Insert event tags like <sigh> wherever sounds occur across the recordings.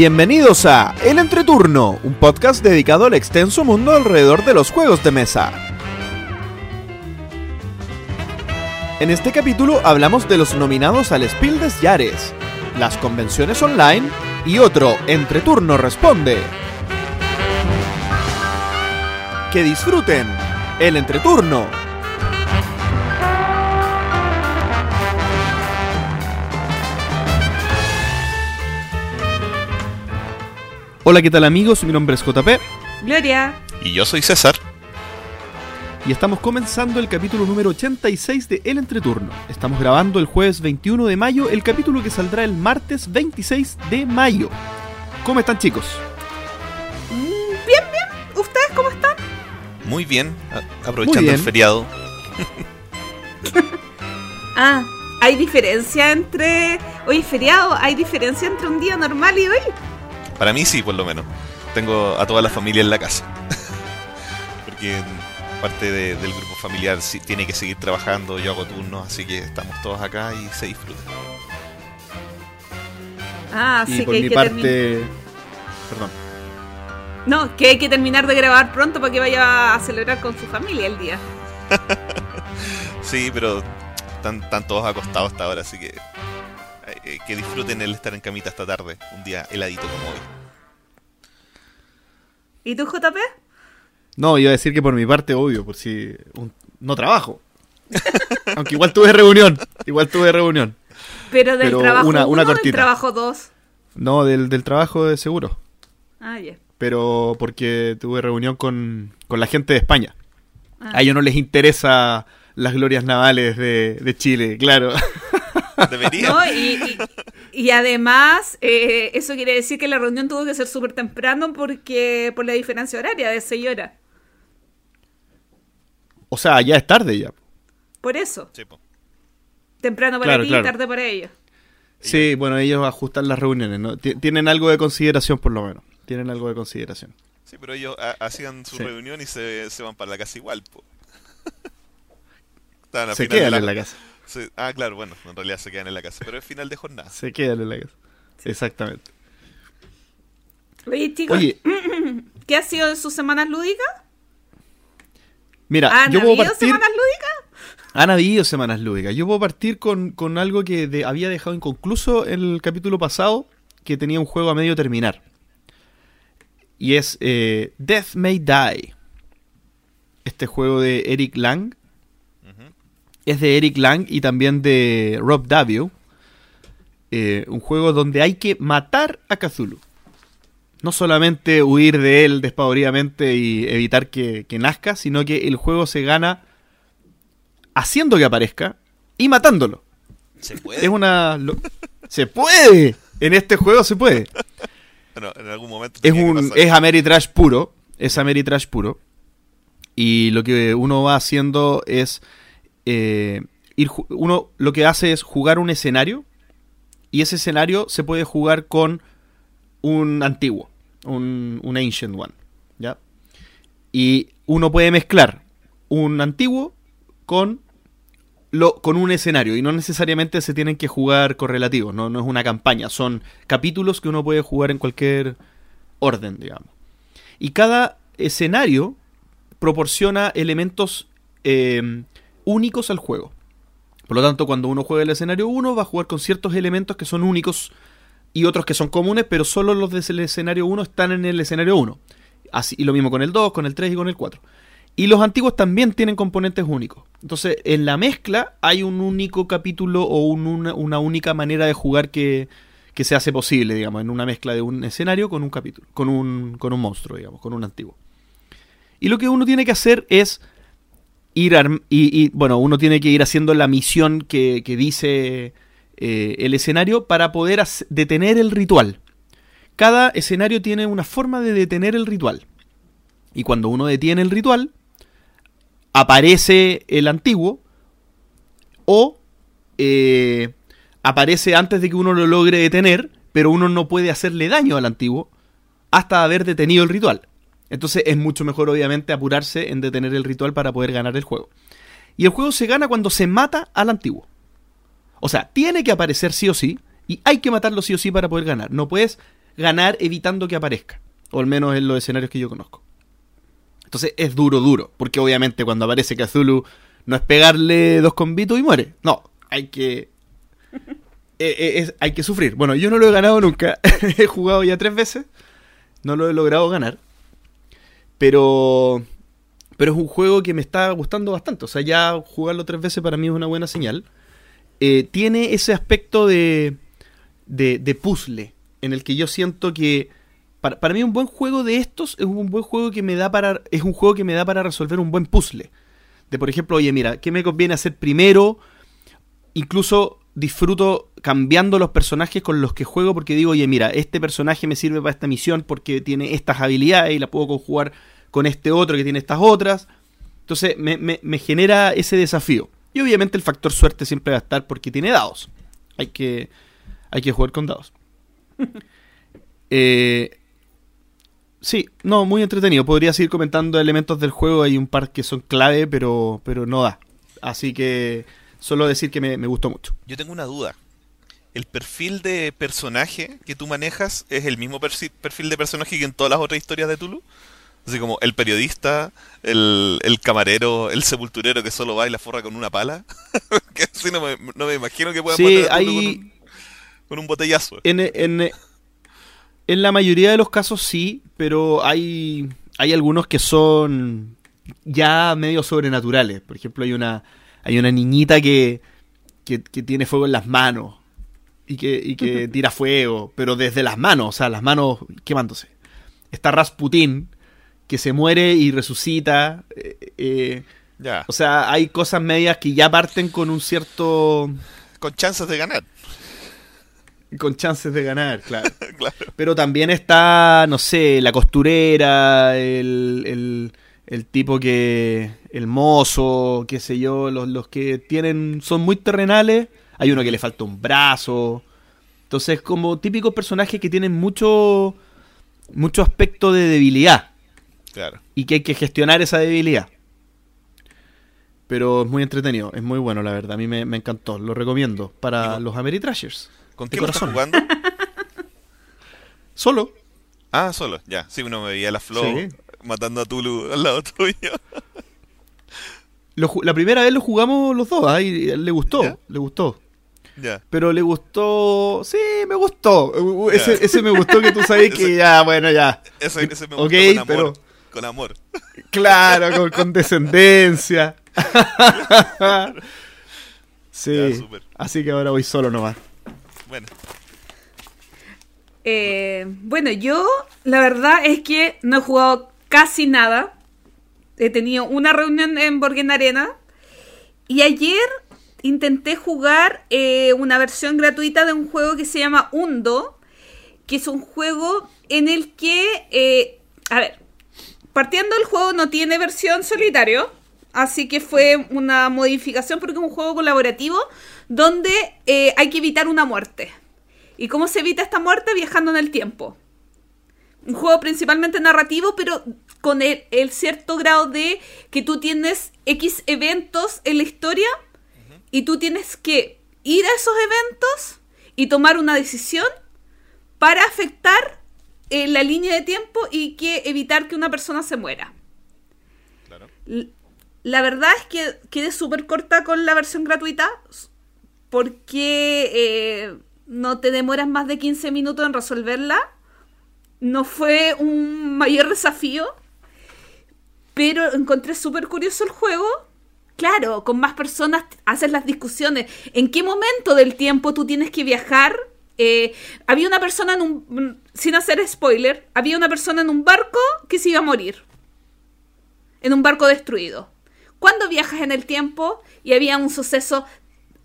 Bienvenidos a El Entreturno, un podcast dedicado al extenso mundo alrededor de los juegos de mesa. En este capítulo hablamos de los nominados al Spiel des Jahres, las convenciones online y otro Entreturno Responde. Que disfruten el Entreturno. Hola, ¿qué tal amigos? Mi nombre es JP Gloria. Y yo soy César. y estamos comenzando el capítulo número 86 de El Entreturno. Estamos grabando el jueves 21 de mayo, el capítulo que saldrá el martes 26 de mayo. ¿Cómo están chicos? Mm, Bien, bien. ¿Ustedes cómo están? Muy bien, aprovechando Muy bien. el feriado. <laughs> Ah, ¿hay diferencia entre... Hoy es feriado, ¿hay diferencia entre un día normal y hoy? Para mí sí, por lo menos. Tengo a toda la familia en la casa. <laughs> Porque parte de- del grupo familiar sí tiene que seguir trabajando, yo hago turnos, así que estamos todos acá y se disfruta. Ah, y sí, por que mi que parte... Perdón. No, que hay que terminar de grabar pronto para que vaya a celebrar con su familia el día. <laughs> Sí, pero están, están todos acostados hasta ahora, así que eh, que disfruten el estar en camita esta tarde, un día heladito como hoy. ¿Y tú, JP? No, iba a decir que por mi parte, obvio, por si un- no trabajo. <laughs> Aunque igual tuve reunión, igual tuve reunión. Pero del Pero trabajo una- del trabajo 2. No, del, del trabajo de seguro. Ah. Pero porque tuve reunión con, con la gente de España. Ah. A ellos no les interesa las glorias navales de, de Chile, claro. <laughs> Debería. No, y, y- y además, eh, eso quiere decir que la reunión tuvo que ser súper temprano porque por la diferencia horaria de 6 horas. O sea, ya es tarde ya. Por eso. Sí, po. Temprano para Claro, ti claro. y tarde para ellos. Sí, bueno, ellos ajustan las reuniones, ¿no? Ti- Tienen algo de consideración por lo menos. Tienen algo de consideración. Sí, pero ellos ha- hacían su Sí. reunión y se, se van para la casa igual. Po. <laughs> Estaban al Se final de quedan en la casa. Sí, ah, claro, bueno, en realidad se quedan en la casa, pero es final de jornada. Se quedan en la casa. Exactamente. Oye, chicos, Oye, <laughs> ¿qué ha sido de sus semanas lúdicas? mira, ¿Han yo puedo habido partir... semanas lúdicas? Han habido semanas lúdicas. Yo puedo partir con, con algo que de- había dejado inconcluso en el capítulo pasado, que tenía un juego a medio terminar. Y es eh, Death May Die. Este juego de Eric Lang. Es de Eric Lang y también de Rob Davio. Eh, un juego donde hay que matar a Cthulhu. No solamente huir de él despavoridamente y evitar que, que nazca, sino que el juego se gana haciendo que aparezca y matándolo. ¿Se puede? Es una... lo- ¡Se puede! En este juego se puede. Bueno, en algún momento Es un es Ameritrash puro, es Ameritrash puro. Y lo que uno va haciendo es eh, ir uno lo que hace es jugar un escenario y ese escenario se puede jugar con un antiguo, un, un ancient one, ¿ya? Y uno puede mezclar un antiguo con lo, con un escenario y no necesariamente se tienen que jugar correlativos, no, no es una campaña, son capítulos que uno puede jugar en cualquier orden, digamos. Y cada escenario proporciona elementos eh, únicos al juego. Por lo tanto, cuando uno juega el escenario 1, va a jugar con ciertos elementos que son únicos y otros que son comunes, pero solo los del escenario 1 están en el escenario 1. Así, y lo mismo con el 2, con el 3 y con el 4. Y los antiguos también tienen componentes únicos. Entonces, en la mezcla hay un único capítulo o un- una, una única manera de jugar que, que se hace posible, digamos, en una mezcla de un escenario con un capítulo, con un, con un monstruo, digamos, con un antiguo. Y lo que uno tiene que hacer es ir y, y, bueno, uno tiene que ir haciendo la misión que, que dice eh, el escenario para poder detener el ritual. Cada escenario tiene una forma de detener el ritual. Y cuando uno detiene el ritual, aparece el antiguo o eh, aparece antes de que uno lo logre detener, pero uno no puede hacerle daño al antiguo hasta haber detenido el ritual. Entonces es mucho mejor obviamente apurarse en detener el ritual para poder ganar el juego. Y el juego se gana cuando se mata al antiguo. O sea, tiene que aparecer sí o sí, y hay que matarlo sí o sí para poder ganar. No puedes ganar evitando que aparezca. O al menos en los escenarios que yo conozco. Entonces es duro, duro. Porque obviamente cuando aparece Cthulhu no es pegarle dos combitos y muere. No, hay que... <laughs> eh, eh, hay que sufrir. Bueno, yo no lo he ganado nunca. <laughs> he jugado ya tres veces. No lo he logrado ganar. Pero... Pero es un juego que me está gustando bastante. O sea, ya jugarlo tres veces para mí es una buena señal. Eh, tiene ese aspecto de, de, de puzzle. En el que yo siento que... Para, para mí un buen juego de estos es un buen juego que me da para... Es un juego que me da para resolver un buen puzzle. De por ejemplo, oye, mira, ¿qué me conviene hacer primero? Incluso disfruto cambiando los personajes con los que juego porque digo, oye, mira, este personaje me sirve para esta misión porque tiene estas habilidades y la puedo conjugar con este otro que tiene estas otras. Entonces me, me- me genera ese desafío. Y obviamente el factor suerte siempre va a estar porque tiene dados. Hay que, hay que jugar con dados. <laughs> Eh, sí, no, muy entretenido. Podría seguir comentando elementos del juego. Hay un par que son clave, pero, pero no da. Así que solo decir que me, me gustó mucho. Yo tengo una duda. ¿El perfil de personaje que tú manejas es el mismo perfil de personaje que en todas las otras historias de Tulu? Así como el periodista, el, el camarero, el sepulturero que solo va y la forra con una pala. <laughs> que así no me, no me imagino que puedan Sí, matar a hay- con, un, con un botellazo. En, en, en la mayoría de los casos sí, pero hay, hay algunos que son ya medio sobrenaturales. Por ejemplo, hay una, hay una niñita que, que, que tiene fuego en las manos y que, y que <laughs> tira fuego, pero desde las manos, o sea, las manos quemándose. Está Rasputín, que se muere y resucita. eh, eh, Ya, o sea, hay cosas medias que ya parten con un cierto... con chances de ganar. con chances de ganar, claro. <laughs> claro. Pero también está, no sé, la costurera, el, el, el tipo que. el mozo, qué sé yo, los, los que tienen. son muy terrenales. Hay uno que le falta un brazo. Entonces, como típicos personajes que tienen mucho. mucho aspecto de debilidad. Claro. Y que hay que gestionar esa debilidad. Pero es muy entretenido, es muy bueno, la verdad. A mí me, me encantó, lo recomiendo para Digo- los Ameritrashers. ¿Con estás corazón. jugando? <laughs> Solo. Ah, solo, ya. Sí, uno me veía la flor Sí. Matando a Tulu al lado tuyo. Lo la primera vez lo jugamos los dos, ¿ah? y le gustó, ¿Ya? le gustó. ya. Pero le gustó, sí, me gustó. Uh, uh. Ese, ese me gustó que tú sabes que Ese- ya, bueno, ya. Ese, ese me gustó con amor. pero- Con amor. Claro, con, con descendencia. <laughs> sí. Ya. Así que ahora voy solo nomás. Bueno, Eh, bueno, yo la verdad es que no he jugado casi nada. He tenido una reunión en Borgen Arena. Y ayer intenté jugar eh, una versión gratuita de un juego que se llama Undo. Que es un juego en el que... eh, a ver, partiendo el juego no tiene versión solitario. Así que fue una modificación porque es un juego colaborativo donde eh, hay que evitar una muerte. ¿Y cómo se evita esta muerte? Viajando en el tiempo. Un juego principalmente narrativo, pero con el, el cierto grado de que tú tienes X eventos en la historia y tú tienes que ir a esos eventos y tomar una decisión para afectar eh, la línea de tiempo y que evitar que una persona se muera. claro. La verdad es que quedé súper corta con la versión gratuita porque eh, no te demoras más de 15 minutos en resolverla. No fue un mayor desafío, pero encontré súper curioso el juego. Claro, con más personas haces las discusiones. ¿En qué momento del tiempo tú tienes que viajar? Eh, había una persona en un... Sin hacer spoiler, había una persona en un barco que se iba a morir en un barco destruido. Cuando viajas en el tiempo y había un suceso,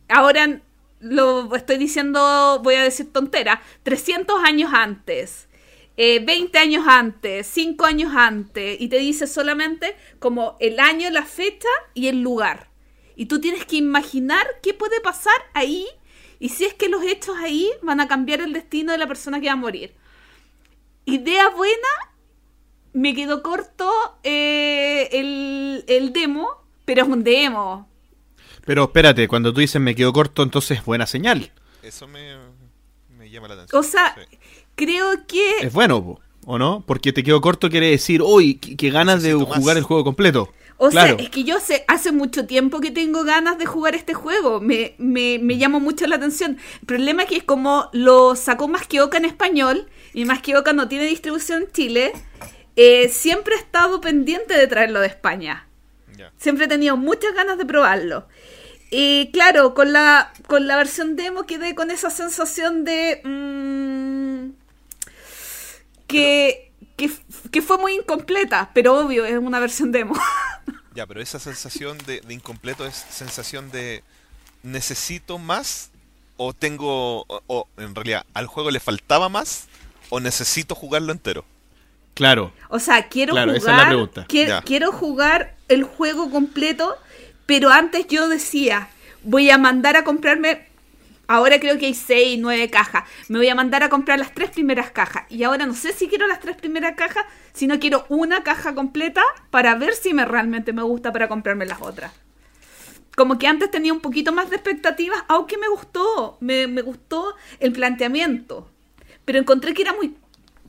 ahora lo estoy diciendo, voy a decir tontera, 300 años antes, eh, 20 años antes, 5 años antes, y te dice solamente como el año, la fecha y el lugar. Y tú tienes que imaginar qué puede pasar ahí y si es que los hechos ahí van a cambiar el destino de la persona que va a morir. Idea buena, me quedó corto eh, el, el demo, pero es un demo. Pero espérate, cuando tú dices me quedo corto, entonces es buena señal. Eso me, me llama la atención. O sea, Sí. Creo que... Es bueno, po, ¿o no? Porque te quedó corto quiere decir, uy, qué, qué ganas de más. jugar el juego completo. O claro. sea, es que yo sé, hace mucho tiempo que tengo ganas de jugar este juego. Me, me, me llama mucho la atención. El problema es que es como lo sacó Más que Oca en español, y Más que Oca no tiene distribución en Chile, eh, siempre he estado pendiente de traerlo de España. Siempre he tenido muchas ganas de probarlo. Y claro, con la, con la versión demo quedé con esa sensación de... mm, que, que, que fue muy incompleta, pero obvio, es una versión demo. <laughs> Ya, pero esa sensación de, de incompleto es sensación de necesito más o tengo o, o, en realidad al juego le faltaba más o necesito jugarlo entero. Claro. O sea, quiero Claro, esa es la jugar. pregunta. Quiero jugar el juego completo, pero antes yo decía, voy a mandar a comprarme. Ahora creo que hay 6, 9 cajas. Me voy a mandar a comprar las tres primeras cajas. Y ahora no sé si quiero las tres primeras cajas, sino quiero una caja completa para ver si me realmente me gusta para comprarme las otras. Como que antes tenía un poquito más de expectativas, aunque me gustó. Me, me gustó el planteamiento. Pero encontré que era muy.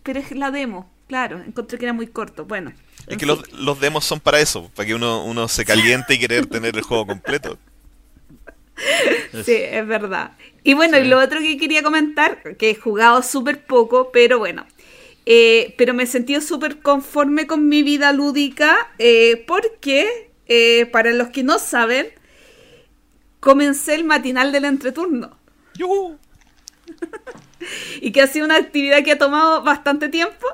Pero es la demo, claro. Encontré que era muy corto. Bueno. Es que los, los demos son para eso, para que uno, uno se caliente y querer tener el juego completo. Sí, es verdad. Y bueno, y lo otro que quería comentar, que he jugado súper poco, pero bueno. eh, pero me he sentido súper conforme con mi vida lúdica, eh, porque, eh, para los que no saben, comencé el matinal del entreturno. ¡Yujú! <laughs> Y que ha sido una actividad que ha tomado bastante tiempo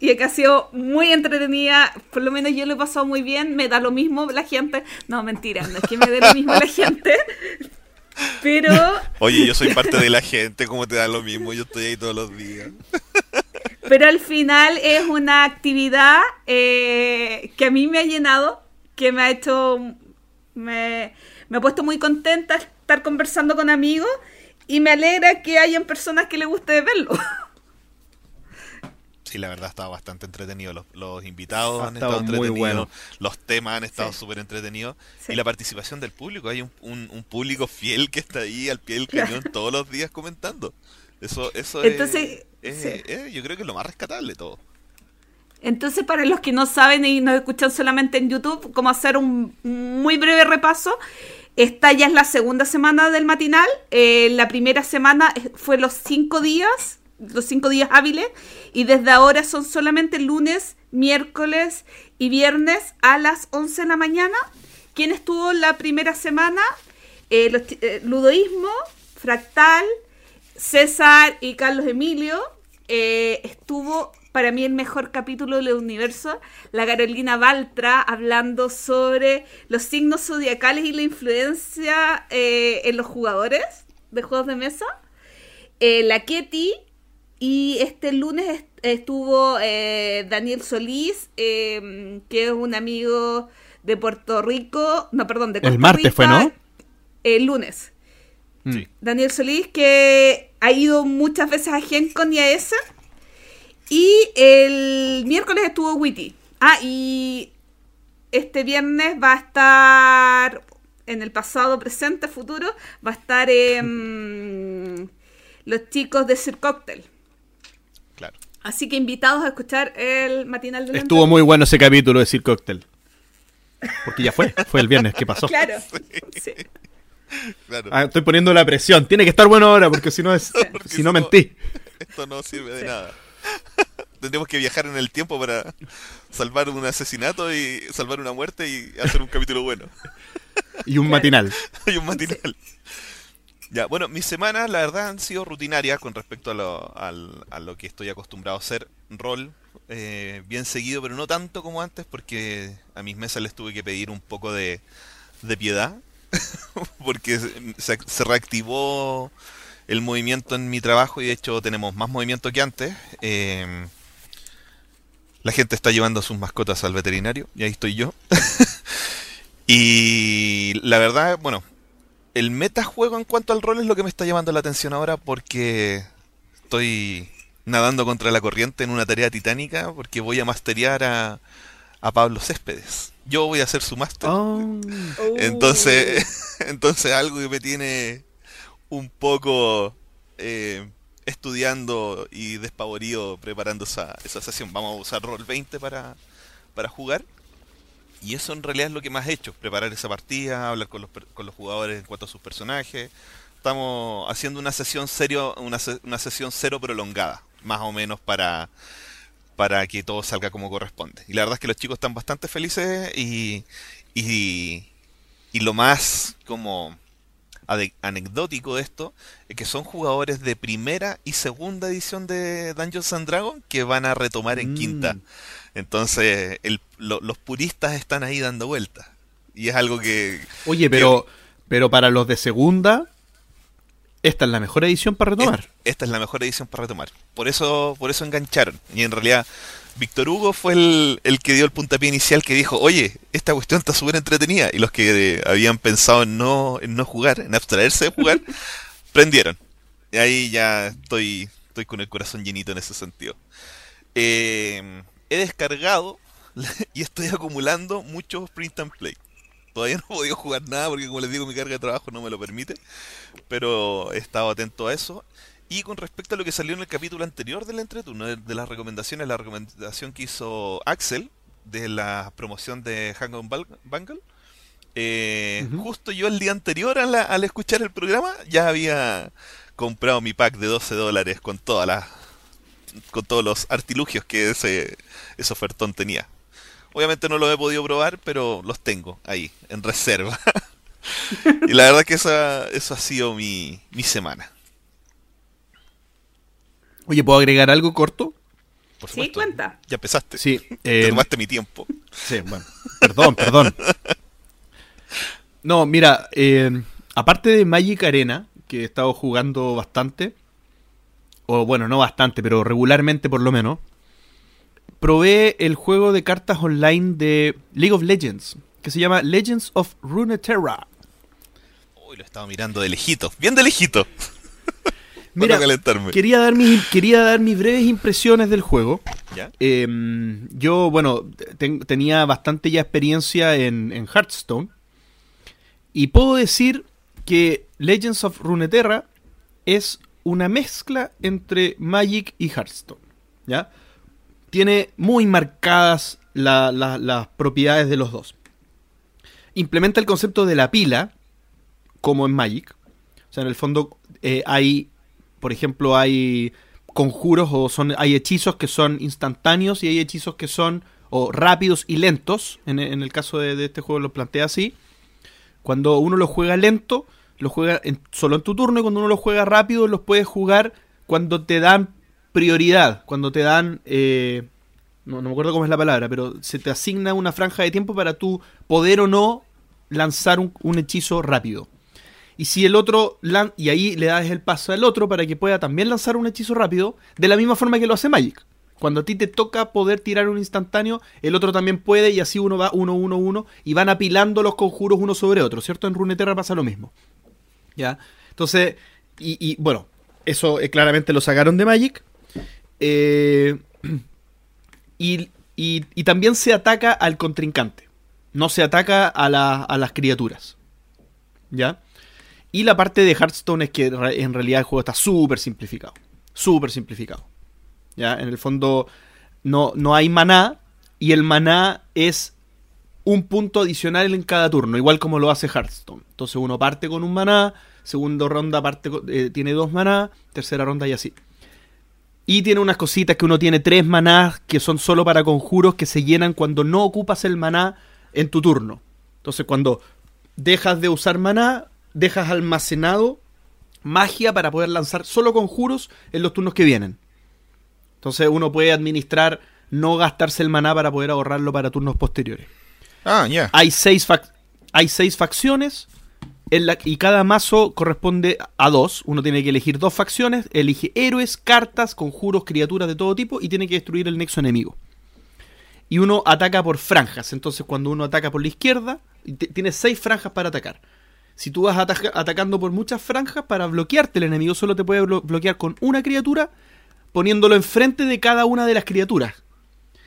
y que ha sido muy entretenida. Por lo menos yo lo he pasado muy bien. Me da lo mismo la gente. No, mentira, no es que me dé lo mismo la <laughs> gente. Pero, Oye, yo soy parte de la gente, como te da lo mismo, yo estoy ahí todos los días. pero al final es una actividad eh, que a mí me ha llenado, que me ha hecho. Me, me ha puesto muy contenta estar conversando con amigos y me alegra que hayan personas que les guste verlo. <laughs> Sí, la verdad estaba bastante entretenido. Los, los invitados Ha han estado estado muy entretenidos, bueno. los temas han estado Sí. súper entretenidos Sí. y la participación del público. Hay un, un- un público fiel que está ahí al pie del cañón todos los días comentando. Eso, eso Entonces, es, es- sí. es- yo creo que es lo más rescatable de todo. Entonces, para los que no saben y nos escuchan solamente en YouTube, como hacer un muy breve repaso, esta ya es la segunda semana del matinal. Eh, la primera semana fue los cinco días, los cinco días hábiles, y desde ahora son solamente lunes, miércoles y viernes a las 11 de la mañana. ¿Quién estuvo la primera semana? Eh, eh, Ludoísmo, Fractal, César y Carlos Emilio. Eh, estuvo para mí el mejor capítulo del universo, la Carolina Baltra hablando sobre los signos zodiacales y la influencia eh, en los jugadores de juegos de mesa. La Ketty y este lunes est- estuvo eh, Daniel Solís, eh, que es un amigo de Puerto Rico, no, perdón, de El Costa martes fue, ¿no? El lunes. Mm. Sí. Daniel Solís, que ha ido muchas veces a GenCon y a esa. Y el miércoles estuvo Witty. Ah, y este viernes va a estar en el pasado, presente, futuro, va a estar em, los chicos de Sir Cocktail. Claro. Así que invitados a escuchar el matinal de la Estuvo muy bueno ese capítulo de Sir Cocktail. Porque ya fue, fue el viernes que pasó. <laughs> Claro. Sí. Claro. Ah, estoy poniendo la presión. Tiene que estar bueno ahora porque si no es, Porque si no mentí. Esto no sirve de Sí. nada. <laughs> Tendríamos que viajar en el tiempo para salvar un asesinato y salvar una muerte y hacer un capítulo bueno. Y un Claro. matinal. <laughs> Hay un matinal. Ya, bueno, mis semanas la verdad han sido rutinarias con respecto a lo, al- a lo que estoy acostumbrado a hacer. Rol, eh, bien seguido, pero no tanto como antes porque a mis mesas les tuve que pedir un poco de, de piedad. <laughs> porque se, se reactivó el movimiento en mi trabajo y de hecho tenemos más movimiento que antes. Eh, la gente está llevando a sus mascotas al veterinario y ahí estoy yo. <laughs> y la verdad, bueno, el metajuego en cuanto al rol es lo que me está llamando la atención ahora porque estoy nadando contra la corriente en una tarea titánica porque voy a masterear a, a Pablo Céspedes. Yo voy a ser su máster. Oh. <laughs> Entonces, <laughs> entonces algo que me tiene un poco eh, estudiando y despavorido preparando esa, esa sesión. Vamos a usar Roll 20 para, para jugar. Y eso en realidad es lo que más he hecho, preparar esa partida, hablar con los, con los jugadores en cuanto a sus personajes. Estamos haciendo una sesión serio, una, una sesión cero prolongada, más o menos para, para que todo salga como corresponde. Y la verdad es que los chicos están bastante felices y, y, y lo más como anecdótico de esto es que son jugadores de primera y segunda edición de Dungeons and Dragons que van a retomar en Mm. quinta. Entonces el- lo- los puristas están ahí dando vueltas. Y es algo que Oye, pero, pero para los de segunda, esta es la mejor edición para retomar. es- esta es la mejor edición para retomar. Por eso, por eso engancharon. Y en realidad, Víctor Hugo fue el, el que dio el puntapié inicial que dijo, oye, esta cuestión está súper entretenida. Y los que habían pensado en no, en no jugar, en abstraerse de jugar, <laughs> prendieron. Y ahí ya estoy, estoy con el corazón llenito en ese sentido. Eh, he descargado <laughs> y estoy acumulando muchos print and play. Todavía no he podido jugar nada porque como les digo mi carga de trabajo no me lo permite. Pero he estado atento a eso. Y con respecto a lo que salió en el capítulo anterior del entreturno, de, las recomendaciones, la recomendación que hizo Axel de la promoción de Hang On Bangle, eh, justo yo el día anterior la- al escuchar el programa ya había comprado mi pack de 12 dólares con todas las con todos los artilugios que ese, ese ofertón tenía. Obviamente no lo he podido probar, pero los tengo ahí, en reserva. <laughs> y la verdad que esa, eso ha sido mi, mi semana. Oye, ¿puedo agregar algo corto? Por Sí, cuenta. Ya empezaste. Sí. Te eh, tomaste mi tiempo. Sí, bueno. Perdón, perdón. No, mira, eh, aparte de Magic Arena, que he estado jugando bastante, o bueno, no bastante, pero regularmente por lo menos, probé el juego de cartas online de League of Legends, que se llama Legends of Runeterra. Uy, lo estaba mirando de lejito. Bien de lejito. <laughs> Mira, calentarme. quería dar, mis, quería dar mis breves impresiones del juego. ¿Ya? Eh, yo, bueno, ten- tenía bastante ya experiencia en, en Hearthstone. Y puedo decir que Legends of Runeterra es una mezcla entre Magic y Hearthstone. ¿Ya? Tiene muy marcadas la- la- las propiedades de los dos. Implementa el concepto de la pila, como en Magic. O sea, en el fondo eh, hay, por ejemplo, hay conjuros o son hay hechizos que son instantáneos y hay hechizos que son o rápidos y lentos. En, el caso de este juego lo plantea así. Cuando uno lo juega lento, lo juega en- solo en tu turno y cuando uno lo juega rápido, los puedes jugar cuando te dan prioridad, cuando te dan... eh, no, no me acuerdo cómo es la palabra, pero se te asigna una franja de tiempo para tú poder o no lanzar un, un hechizo rápido. Y si el otro lan- y ahí le das el paso al otro para que pueda también lanzar un hechizo rápido, de la misma forma que lo hace Magic. Cuando a ti te toca poder tirar un instantáneo, el otro también puede y así uno va uno, uno, uno y van apilando los conjuros uno sobre otro, ¿cierto? En Runeterra pasa lo mismo. Entonces, y, bueno, eso eh, claramente lo sacaron de Magic. Eh, <clears throat> y, y- también se ataca al contrincante. No se ataca a, a las criaturas. ¿Ya? Y la parte de Hearthstone es que en realidad el juego está súper simplificado. Súper simplificado. ¿Ya? En el fondo no, no hay maná. Y el maná es un punto adicional en cada turno, igual como lo hace Hearthstone. Entonces uno parte con un maná, segunda ronda parte con- eh, tiene dos maná, tercera ronda y así. Y tiene unas cositas que uno tiene tres manás que son solo para conjuros que se llenan cuando no ocupas el maná en tu turno. Entonces cuando dejas de usar maná, dejas almacenado magia para poder lanzar solo conjuros en los turnos que vienen. Entonces uno puede administrar no gastarse el maná para poder ahorrarlo para turnos posteriores. Ah, ya. Hay seis, fac- hay seis facciones y cada mazo corresponde a dos. Uno tiene que elegir dos facciones, elige héroes, cartas, conjuros, criaturas de todo tipo y tiene que destruir el nexo enemigo. Y uno ataca por franjas. Entonces cuando uno ataca por la izquierda, tiene seis franjas para atacar. Si tú vas ataca- atacando por muchas franjas, para bloquearte el enemigo solo te puede blo- bloquear con una criatura, poniéndolo enfrente de cada una de las criaturas.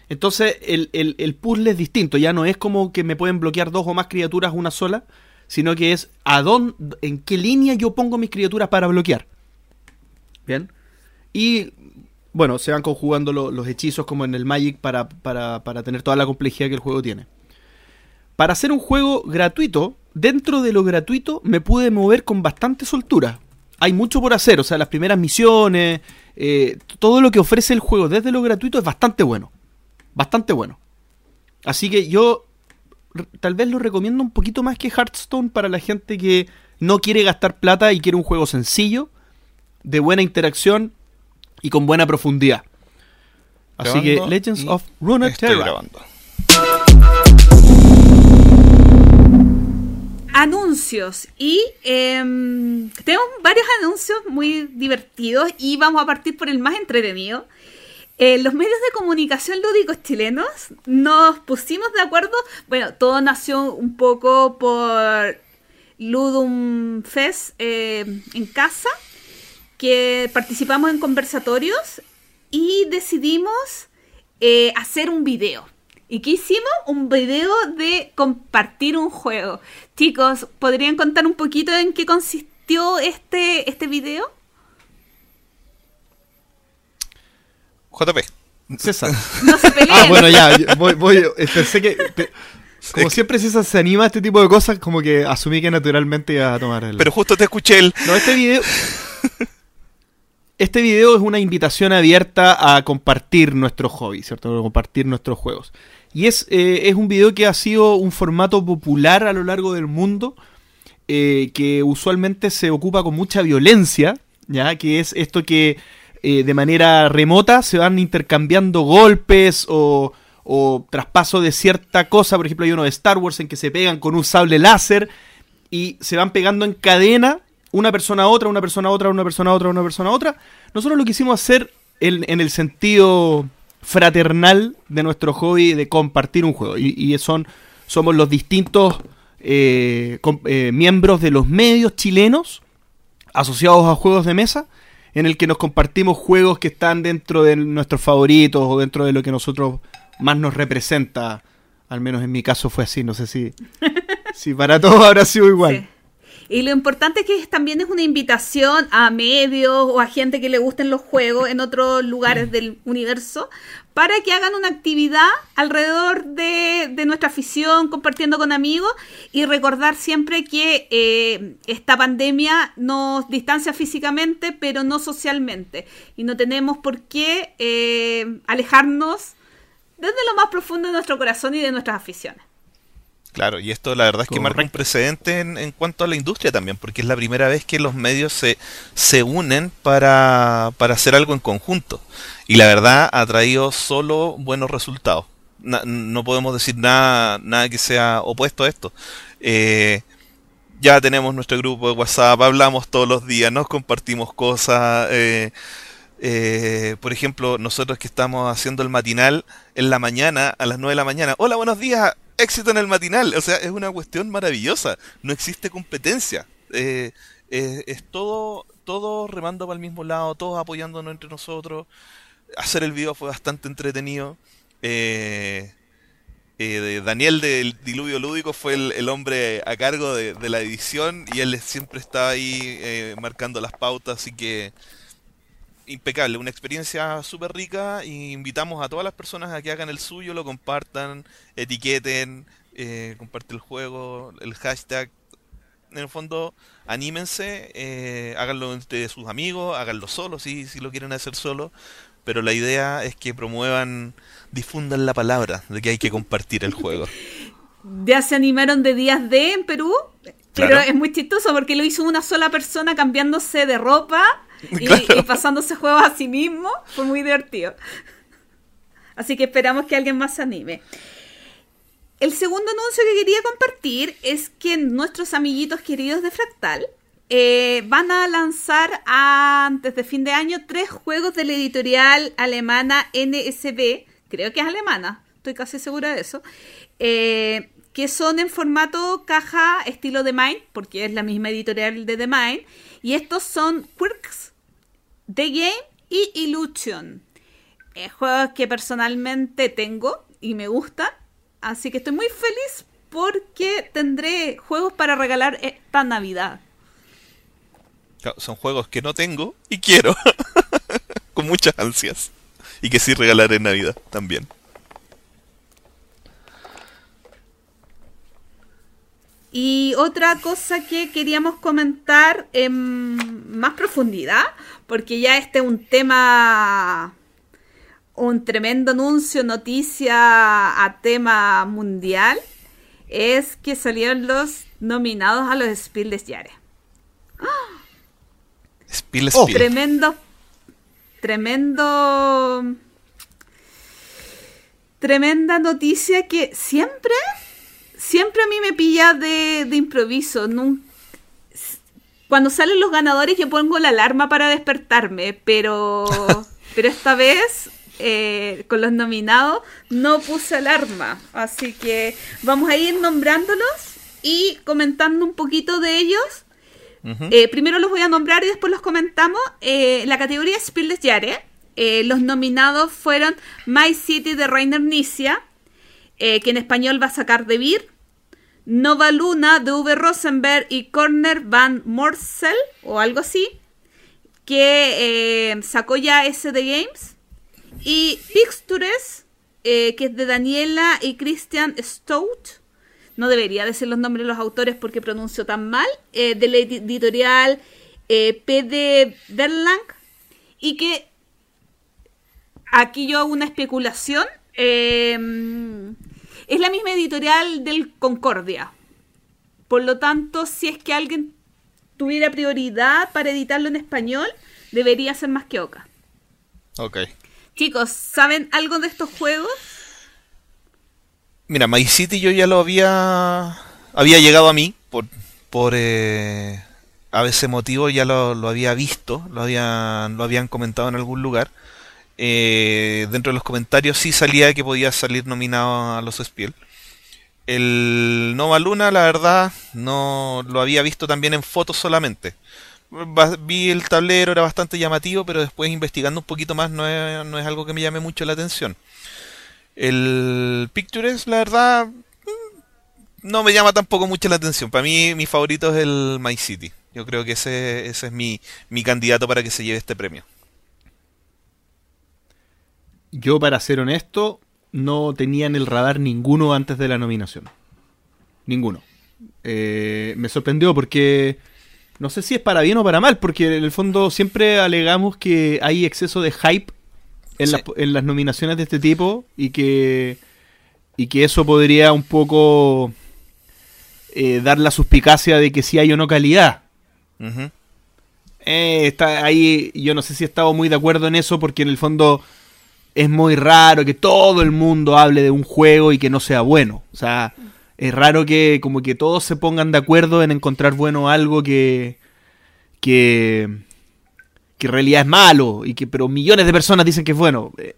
Entonces el, el, el puzzle es distinto, ya no es como que me pueden bloquear dos o más criaturas una sola, sino que es a dónde, en qué línea yo pongo mis criaturas para bloquear. Bien. Y bueno, se van conjugando lo- los hechizos como en el Magic para, para, para tener toda la complejidad que el juego tiene. Para hacer un juego gratuito, dentro de lo gratuito me pude mover con bastante soltura. Hay mucho por hacer, o sea, las primeras misiones, eh, todo lo que ofrece el juego desde lo gratuito es bastante bueno. Bastante bueno. Así que yo tal vez lo recomiendo un poquito más que Hearthstone para la gente que no quiere gastar plata y quiere un juego sencillo, de buena interacción y con buena profundidad. Así que Legends of Runeterra. grabando. anuncios y em, tenemos varios anuncios muy divertidos y vamos a partir por el más entretenido. Eh, los medios de comunicación lúdicos chilenos nos pusimos de acuerdo, bueno, todo nació un poco por Ludum Fest eh, en casa, que participamos en conversatorios y decidimos eh, hacer un video. ¿Y qué hicimos? Un video de compartir un juego. Chicos, ¿podrían contar un poquito en qué consistió este, este video? JP. César. <laughs> No se peleen. Ah, bueno, ya, voy, voy, <laughs> eh, pensé que... pe- como siempre César se anima a este tipo de cosas, como que asumí que naturalmente iba a tomar el... Pero justo te escuché el. No, este video... Este video es una invitación abierta a compartir nuestro hobby, ¿cierto? A compartir nuestros juegos. Y es, eh, es un video que ha sido un formato popular a lo largo del mundo, eh, que usualmente se ocupa con mucha violencia, ¿ya? Que es esto que eh, de manera remota se van intercambiando golpes o, o traspaso de cierta cosa. Por ejemplo, hay uno de Star Wars en que se pegan con un sable láser y se van pegando en cadena una persona a otra, una persona a otra, una persona a otra, una persona a otra. Nosotros lo quisimos hacer en, en el sentido fraternal de nuestro hobby de compartir un juego. Y, son, somos los distintos eh, eh, miembros de los medios chilenos asociados a juegos de mesa, en el que nos compartimos juegos que están dentro de nuestros favoritos o dentro de lo que nosotros más nos representa. Al menos en mi caso fue así, no sé si, <laughs> si para todos habrá sido igual. Sí. Y lo importante es que es- también es una invitación a medios o a gente que le gusten los juegos en otros lugares del universo para que hagan una actividad alrededor de, de nuestra afición, compartiendo con amigos y recordar siempre que eh, esta pandemia nos distancia físicamente, pero no socialmente. Y no tenemos por qué eh, alejarnos desde lo más profundo de nuestro corazón y de nuestras aficiones. Claro, y esto la verdad es que marca un precedente en, en cuanto a la industria también, porque es la primera vez que los medios se, se unen para, para hacer algo en conjunto. Y la verdad ha traído solo buenos resultados. Na- no podemos decir nada, nada que sea opuesto a esto. Eh, ya tenemos nuestro grupo de WhatsApp, hablamos todos los días, nos compartimos cosas. eh, eh, por ejemplo, nosotros que estamos haciendo el matinal en la mañana, a las 9 de la mañana. Hola, buenos días, éxito en el matinal. O sea, es una cuestión maravillosa. No existe competencia. Eh, es todo, todo remando para el mismo lado, todos apoyándonos entre nosotros. Hacer el video fue bastante entretenido. Eh, eh, Daniel del Diluvio Lúdico fue el, el hombre a cargo de, de la edición y él siempre está ahí eh, marcando las pautas, así que impecable, una experiencia súper rica y invitamos a todas las personas a que hagan el suyo, lo compartan, etiqueten, eh, comparten el juego, el hashtag. En el fondo, anímense, eh, háganlo entre sus amigos, háganlo solo si, si lo quieren hacer solo, pero la idea es que promuevan, difundan la palabra de que hay que compartir el juego. <laughs> Ya se animaron de días de en Perú, pero Claro. es muy chistoso porque lo hizo una sola persona cambiándose de ropa <laughs> y, Claro. y pasándose juegos a sí mismo. Fue muy divertido. Así que esperamos que alguien más se anime. El segundo anuncio que quería compartir es que nuestros amiguitos queridos de Fractal eh, van a lanzar antes de fin de año tres juegos de la editorial alemana NSB, creo que es alemana, estoy casi segura de eso, eh, que son en formato caja estilo The Mind, porque es la misma editorial de The Mind, y estos son Quirks, The Game y Illusion. Eh, juegos que personalmente tengo y me gustan, así que estoy muy feliz porque tendré juegos para regalar esta Navidad. Son juegos que no tengo y quiero. <laughs> con muchas ansias. Y que sí regalaré en Navidad también. Y otra cosa que queríamos comentar en más profundidad, porque ya este es un tema, un tremendo anuncio, noticia a tema mundial, es que salieron los nominados a los Spiel des Jahres. Spiel, Oh. Spiel. Tremendo, tremendo, tremenda noticia que siempre, siempre a mí me pilla de, de improviso. Nun- Cuando salen los ganadores yo pongo la alarma para despertarme, pero, <laughs> pero esta vez eh, con los nominados no puse alarma. Así que vamos a ir nombrándolos y comentando un poquito de ellos. Eh, primero los voy a nombrar y después los comentamos. Eh, la categoría Jahres, eh, los nominados fueron My City de Rainer Nicia, que en español va a sacar de Beer, Nova Luna de Uwe Rosenberg y Corner Van Morsel, o algo así, que eh, sacó ya SD Games, y Pictures, eh, que es de Daniela y Christian Stout, no debería decir los nombres de los autores porque pronuncio tan mal, eh, de la edi- editorial eh, PD Verlang, y que aquí yo hago una especulación, eh, es la misma editorial del Concordia. Por lo tanto, si es que alguien tuviera prioridad para editarlo en español, debería ser más que Oca. Ok. Chicos, ¿saben algo de estos juegos? Mira, My City yo ya lo había había llegado a mí por por eh, a ese motivo ya lo, lo había visto, lo habían lo habían comentado en algún lugar. Eh, dentro de los comentarios sí salía que podía salir nominado a los Spiel. El Nova Luna, la verdad, no lo había visto también en fotos solamente. Vi el tablero, era bastante llamativo, pero después investigando un poquito más no es, no es algo que me llame mucho la atención. El Pictures, la verdad, mm, no me llama tampoco mucho la atención. Para mí, mi favorito es el My City. Yo creo que ese, ese es mi, mi candidato para que se lleve este premio. Yo, para ser honesto, no tenía en el radar ninguno antes de la nominación. Ninguno. Eh, me sorprendió porque no sé si es para bien o para mal, porque en el fondo siempre alegamos que hay exceso de hype en, Sí. las, en las nominaciones de este tipo y que, y que eso podría un poco eh, dar la suspicacia de que si hay o no calidad. Eh, está ahí, yo no sé si he estado muy de acuerdo en eso porque en el fondo es muy raro que todo el mundo hable de un juego y que no sea bueno. O sea, es raro que como que todos se pongan de acuerdo en encontrar bueno algo que que que en realidad es malo y que pero millones de personas dicen que es bueno. Eh,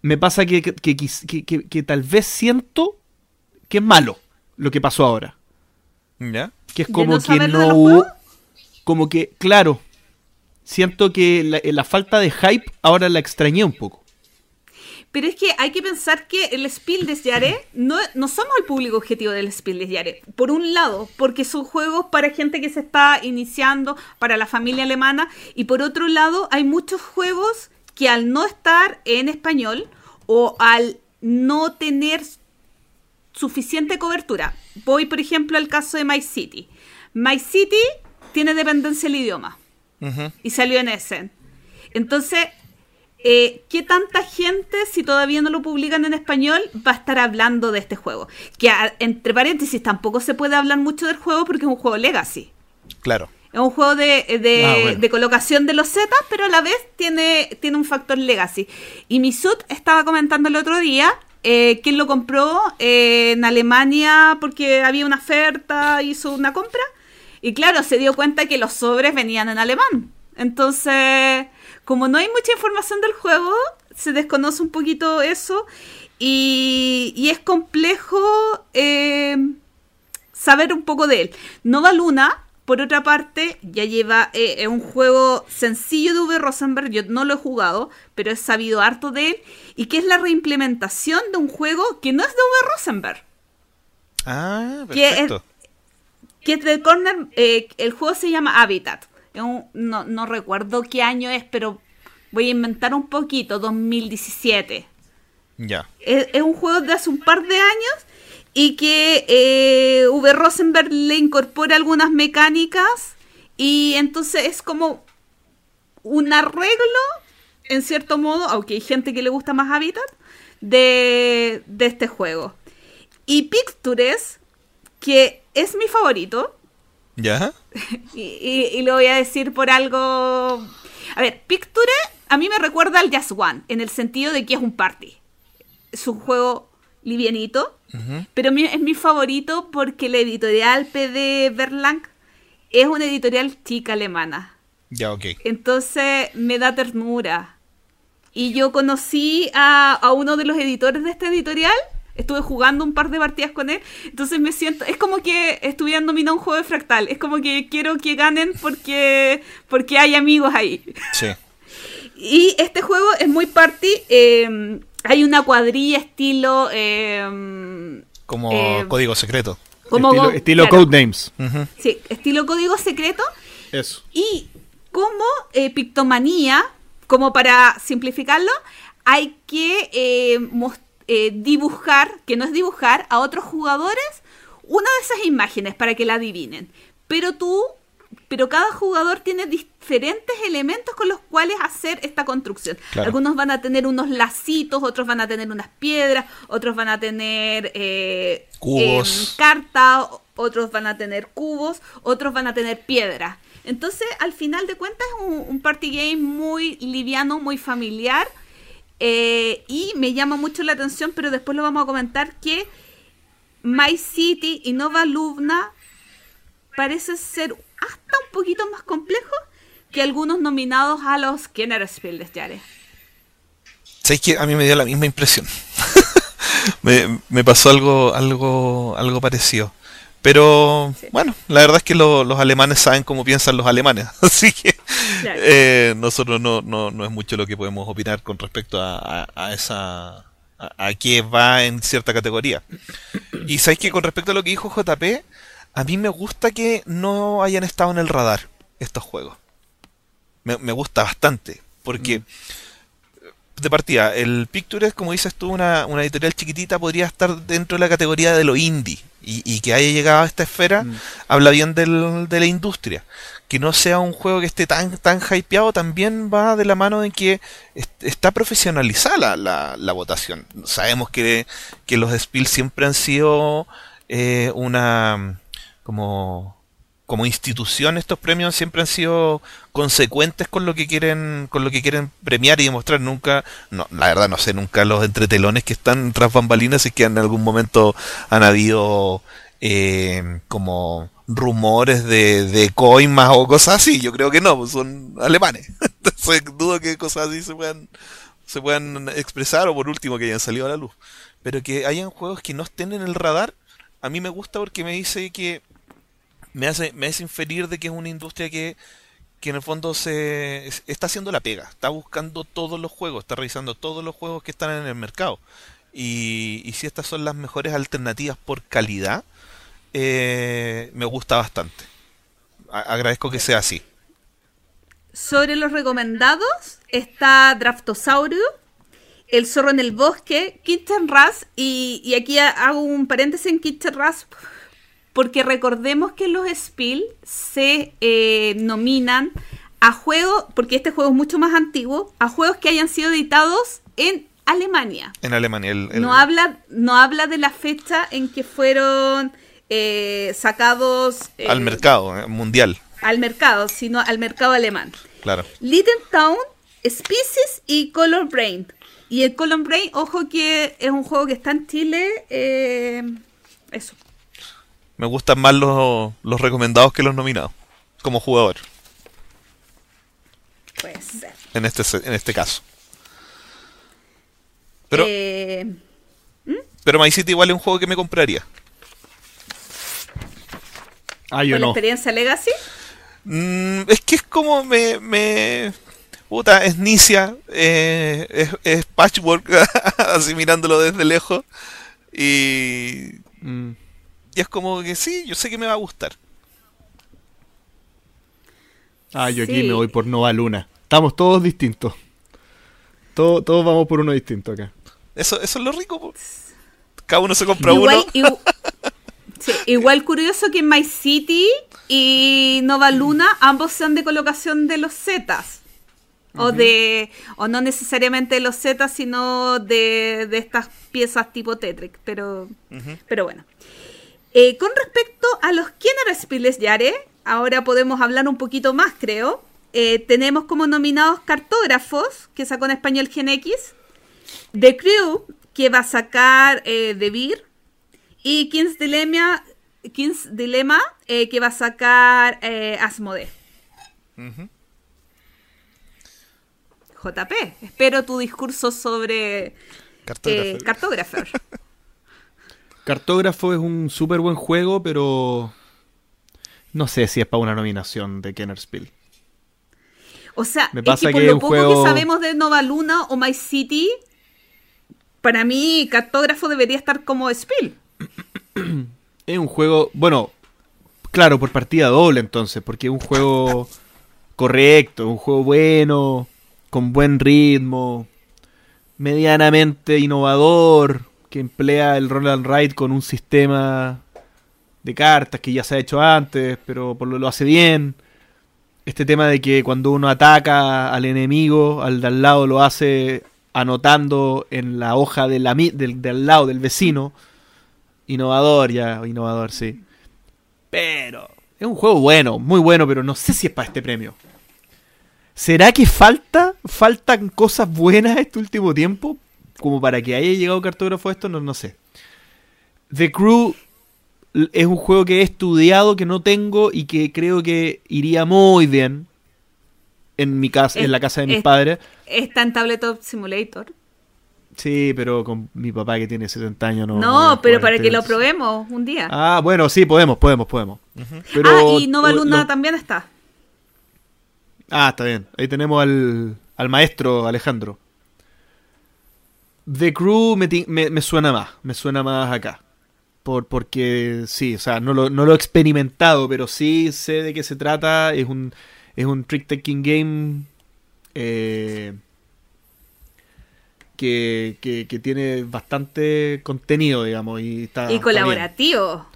me pasa que, que, que que- que- que tal vez siento que es malo lo que pasó ahora. ¿Ya? Que es ¿De como no que no hubo. Como que, claro. Siento que la, la falta de hype ahora la extrañé un poco. Pero es que hay que pensar que el Spiel des Jahres no, no somos el público objetivo del Spiel des Jahres. Por un lado, porque son juegos para gente que se está iniciando, para la familia alemana. Y por otro lado, hay muchos juegos que al no estar en español o al no tener suficiente cobertura. Voy, por ejemplo, al caso de My City. My City tiene dependencia del idioma Y salió en Essen. Entonces, eh, ¿qué tanta gente, si todavía no lo publican en español, va a estar hablando de este juego? Que, a- entre paréntesis, tampoco se puede hablar mucho del juego porque es un juego legacy. Claro. Es un juego de, de- Ah, bueno. de colocación de los zetas, pero a la vez tiene, tiene un factor legacy. Y Misut estaba comentando el otro día eh, que él lo compró eh, en Alemania porque había una oferta, hizo una compra. Y claro, se dio cuenta que los sobres venían en alemán. Entonces, como no hay mucha información del juego, se desconoce un poquito eso. Y, y es complejo eh, saber un poco de él. Nova Luna, por otra parte, ya lleva eh, es un juego sencillo de V. Rosenberg, yo no lo he jugado, pero he sabido harto de él, y que es la reimplementación de un juego que no es de V. Rosenberg, Ah, Que es- perfecto. Que de Corner, eh, el juego se llama Habitat. No, no recuerdo qué año es, pero voy a inventar un poquito, 2017. Ya. Es, es un juego de hace un par de años y que eh, V. Rosenberg le incorpora algunas mecánicas y entonces es como un arreglo, en cierto modo, aunque hay gente que le gusta más Habitat, de, de este juego. Y Pictures, que es mi favorito, ¿Ya? <laughs> y, y- y lo voy a decir por algo. A ver, Picture a mí me recuerda al Just One, en el sentido de que es un party. Es un juego livianito, pero mi- es mi favorito porque la editorial PD Verlag es una editorial chica alemana. Ya, ok. Entonces me da ternura. Y yo conocí a, a uno de los editores de esta editorial. Estuve jugando un par de partidas con él. Entonces me siento. Es como que estuvieran nominado un juego de fractal. Es como que quiero que ganen porque, porque hay amigos ahí. Sí. Y este juego es muy party. eh, hay una cuadrilla estilo. eh, Como Eh, código secreto. como estilo Go- estilo claro, Codenames. Sí, estilo código secreto. Eso. Y como eh, pictomanía, como para simplificarlo, hay que eh, mos- eh, dibujar, que no es dibujar, a otros jugadores una de esas imágenes para que la adivinen. Pero tú, pero cada jugador tiene diferentes elementos con los cuales hacer esta construcción. Claro. Algunos van a tener unos lacitos, otros van a tener unas piedras, otros van a tener eh, Cubos. carta, otros van a tener cubos, otros van a tener piedra. Entonces, al final de cuentas, es un, un party game muy liviano, muy familiar. Eh, y me llama mucho la atención, pero después lo vamos a comentar, que My City y Nova Luna parece ser hasta un poquito más complejo que algunos nominados a los Kenner Spiel de Jahre. ¿Sabes que A mí me dio la misma impresión. <laughs> me, me pasó algo, algo, algo parecido. Pero Sí. bueno, la verdad es que lo- los alemanes saben cómo piensan los alemanes. <laughs> Así que Claro. eh, nosotros no, no, no es mucho lo que podemos opinar con respecto a, a- a esa. A, a qué va en cierta categoría. Y sabéis que con respecto a lo que dijo JP, a mí me gusta que no hayan estado en el radar estos juegos. Me, me gusta bastante. Porque de partida, el Pictures, como dices tú, una, una editorial chiquitita, podría estar dentro de la categoría de lo indie. Y, y que haya llegado a esta esfera, Mm. habla bien del- de la industria. Que no sea un juego que esté tan, tan hypeado, también va de la mano de que est- está profesionalizada la, la- votación. Sabemos que, que los Spiel siempre han sido eh, una como como institución estos premios siempre han sido consecuentes con lo que quieren con lo que quieren premiar y demostrar nunca no la verdad no sé nunca los entretelones que están tras bambalinas es que en algún momento han habido eh, como rumores de, de coimas o cosas así yo creo que no pues son alemanes <laughs> entonces dudo que cosas así se puedan se puedan expresar o por último que hayan salido a la luz pero que hayan juegos que no estén en el radar a mí me gusta porque me dice que me hace, me hace inferir de que es una industria que, que en el fondo se es- está haciendo la pega, está buscando todos los juegos, está revisando todos los juegos que están en el mercado. Y, y si estas son las mejores alternativas por calidad, eh, me gusta bastante. A- agradezco que sea así. Sobre los recomendados está Draftosaurio, El zorro en el bosque, Kitchen Rush, y, y aquí ha- hago un paréntesis en Kitchen Rush, porque recordemos que los Spiel se eh, nominan a juegos, porque este juego es mucho más antiguo, a juegos que hayan sido editados en Alemania. En Alemania. El, el- No habla, no habla de la fecha en que fueron eh, sacados eh, al mercado eh, mundial, al mercado, sino al mercado alemán. claro. Little Town, Species y Color Brain. Y el Color Brain, ojo que es un juego que está en Chile. eh, eso. Me gustan más los, los recomendados que los nominados, como jugador, Puede ser. en este, en este caso. Pero, Eh, pero My City igual es un juego que me compraría. Ah, yo ¿Con la experiencia Legacy? Mm, es que es como me. me puta, es Nicia, eh, es, es patchwork, <laughs> así mirándolo desde lejos. Y, Mm. y es como que sí, yo sé que me va a gustar. Ah, yo aquí me voy por Nova Luna. Estamos todos distintos. Todo- todos vamos por uno distinto acá. Eso, eso es lo rico. Cada uno se compra Igual, uno. <laughs> sí, igual curioso que My City y Nova Luna ambos sean de colocación de los Zetas. O de. O no necesariamente de los Zetas, sino de, de estas piezas tipo Tetrick. Pero. Pero bueno. Eh, con respecto a los Spiels Yare, ahora podemos hablar un poquito más, creo. Eh, tenemos como nominados Cartógrafos, que sacó en español Gen X, The Crew, que va a sacar eh, The Beer, y King's Dilemma, King's Dilemma eh, que va a sacar eh, Asmodee. Ujú. JP, espero tu discurso sobre Cartógrafo. eh, Cartographer. <laughs> Cartógrafo es un súper buen juego, pero no sé si es para una nominación de Kenner Spiel. O sea, Me es pasa que por que lo poco juego- que sabemos de Nova Luna o My City, para mí cartógrafo debería estar como Spiel. <clears throat> Es un juego, bueno, claro, por partida doble entonces, porque es un juego correcto, un juego bueno, con buen ritmo, medianamente innovador, que emplea el roll and ride con un sistema de cartas que ya se ha hecho antes, pero por lo, lo hace bien. Este tema de que cuando uno ataca al enemigo, al de al lado lo hace anotando en la hoja de la del, del lado del vecino. Innovador ya, innovador, sí. Pero es un juego bueno, muy bueno, pero no sé si es para este premio. ¿Será que falta? ¿Faltan cosas buenas este último tiempo? Como para que haya llegado cartógrafo esto, no, no sé. The Crew es un juego que he estudiado, que no tengo y que creo que iría muy bien en mi casa, Es- en la casa de mis es- padres. Está en Tabletop Simulator. Sí, pero con mi papá que tiene 70 años no. No, pero para que lo probemos un día. Ah, bueno, sí, podemos, podemos, podemos. Pero, ah, y Nova Luna lo- también está. Ah, está bien. Ahí tenemos al, al maestro Alejandro. The Crew me- me suena más, me suena más acá. Por, porque sí, o sea, no lo, no lo he experimentado, pero sí sé de qué se trata. Es un, es un trick-taking game eh, que, que, que tiene bastante contenido, digamos. Y, está, y está bien. colaborativo.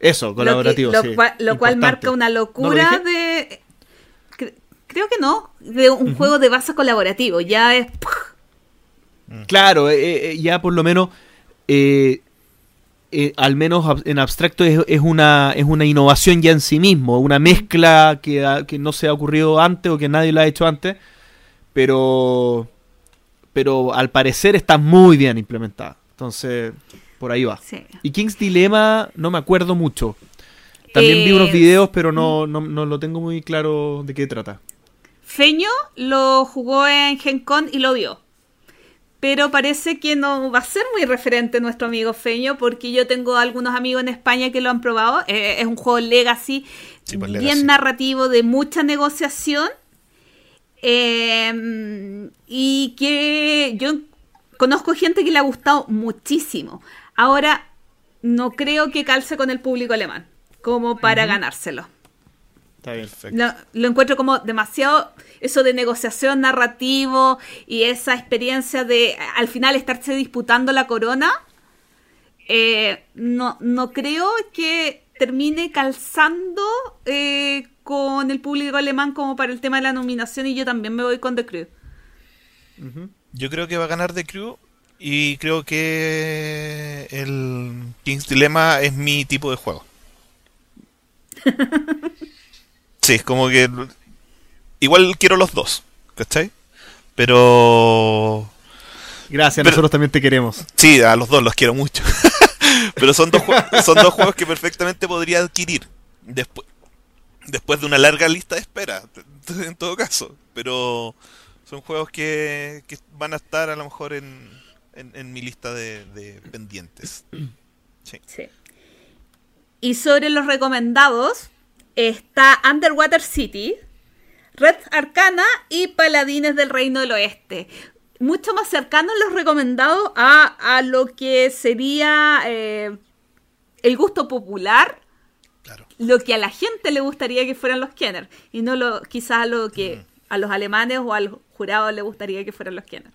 Eso, Lo que- colaborativo. Lo, sí, cual, lo cual marca una ¿No lo locura de. cre- Creo que no. De un juego de base colaborativo. Ya es. Claro, eh, eh, ya por lo menos, eh, eh, al menos ab- en abstracto es, es una, es una innovación ya en sí mismo, una mezcla que, ha- que no se ha ocurrido antes o que nadie lo ha hecho antes, pero, pero al parecer está muy bien implementada. Entonces, por ahí va. Sí. Y King's Dilemma no me acuerdo mucho. También vi unos Eh, videos, pero no, no, no lo tengo muy claro de qué trata. Feño lo jugó en Gen Con y lo vio. Pero parece que no va a ser muy referente nuestro amigo Feño, porque yo tengo algunos amigos en España que lo han probado. Eh, es un juego legacy, Sí, pues, bien legacy. narrativo, de mucha negociación. Eh, y que yo conozco gente que le ha gustado muchísimo. Ahora, no creo que calce con el público alemán, como para ganárselo. Está bien. Perfecto. Lo, lo encuentro como demasiado eso de negociación narrativo y esa experiencia de al final estarse disputando la corona. eh, no, no creo que termine calzando eh, con el público alemán como para el tema de la nominación y yo también me voy con The Crew. Yo creo que va a ganar The Crew y creo que el King's Dilemma es mi tipo de juego. <laughs> Sí, es como que igual quiero los dos, ¿cachai? Pero Gracias, Pero- nosotros también te queremos. sí, a los dos los quiero mucho. <laughs> Pero son dos, jue- son dos juegos que perfectamente podría adquirir después, después de una larga lista de espera, <laughs> en todo caso. Pero son juegos que, que van a estar a lo mejor en, en, en mi lista de, de pendientes. <clears throat> Sí. Sí. Y sobre los recomendados está Underwater City, Red Arcana y Paladines del Reino del Oeste. Mucho más cercanos los recomendados a, a lo que sería eh, el gusto popular, Claro. lo que a la gente le gustaría que fueran los Kenner, y no lo, quizás a lo que a los alemanes o al jurado le gustaría que fueran los Kenner.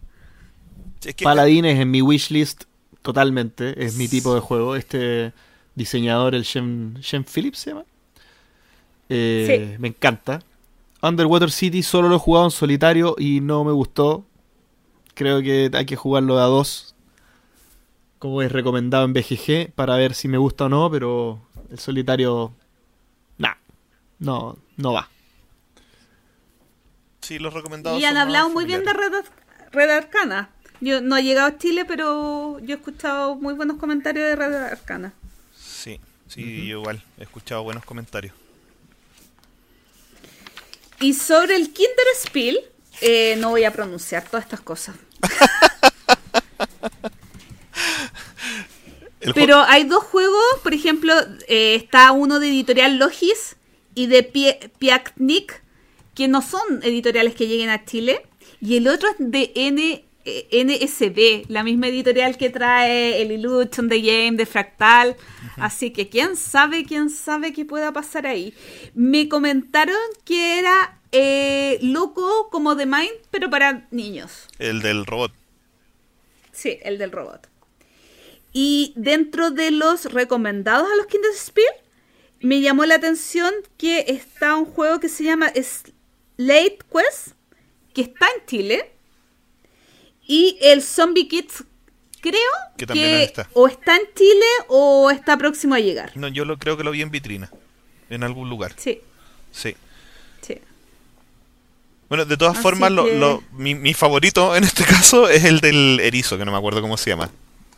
Es que- Paladines en mi wishlist totalmente. Es mi tipo de juego. Este diseñador, el Shem, Shem Phillips, se llama. Eh, Me encanta. Underwater City solo lo he jugado en solitario y no me gustó. Creo que hay que jugarlo de a dos. Como es recomendado en BGG para ver si me gusta o no, pero el solitario. Nah, no, no va. Sí, los recomendados. Y han son hablado muy bien de. Red, Red Arcana. Yo no he llegado a Chile, pero yo he escuchado muy buenos comentarios de Red Arcana. Sí, sí, yo igual. He escuchado buenos comentarios. Y sobre el Kinder Spiel, eh, no voy a pronunciar todas estas cosas. Pero hay dos juegos, por ejemplo, eh, está uno de editorial Logis y de Pie- que no son editoriales que lleguen a Chile. Y el otro es de N, eh, NSB, la misma editorial que trae el Illusion, The Game, de Fractal. Así que quién sabe, quién sabe qué pueda pasar ahí. Me comentaron que era eh, loco como The Mind, pero para niños. El del robot. Sí, el del robot. Y dentro de los recomendados a los Kinderspiel, me llamó la atención que está un juego que se llama Slate Quest, que está en Chile. Y el Zombie Kids, creo Que que, está. o está en Chile o está próximo a llegar. No, yo lo creo que lo vi en vitrina. En algún lugar. Sí. sí. Bueno, de todas Así formas, lo- que- lo- mi, mi favorito en este caso es el del erizo, que no me acuerdo cómo se llama.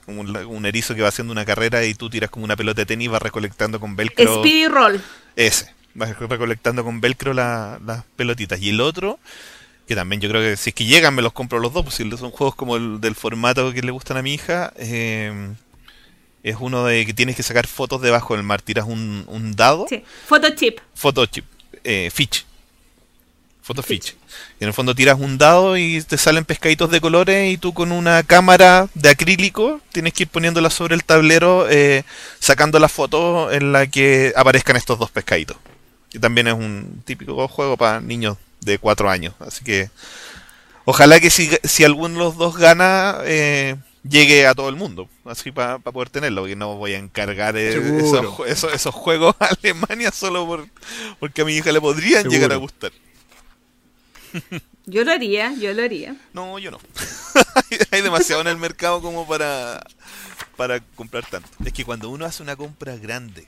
Un, un erizo que va haciendo una carrera y tú tiras como una pelota de tenis y vas recolectando con velcro. Speedy Roll. Ese. Vas recolectando con velcro la- las pelotitas. Y el otro, que también yo creo que si es que llegan me los compro los dos, pues si son juegos como el del formato que le gustan a mi hija. eh, es uno de que tienes que sacar fotos debajo del mar. Tiras un, un dado. Sí. Photochip. Photochip, eh, Fitch. Photo Fitch. Y en el fondo tiras un dado y te salen pescaditos de colores y tú con una cámara de acrílico tienes que ir poniéndola sobre el tablero eh, sacando la foto en la que aparezcan estos dos pescaditos. Que también es un típico juego para niños de 4 años. Así que ojalá que si, si alguno de los dos gana eh, llegue a todo el mundo. Así para poder tenerlo. Porque no voy a encargar eh, esos, jue- esos, esos juegos a Alemania solo por, porque a mi hija le podrían Seguro. llegar a gustar. Yo lo haría, yo lo haría. No, yo no. <laughs> Hay demasiado en el mercado como para, para comprar tanto. Es que cuando uno hace una compra grande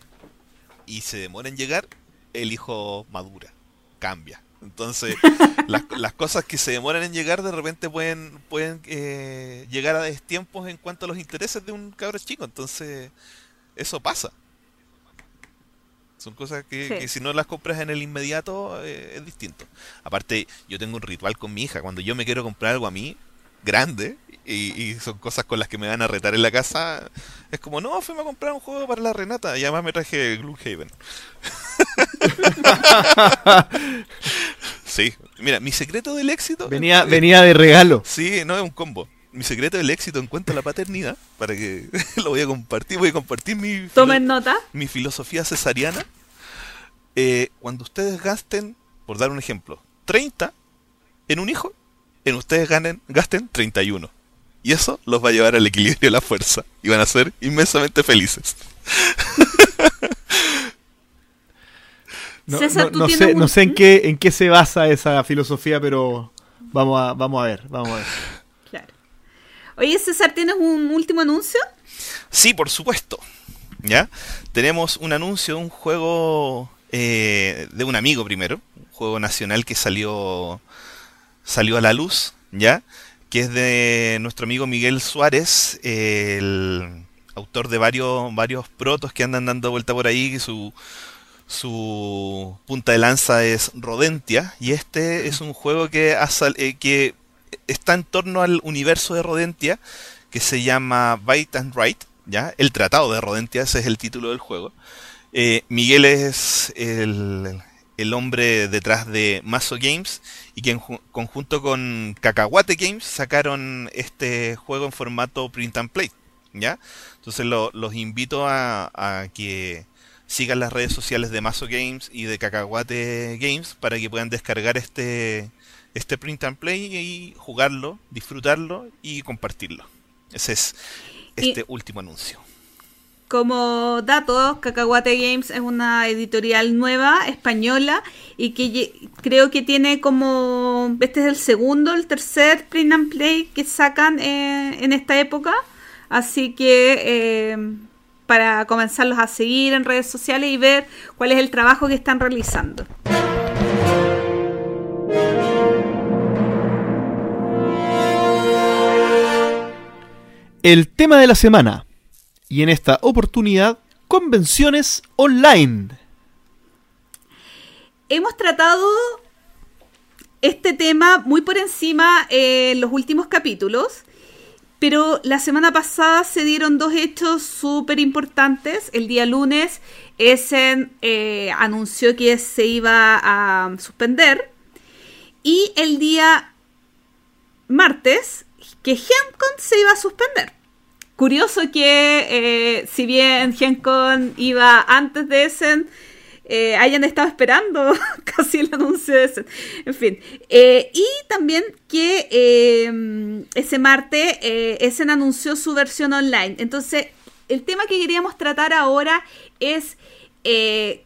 y se demora en llegar, el hijo madura, cambia. Entonces, <laughs> las, las cosas que se demoran en llegar de repente pueden, pueden eh, llegar a destiempos en cuanto a los intereses de un cabro chico. Entonces, eso pasa. Son cosas que, Sí. que si no las compras en el inmediato eh, es distinto. Aparte, yo tengo un ritual con mi hija. Cuando yo me quiero comprar algo a mí, grande, y, y son cosas con las que me van a retar en la casa, es como, no, fuimos a comprar un juego para la Renata. Y además me traje Gloomhaven. <laughs> sí, mira, mi secreto del éxito... Venía, venía de regalo. Sí, no es un combo. Mi secreto del éxito en cuanto a la paternidad, para que <laughs> lo voy a compartir, voy a compartir mi, filo- Tomen nota. mi filosofía cesariana. Eh, cuando ustedes gasten, por dar un ejemplo, 30 en un hijo, en ustedes ganen, gasten 31. Y eso los va a llevar al equilibrio de la fuerza. Y van a ser inmensamente felices. No, César, no- tú no tienes sé, un- no sé en qué, en qué se basa esa filosofía, pero vamos a, vamos a ver, vamos a ver. Oye, César, ¿tienes un último anuncio? Sí, por supuesto. ¿Ya? Tenemos un anuncio de un juego eh, de un amigo primero. Un juego nacional que salió, salió a la luz, ¿ya? Que es de nuestro amigo Miguel Suárez, el autor de varios, varios protos que andan dando vuelta por ahí. que Su, su punta de lanza es Rodentia. Y este es un juego que, ha eh, que está en torno al universo de Rodentia que se llama Bite and Write, ¿ya? El Tratado de Rodentia, ese es el título del juego. Eh, Miguel es el, el hombre detrás de Mazo Games y que en ju- conjunto con Cacahuate Games sacaron este juego en formato print and play, ¿ya? Entonces lo- los invito a, a que sigan las redes sociales de Mazo Games y de Cacahuate Games para que puedan descargar este, este print and play y jugarlo, disfrutarlo y compartirlo. Ese es este último anuncio. Como datos, Cacahuate Games es una editorial nueva, española, y que creo que tiene como, este es el segundo, el tercer print and play que sacan eh, en esta época. Así que eh, para comenzarlos a seguir en redes sociales y ver cuál es el trabajo que están realizando. El tema de la semana y en esta oportunidad convenciones online. Hemos tratado este tema muy por encima en los últimos capítulos, pero la semana pasada se dieron dos hechos súper importantes. El día lunes, Essen eh, anunció que se iba a suspender. Y el día martes, que GenCon se iba a suspender. Curioso que, eh, si bien GenCon iba antes de Essen, eh, hayan estado esperando <laughs> casi el anuncio de Essen. En fin. Eh, y también que ese martes Essen anunció su versión online. Entonces, el tema que queríamos tratar ahora es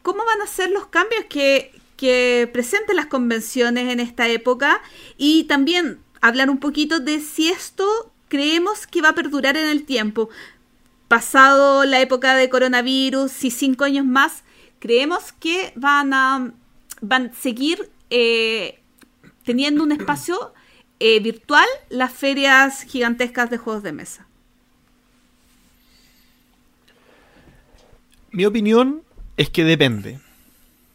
cómo van a ser los cambios que, que presenten las convenciones en esta época y también hablar un poquito de si esto creemos que va a perdurar en el tiempo. Pasado la época de coronavirus y cinco años más, creemos que van a, van seguir eh, teniendo un espacio eh, virtual las ferias gigantescas de juegos de mesa. Mi opinión es que depende.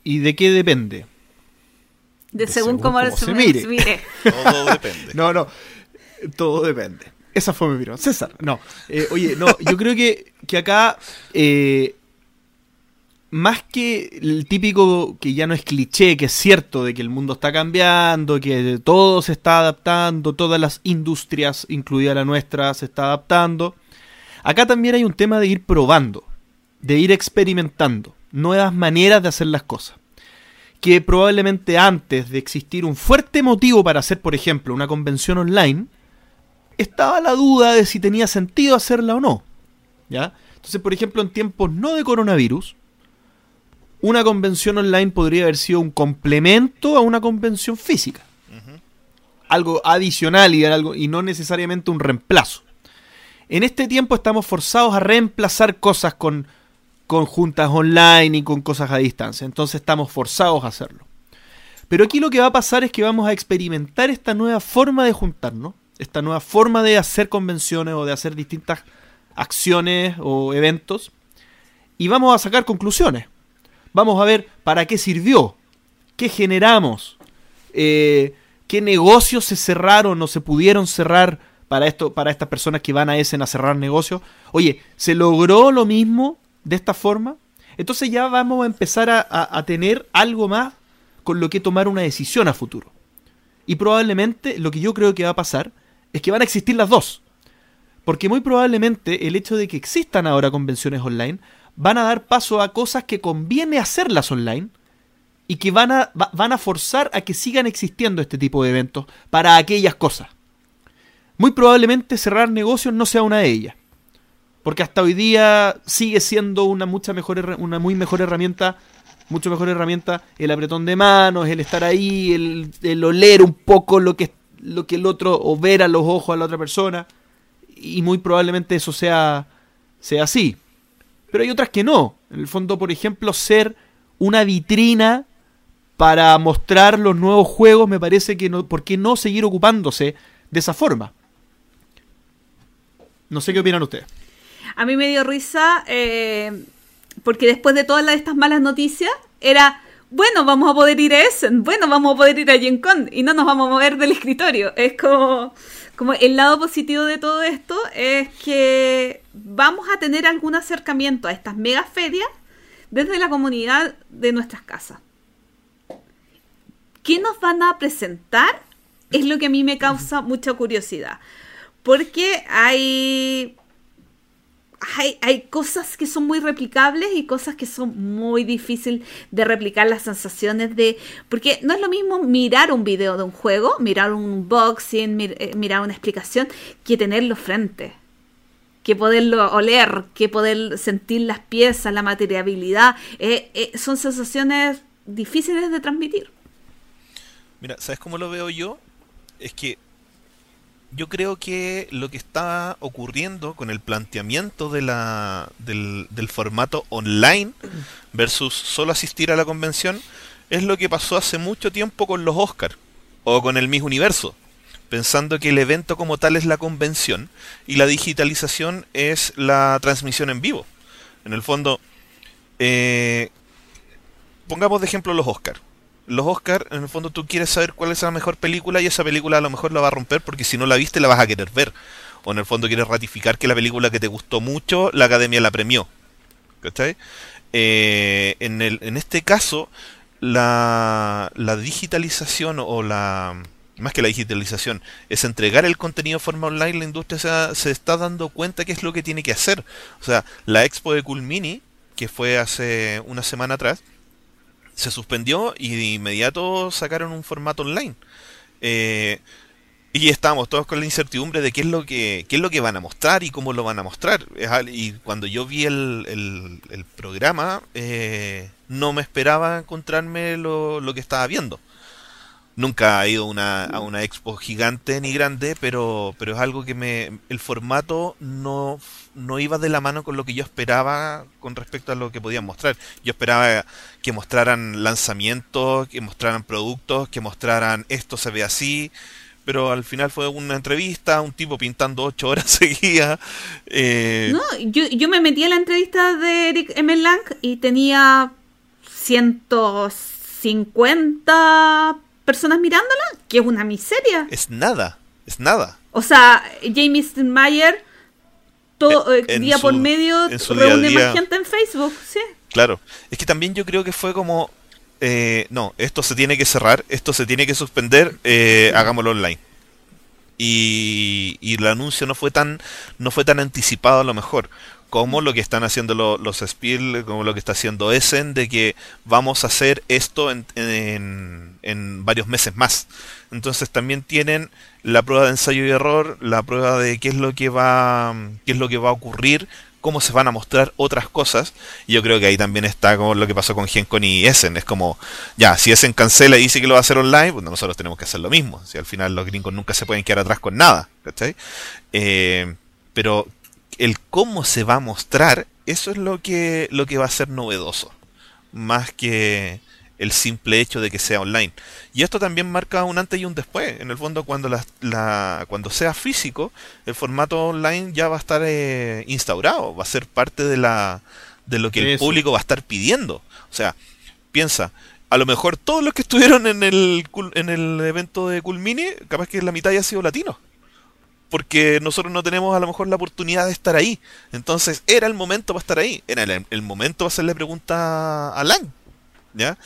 ¿Y de qué depende? De, según, cómo, se, mire. <laughs> Todo depende. No, no. Todo depende. Esa fue mi opinión. César, no. Eh, oye, no, yo creo que, acá, eh, más que el típico que ya no es cliché, que es cierto de que el mundo está cambiando, que todo se está adaptando, todas las industrias, incluida la nuestra, se está adaptando, acá también hay un tema de ir probando, de ir experimentando nuevas maneras de hacer las cosas que probablemente antes de existir un fuerte motivo para hacer, por ejemplo, una convención online, estaba la duda de si tenía sentido hacerla o no. ¿Ya? Entonces, por ejemplo, en tiempos no de coronavirus, una convención online podría haber sido un complemento a una convención física. Algo adicional y, algo, y no necesariamente un reemplazo. En este tiempo estamos forzados a reemplazar cosas con, con juntas online y con cosas a distancia. Entonces estamos forzados a hacerlo. Pero aquí lo que va a pasar es que vamos a experimentar esta nueva forma de juntarnos esta nueva forma de hacer convenciones o de hacer distintas acciones o eventos y vamos a sacar conclusiones. Vamos a ver para qué sirvió, qué generamos, eh, qué negocios se cerraron o se pudieron cerrar para, esto, para estas personas que van a Essen a cerrar negocios. Oye, ¿se logró lo mismo de esta forma? Entonces ya vamos a empezar a, tener algo más con lo que tomar una decisión a futuro. Y probablemente lo que yo creo que va a pasar es que van a existir las dos. Porque muy probablemente el hecho de que existan ahora convenciones online van a dar paso a cosas que conviene hacerlas online y que van a, van a forzar a que sigan existiendo este tipo de eventos para aquellas cosas. Muy probablemente cerrar negocios no sea una de ellas. Porque hasta hoy día sigue siendo una, mucha mejor, una muy mejor herramienta mucho mejor herramienta el apretón de manos, el estar ahí, el, el oler un poco lo que lo que el otro, o ver a los ojos a la otra persona, y muy probablemente eso sea, sea así. Pero hay otras que no. En el fondo, por ejemplo, ser una vitrina para mostrar los nuevos juegos, me parece que no, ¿por qué no seguir ocupándose de esa forma? No sé qué opinan ustedes. A mí me dio risa eh, porque después de todas estas malas noticias, era bueno, vamos a poder ir a Essen, bueno, vamos a poder ir a Gen Con y no nos vamos a mover del escritorio. Es como, como el lado positivo de todo esto es que vamos a tener algún acercamiento a estas mega ferias desde la comunidad de nuestras casas. ¿Qué nos van a presentar? Es lo que a mí me causa mucha curiosidad. Porque hay hay, hay cosas que son muy replicables y cosas que son muy difíciles de replicar las sensaciones de... Porque no es lo mismo mirar un video de un juego, mirar un unboxing, eh, mirar una explicación, que tenerlo frente. Que poderlo oler, que poder sentir las piezas, la materiabilidad. Eh, eh, son sensaciones difíciles de transmitir. Mira, ¿sabes cómo lo veo yo? Es que yo creo que lo que está ocurriendo con el planteamiento de la, del, formato online versus solo asistir a la convención es lo que pasó hace mucho tiempo con los Oscars o con el Miss Universo, pensando que el evento como tal es la convención y la digitalización es la transmisión en vivo. En el fondo, eh, pongamos de ejemplo los Oscars los Oscars, en el fondo tú quieres saber cuál es la mejor película y esa película a lo mejor la va a romper porque si no la viste la vas a querer ver. O en el fondo quieres ratificar que la película que te gustó mucho, la academia la premió. ¿Cachai? Eh, en, el, en este caso, la, la digitalización o la... Más que la digitalización, es entregar el contenido de forma online. La industria se, se está dando cuenta que es lo que tiene que hacer. O sea, la expo de Cool Mini, que fue hace una semana atrás, se suspendió y de inmediato sacaron un formato online. Eh, y estábamos todos con la incertidumbre de qué es lo que qué es lo que van a mostrar y cómo lo van a mostrar. Y cuando yo vi el, el, programa, eh, no me esperaba encontrarme lo, lo que estaba viendo. Nunca he ido una, a una expo gigante ni grande, pero, pero es algo que me. El formato no, no iba de la mano con lo que yo esperaba con respecto a lo que podían mostrar. Yo esperaba que mostraran lanzamientos, que mostraran productos, que mostraran esto se ve así, pero al final fue una entrevista, un tipo pintando ocho horas <laughs> seguidas. Eh... No, yo, yo me metí en la entrevista de Eric M. Lang y tenía 150 personas mirándola, que es una miseria. Es nada, es nada. O sea, Jamie Steinmeier <laughs> todo, eh, día por medio reúne más gente en Facebook, sí. Claro, es que también yo creo que fue como, eh, no, esto se tiene que cerrar, esto se tiene que suspender, eh, hagámoslo online. Y, y, el anuncio no fue tan no fue tan anticipado a lo mejor como lo que están haciendo los Spiel, como lo que está haciendo Essen, de que vamos a hacer esto en, varios meses más. Entonces también tienen la prueba de ensayo y error, la prueba de qué es lo que va, qué es lo que va a ocurrir, cómo se van a mostrar otras cosas. Y yo creo que ahí también está como lo que pasó con Gencon y Essen. Es como, ya, si Essen cancela y dice que lo va a hacer online, pues nosotros tenemos que hacer lo mismo. Si al final los gringos nunca se pueden quedar atrás con nada. ¿cachai? Eh, pero el cómo se va a mostrar, eso es lo que, lo que va a ser novedoso. Más que el simple hecho de que sea online. Y esto también marca un antes y un después. En el fondo, cuando, la, cuando sea físico, el formato online ya va a estar eh, instaurado, va a ser parte de, la, de lo que el público va a estar pidiendo. O sea, piensa, a lo mejor todos los que estuvieron en el, en el evento de Culmini, capaz que la mitad haya sido latino porque nosotros no tenemos a lo mejor la oportunidad de estar ahí. Entonces era el momento para estar ahí, era el, momento para hacerle pregunta a Lang. ¿ya?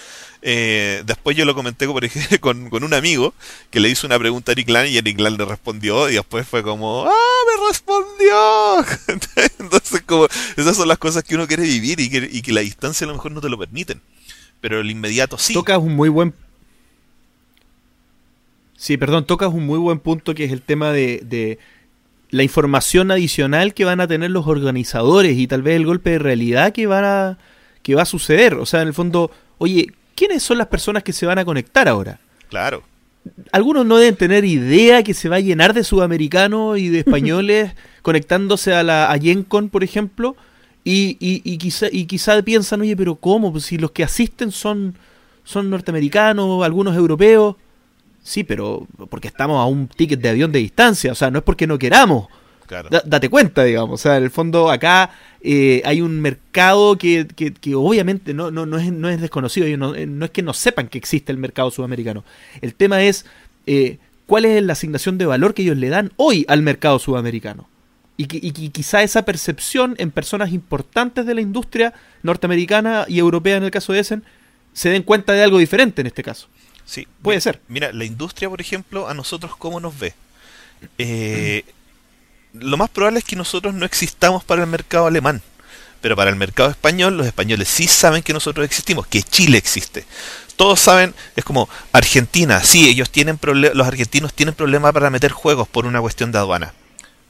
Eh, después yo lo comenté <laughs> con, con, un amigo que le hizo una pregunta a Eric y Eric Lang le respondió y después fue como, ¡ah, me respondió! <laughs> Entonces como, esas son las cosas que uno quiere vivir y que, y que la distancia a lo mejor no te lo permiten. Pero el inmediato sí. Tocas un muy buen Sí, perdón, tocas un muy buen punto que es el tema de, la información adicional que van a tener los organizadores y tal vez el golpe de realidad que, van a, que va a suceder. O sea, en el fondo, oye, ¿quiénes son las personas que se van a conectar ahora? Claro. Algunos no deben tener idea que se va a llenar de sudamericanos y de <laughs> españoles conectándose a la a Yencon, por ejemplo, y, y, y, quizá, y quizá piensan, oye, pero ¿cómo? Pues si los que asisten son, son norteamericanos, algunos europeos. Sí, pero porque estamos a un ticket de avión de distancia, o sea, no es porque no queramos. date cuenta, digamos. O sea, en el fondo acá eh, hay un mercado que, que, obviamente no, no, no, es, no es desconocido, no, eh, no, es que no sepan que existe el mercado sudamericano. El tema es eh, cuál es la asignación de valor que ellos le dan hoy al mercado sudamericano. Y, y, quizá esa percepción en personas importantes de la industria norteamericana y europea en el caso de Essen se den cuenta de algo diferente en este caso. Sí, puede ser. Mira, la industria, por ejemplo, a nosotros cómo nos ve. Eh, lo más probable es que nosotros no existamos para el mercado alemán. Pero para el mercado español, los españoles sí saben que nosotros existimos, que Chile existe. Todos saben, es como Argentina, sí, ellos tienen los argentinos tienen problemas para meter juegos por una cuestión de aduana.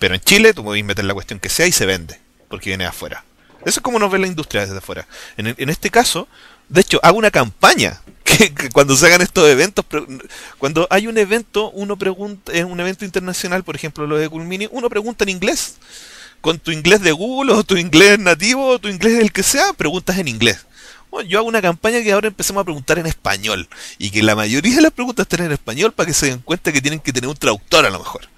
Pero en Chile tú puedes meter la cuestión que sea y se vende, porque viene de afuera. Eso es como nos ve la industria desde afuera. En, en este caso, de hecho, hago una campaña que, cuando se hagan estos eventos, cuando hay un evento, uno pregunta, es un evento internacional, por ejemplo, lo de Culmini, uno pregunta en inglés con tu inglés de Google o tu inglés nativo o tu inglés el que sea, preguntas en inglés. Bueno, yo hago una campaña que ahora empecemos a preguntar en español y que la mayoría de las preguntas estén en español para que se den cuenta que tienen que tener un traductor a lo mejor.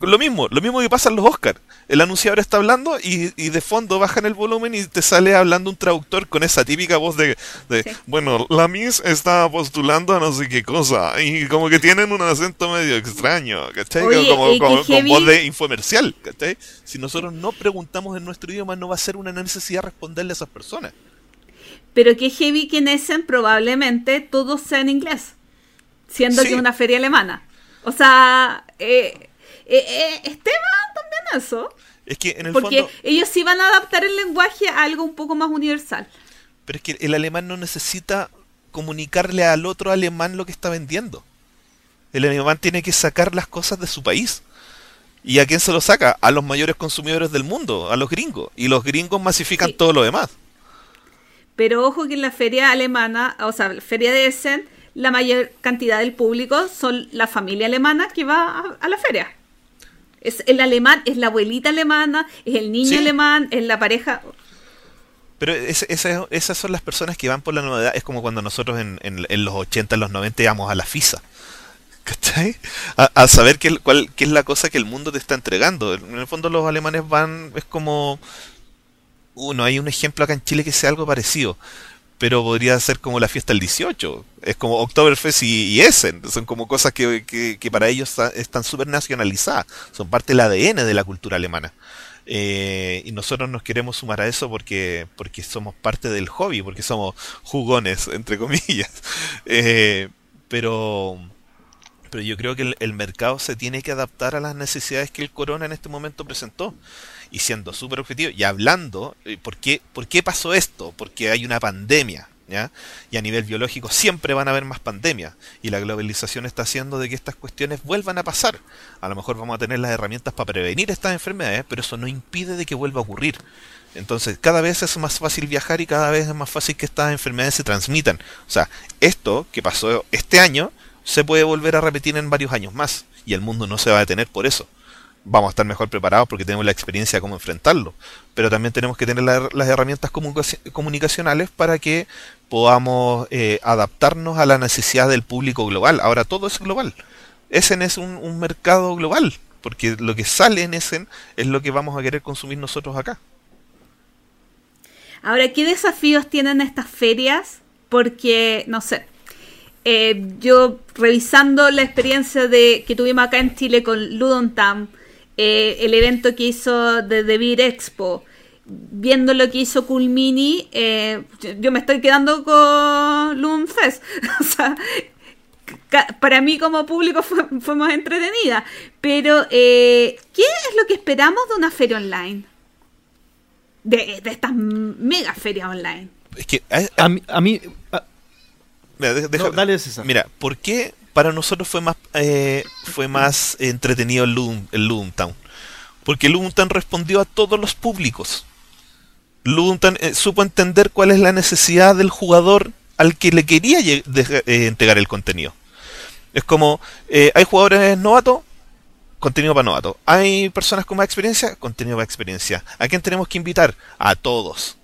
Lo mismo, lo mismo que pasa en los Oscars el anunciador está hablando y, de fondo bajan el volumen y te sale hablando un traductor con esa típica voz de, bueno, la Miss está postulando a no sé qué cosa y como que tienen un acento medio extraño, ¿cachai? como, con voz de infomercial, ¿cachai? Si nosotros no preguntamos en nuestro idioma no va a ser una necesidad responderle a esas personas. Pero que heavy que en Essen probablemente todo sea en inglés, siendo que una feria alemana. O sea, eh, eh, eh, Esteban también eso. Es que en el Porque ellos sí van a adaptar el lenguaje a algo un poco más universal. Pero es que el alemán no necesita comunicarle al otro alemán lo que está vendiendo. El alemán tiene que sacar las cosas de su país. ¿Y a quién se lo saca? A los mayores consumidores del mundo, a los gringos. Y los gringos masifican todo lo demás. Pero ojo que en la feria alemana, o sea, la feria de Essen, la mayor cantidad del público son la familia alemana que va a la feria. Es el alemán, es la abuelita alemana, es el niño alemán, es la pareja. Pero esas son las personas que van por la novedad. Es como cuando nosotros en, los 80, en los 90 íbamos a la FISA. ¿Cachai? A, saber qué, cuál, qué es la cosa que el mundo te está entregando. En el fondo los alemanes van, es como... Uno, hay un ejemplo acá en Chile que sea algo parecido pero podría ser como la fiesta del 18. Es como Oktoberfest y, y Essen. Son como cosas que, que, para ellos están súper nacionalizadas. Son parte del ADN de la cultura alemana. Eh, y nosotros nos queremos sumar a eso porque, porque somos parte del hobby, porque somos jugones, entre comillas. <laughs> Eh, pero, pero yo creo que el mercado se tiene que adaptar a las necesidades que el corona en este momento presentó y siendo súper objetivo y hablando, eh, ¿por qué, ¿por qué pasó esto? Porque hay una pandemia, ¿ya? Y a nivel biológico siempre van a haber más pandemias. Y la globalización está haciendo de que estas cuestiones vuelvan a pasar. A lo mejor vamos a tener las herramientas para prevenir estas enfermedades, pero eso no impide de que vuelva a ocurrir. Entonces, cada vez es más fácil viajar y cada vez es más fácil que estas enfermedades se transmitan. O sea, esto que pasó este año se puede volver a repetir en varios años más. Y el mundo no se va a detener por eso vamos a estar mejor preparados porque tenemos la experiencia de cómo enfrentarlo. Pero también tenemos que tener las herramientas comunicacionales para que podamos eh, adaptarnos a la necesidad del público global. Ahora todo es global. Essen es un, mercado global, porque lo que sale en Essen es lo que vamos a querer consumir nosotros acá. Ahora, ¿qué desafíos tienen estas ferias? Porque, no sé, eh, yo revisando la experiencia de que tuvimos acá en Chile con Ludontam, eh, el evento que hizo de The Beer Expo, viendo lo que hizo Culmini, eh, yo me estoy quedando con Lumfest. <laughs> o sea, para mí como público fue, más entretenida. Pero, eh, ¿qué es lo que esperamos de una feria online? De, estas mega ferias online. Es que a, mí... mira, dale Mira, ¿por qué para nosotros fue más eh, fue más entretenido el Loom, el Town. Porque Loom Town respondió a todos los públicos. Loom Town eh, supo entender cuál es la necesidad del jugador al que le quería eh, entregar el contenido. Es como, hay jugadores novatos, contenido para novatos. Hay personas con más experiencia, contenido para experiencia. ¿A quién tenemos que invitar? A todos.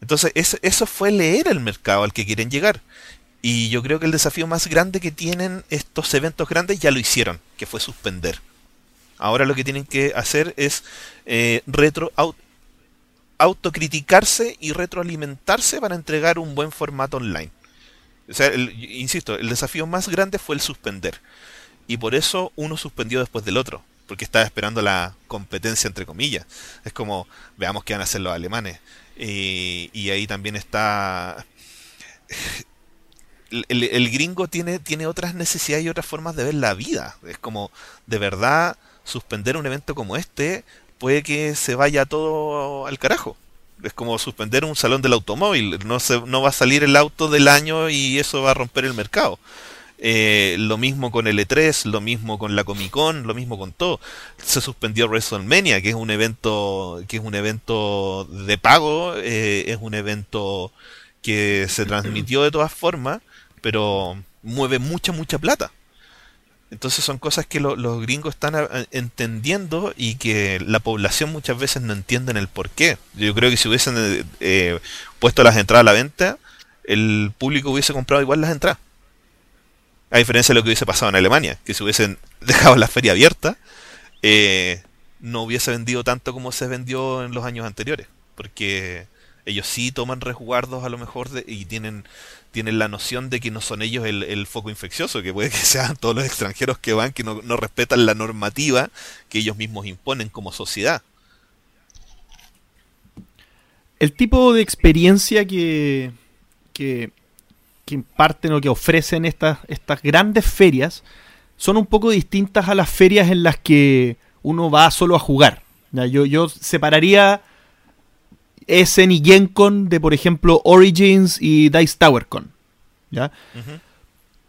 Entonces, eso fue leer el mercado al que quieren llegar. Y yo creo que el desafío más grande que tienen estos eventos grandes ya lo hicieron, que fue suspender. Ahora lo que tienen que hacer es eh, retro, autocriticarse y retroalimentarse para entregar un buen formato online. O sea, insisto, el desafío más grande fue el suspender. Y por eso uno suspendió después del otro, porque estaba esperando la competencia entre comillas. Es como, veamos qué van a hacer los alemanes. y ahí también está el, gringo tiene, tiene otras necesidades y otras formas de ver la vida. Es como, de verdad, suspender un evento como este puede que se vaya todo al carajo. Es como suspender un salón del automóvil. No, se, no va a salir el auto del año y eso va a romper el mercado. Eh, lo mismo con el E3, lo mismo con la Comic Con, lo mismo con todo. Se suspendió WrestleMania, que es un evento, que es un evento de pago, eh, es un evento que se transmitió de todas formas, pero mueve mucha, mucha plata. Entonces son cosas que los gringos están entendiendo y que la población muchas veces no entienden el por qué. Yo creo que si hubiesen eh, eh, puesto las entradas a la venta, el público hubiese comprado igual las entradas. A diferencia de lo que hubiese pasado en Alemania, que si hubiesen <laughs> dejado la feria abierta, eh, no hubiese vendido tanto como se vendió en los años anteriores. Porque ellos sí toman resguardos a lo mejor y tienen tienen la noción de que no son ellos el, foco infeccioso, que puede que sean todos los extranjeros que van, que no, respetan la normativa que ellos mismos imponen como sociedad. El tipo de experiencia que, que, que imparten o que ofrecen estas, estas grandes ferias son un poco distintas a las ferias en las que uno va solo a jugar. Yo, yo separaría Essen y GenCon de, por ejemplo, Origins y Dice TowerCon. ¿Ya?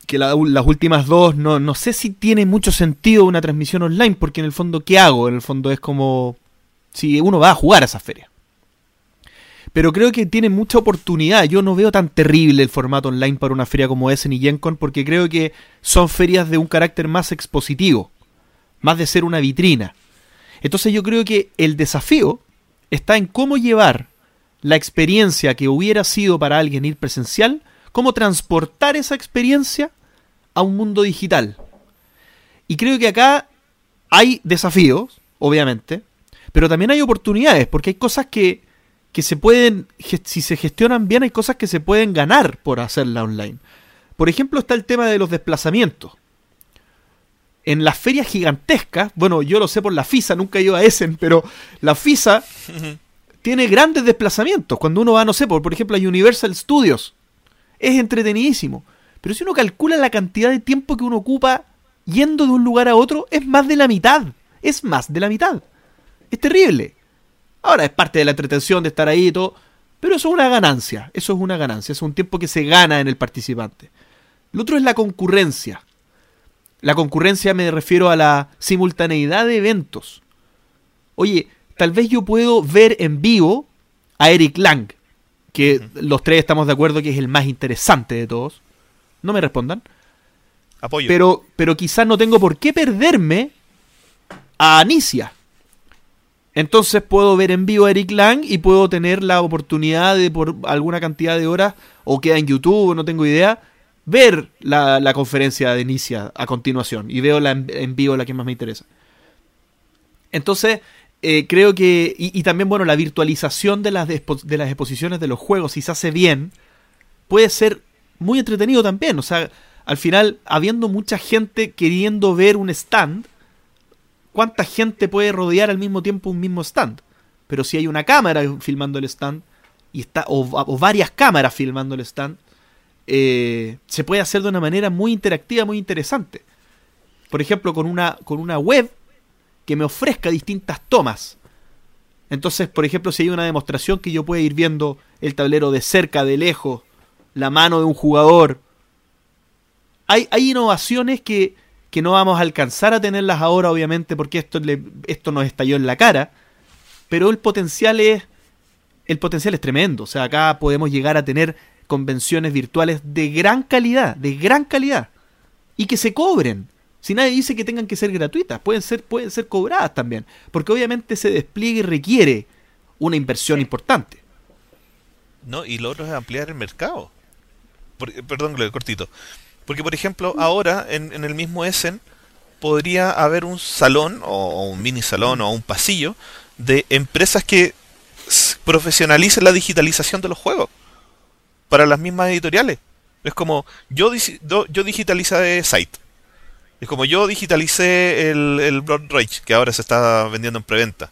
Que las últimas dos, no, no sé si tiene mucho sentido una transmisión online, porque en el fondo, ¿qué hago? En el fondo es como si uno va a jugar a esa feria. Pero creo que tiene mucha oportunidad. Yo no veo tan terrible el formato online para una feria como Essen y GenCon, porque creo que son ferias de un carácter más expositivo, más de ser una vitrina. Entonces yo creo que el desafío está en cómo llevar la experiencia que hubiera sido para alguien ir presencial, cómo transportar esa experiencia a un mundo digital. Y creo que acá hay desafíos, obviamente, pero también hay oportunidades, porque hay cosas que, que se pueden, si se gestionan bien, hay cosas que se pueden ganar por hacerla online. Por ejemplo, está el tema de los desplazamientos. En las ferias gigantescas, bueno, yo lo sé por la FISA, nunca he ido a Essen, pero la FISA tiene grandes desplazamientos. Cuando uno va, no sé, por, por ejemplo, a Universal Studios, es entretenidísimo. Pero si uno calcula la cantidad de tiempo que uno ocupa yendo de un lugar a otro, es más de la mitad. Es más de la mitad. Es terrible. Ahora es parte de la entretención de estar ahí y todo. Pero eso es una ganancia. Eso es una ganancia. Es un tiempo que se gana en el participante. Lo otro es la concurrencia. La concurrencia me refiero a la simultaneidad de eventos. Oye, tal vez yo puedo ver en vivo a Eric Lang, que los tres estamos de acuerdo que es el más interesante de todos. No me respondan. Apoyo. Pero, pero quizás no tengo por qué perderme a Anicia. Entonces puedo ver en vivo a Eric Lang y puedo tener la oportunidad de por alguna cantidad de horas, o queda en YouTube, no tengo idea, ver la, conferencia de Anicia a continuación. Y veo la en vivo la que más me interesa. Entonces, eh, creo que, y, también, bueno, la virtualización de las, de las exposiciones de los juegos, si se hace bien, puede ser muy entretenido también. O sea, al final, habiendo mucha gente queriendo ver un stand, ¿cuánta gente puede rodear al mismo tiempo un mismo stand? Pero si hay una cámara filmando el stand, y está, o, varias cámaras filmando el stand, eh, se puede hacer de una manera muy interactiva, muy interesante. Por ejemplo, con una, con una web que me ofrezca distintas tomas. Entonces, por ejemplo, si hay una demostración que yo pueda ir viendo el tablero de cerca, de lejos, la mano de un jugador. Hay, hay innovaciones que, que, no vamos a alcanzar a tenerlas ahora, obviamente, porque esto, esto nos estalló en la cara. Pero el potencial es. El potencial es tremendo. O sea, acá podemos llegar a tener convenciones virtuales de gran calidad, de gran calidad. Y que se cobren. Si nadie dice que tengan que ser gratuitas, pueden ser, pueden ser cobradas también, porque obviamente ese despliegue requiere una inversión importante. No, y lo otro es ampliar el mercado. perdón, cortito. Porque, por ejemplo, ahora en, el mismo Essen podría haber un salón, o, un mini salón, o un pasillo de empresas que profesionalicen la digitalización de los juegos para las mismas editoriales. Es como, yo, yo digitalicé Site es como yo digitalicé el, el Broad Rage, que ahora se está vendiendo en preventa.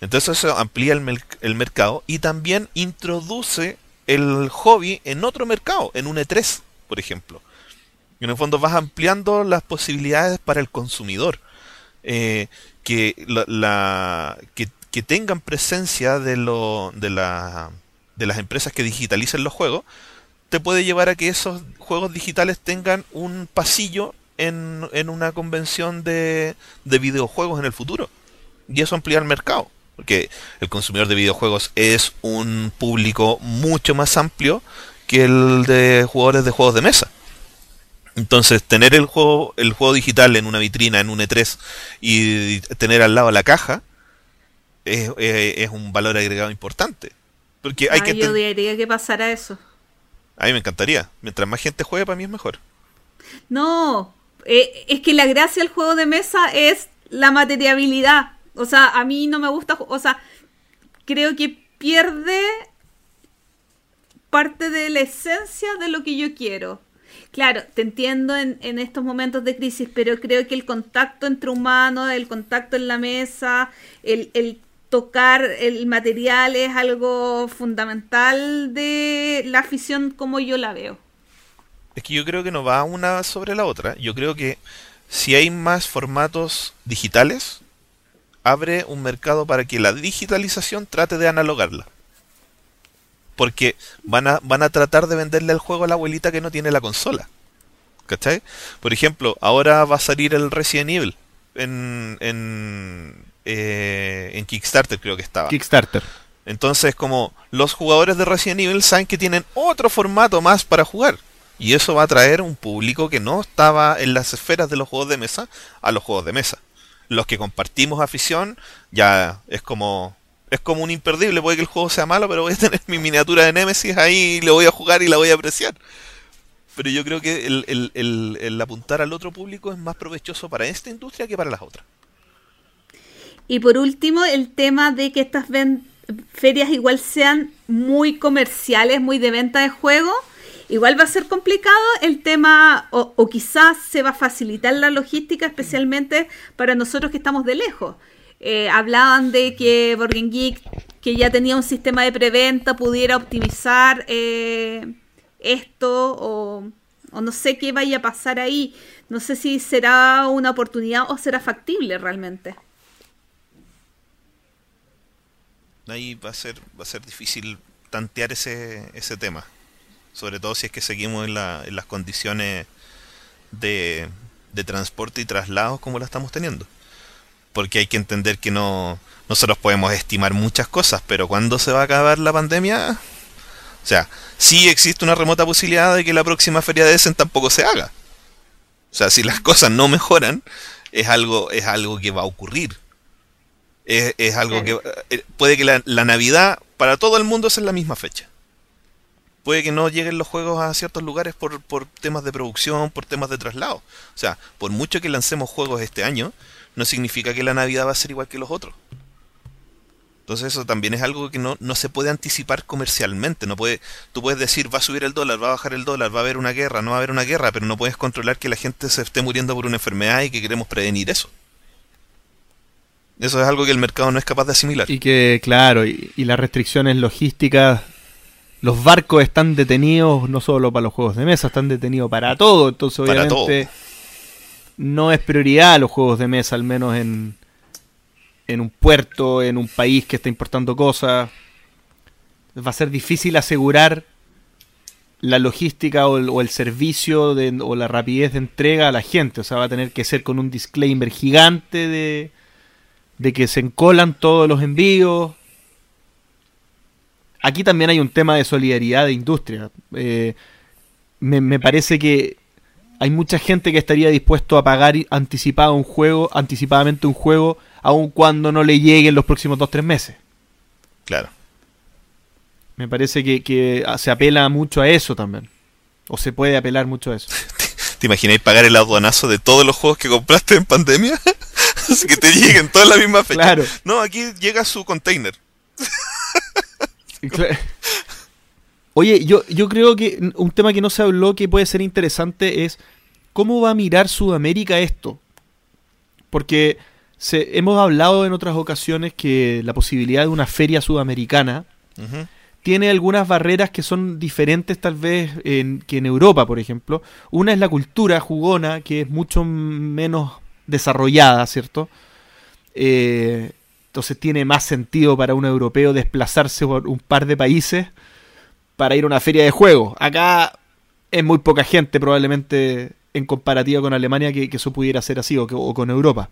Entonces eso amplía el, el mercado y también introduce el hobby en otro mercado, en un E3, por ejemplo. Y en el fondo vas ampliando las posibilidades para el consumidor. eh, que, la, la- que, que tengan presencia de, lo, de, la, de las empresas que digitalicen los juegos, te puede llevar a que esos juegos digitales tengan un pasillo en, en una convención de, de videojuegos en el futuro. Y eso amplía el mercado. Porque el consumidor de videojuegos es un público mucho más amplio que el de jugadores de juegos de mesa. Entonces, tener el juego, el juego digital en una vitrina, en un E3, y tener al lado la caja, es, es- es un valor agregado importante. Porque hay Ah, que yo odiaría que pasara eso. A mí me encantaría. Mientras más gente juegue, para mí es mejor. No, eh, es que la gracia del juego de mesa es la materiabilidad. O sea, a mí no me gusta, o sea, creo que pierde parte de la esencia de lo que yo quiero. Claro, te entiendo en, estos momentos de crisis, pero creo que el contacto entre humanos, el contacto en la mesa, el tocar el material es algo fundamental de la afición como yo la veo. Es que yo creo que no va una sobre la otra. Yo creo que si hay más formatos digitales, abre un mercado para que la digitalización trate de analogarla. Porque van a, van a tratar de venderle el juego a la abuelita que no tiene la consola. ¿Cachai? Por ejemplo, ahora va a salir el Resident Evil en, en, eh, en Kickstarter, creo que estaba. Kickstarter. Entonces, como los jugadores de Resident Evil saben que tienen otro formato más para jugar. Y eso va a traer un público que no estaba en las esferas de los juegos de mesa a los juegos de mesa. Los que compartimos afición, ya es como es como un imperdible. Puede que el juego sea malo, pero voy a <laughs> tener mi miniatura de Nemesis ahí y le voy a jugar y la voy a apreciar. Pero yo creo que el, el- apuntar al otro público es más provechoso para esta industria que para las otras. Y por último, el tema de que estas ferias igual sean muy comerciales, muy de venta de juegos. Igual va a ser complicado el tema, o, o quizás se va a facilitar la logística, especialmente para nosotros que estamos de lejos. Eh, hablaban de que Borgen Geek, que ya tenía un sistema de preventa, pudiera optimizar eh, esto, o, no sé qué vaya a pasar ahí. No sé si será una oportunidad o será factible realmente. ahí va a ser va a ser difícil tantear ese, ese tema sobre todo si es que seguimos en, la- en las condiciones de, de transporte y traslados como la estamos teniendo. Porque hay que entender que no nosotros podemos estimar muchas cosas pero cuando se va a acabar la pandemia o sea sí existe una remota posibilidad de que la próxima feria de Essen tampoco se haga. O sea si las cosas no mejoran es algo es algo que va a ocurrir. Es, es algo que eh, puede que la, la Navidad para todo el mundo sea la misma fecha. Puede que no lleguen los juegos a ciertos lugares por, por temas de producción, por temas de traslado. O sea, por mucho que lancemos juegos este año, no significa que la Navidad va a ser igual que los otros. Entonces eso también es algo que no, no se puede anticipar comercialmente. No puede, tú puedes decir va a subir el dólar, va a bajar el dólar, va a haber una guerra, no va a haber una guerra, pero no puedes controlar que la gente se esté muriendo por una enfermedad y que queremos prevenir eso. Eso es algo que el mercado no es capaz de asimilar. Y que, claro, y, y las restricciones logísticas, los barcos están detenidos no solo para los juegos de mesa, están detenidos para todo. Entonces, obviamente, no es prioridad los juegos de mesa, al menos en, en un puerto, en un país que está importando cosas. Va a ser difícil asegurar la logística o el, o el servicio de- o la rapidez de entrega a la gente. O sea, va a tener que ser con un disclaimer gigante de, de que se encolan todos los envíos. Aquí también hay un tema de solidaridad de industria. Eh, me, me parece que hay mucha gente que estaría dispuesto a pagar anticipado un juego, anticipadamente un juego, aun cuando no le llegue en los próximos 2-3 meses. Claro. Me parece que, se apela mucho a eso también. O se puede apelar mucho a eso. <laughs> ¿Te imagináis pagar el aduanazo de todos los juegos que compraste en pandemia? <laughs> Así que te lleguen todas la misma fecha. Claro. No, aquí llega su container. <laughs> <laughs> Oye, yo, yo creo que un tema que no se habló que puede ser interesante es cómo va a mirar Sudamérica esto. Porque se, hemos hablado en otras ocasiones que la posibilidad de una feria sudamericana tiene algunas barreras que son diferentes tal vez en- que en Europa, por ejemplo. Una es la cultura jugona, que es mucho menos desarrollada, ¿cierto? Eh, entonces tiene más sentido para un europeo desplazarse por un par de países para ir a una feria de juegos. Acá es muy poca gente probablemente en comparativa con Alemania que, eso pudiera ser así o, con Europa.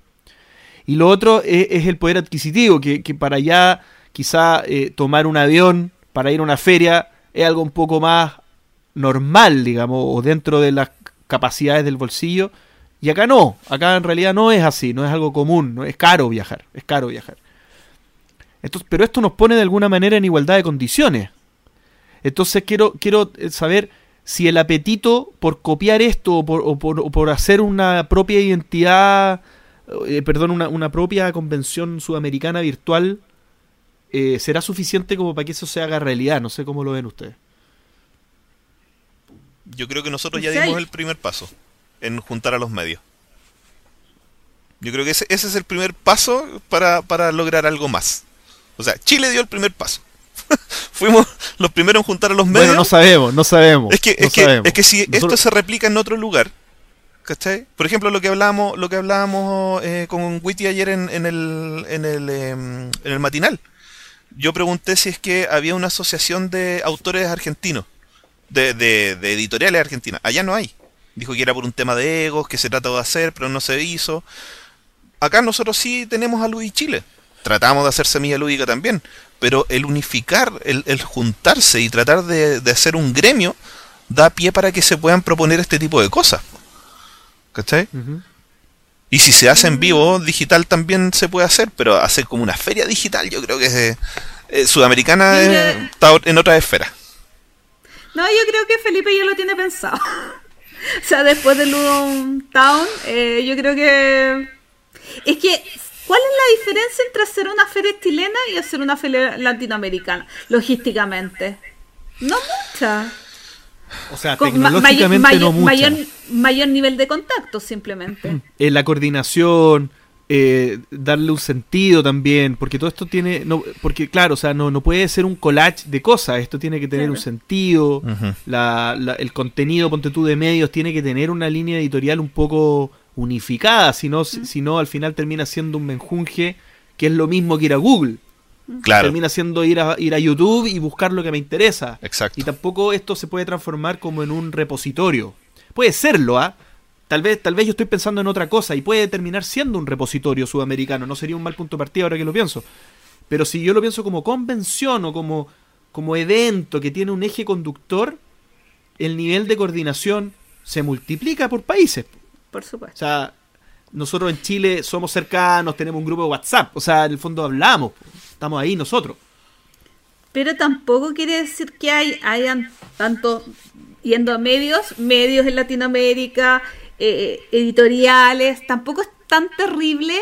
Y lo otro es, el poder adquisitivo, que, para allá quizá eh, tomar un avión para ir a una feria es algo un poco más normal, digamos, o dentro de las capacidades del bolsillo. Y acá no, acá en realidad no es así, no es algo común, no es caro viajar, es caro viajar. Entonces, pero esto nos pone de alguna manera en igualdad de condiciones. Entonces quiero, quiero eh, saber si el apetito por copiar esto o por, hacer una propia identidad, eh, perdón, una, propia convención sudamericana virtual, eh, será suficiente como para que eso se haga realidad. No sé cómo lo ven ustedes. Yo creo que nosotros ya dimos el primer paso en juntar a los medios. Yo creo que ese, ese es el primer paso para, para lograr algo más. O sea, Chile dio el primer paso. <laughs> Fuimos los primeros en juntar a los medios. Bueno, no sabemos, no sabemos. Es que, es, que es que, si esto se replica en otro lugar, ¿cachai? Por ejemplo, lo que hablábamos, lo que hablábamos eh, con Witty ayer en, en el, en, el, em, en el matinal. Yo pregunté si es que había una asociación de autores argentinos, de, de, de editoriales argentinas. Allá no hay. Dijo que era por un tema de egos, que se trató de hacer, pero no se hizo. Acá nosotros sí tenemos a Luis Chile tratamos de hacer semilla lúdica también, pero el unificar, el, juntarse y tratar de, hacer un gremio da pie para que se puedan proponer este tipo de cosas. ¿Cachai? Y si se hace en vivo, digital también se puede hacer, pero hacer como una feria digital, yo creo que es eh, sudamericana está en otra esfera. No, yo creo que Felipe ya lo tiene pensado. <laughs> o sea, después del Ludon Town, eh, yo creo que es que ¿Cuál es la diferencia entre hacer una feria chilena y hacer una feria latinoamericana, logísticamente? No mucha. O sea, tecnológicamente no mucha. Mayor, nivel de contacto, simplemente. En <clears throat> eh, la coordinación, eh, darle un sentido también, porque todo esto tiene, no, porque claro, o sea, no, no puede ser un collage de cosas, esto tiene que tener un sentido, el contenido, ponte tú, de medios, tiene que tener una línea editorial un poco unificada, si no, si no al final termina siendo un menjunje que es lo mismo que ir a Google. Claro. Termina siendo ir a, ir a YouTube y buscar lo que me interesa. Exacto. Y tampoco esto se puede transformar como en un repositorio. Puede serlo, ¿ah? Tal vez, tal vez yo estoy pensando en otra cosa y puede terminar siendo un repositorio sudamericano. No sería un mal punto de partida ahora que lo pienso. Pero si yo lo pienso como convención o como, como evento que tiene un eje conductor, el nivel de coordinación se multiplica por países por supuesto. O sea, nosotros en Chile somos cercanos, tenemos un grupo de WhatsApp, o sea, en el fondo hablamos, estamos ahí nosotros. Pero tampoco quiere decir que hay, hayan tanto yendo a medios, medios en Latinoamérica, eh, editoriales, tampoco es tan terrible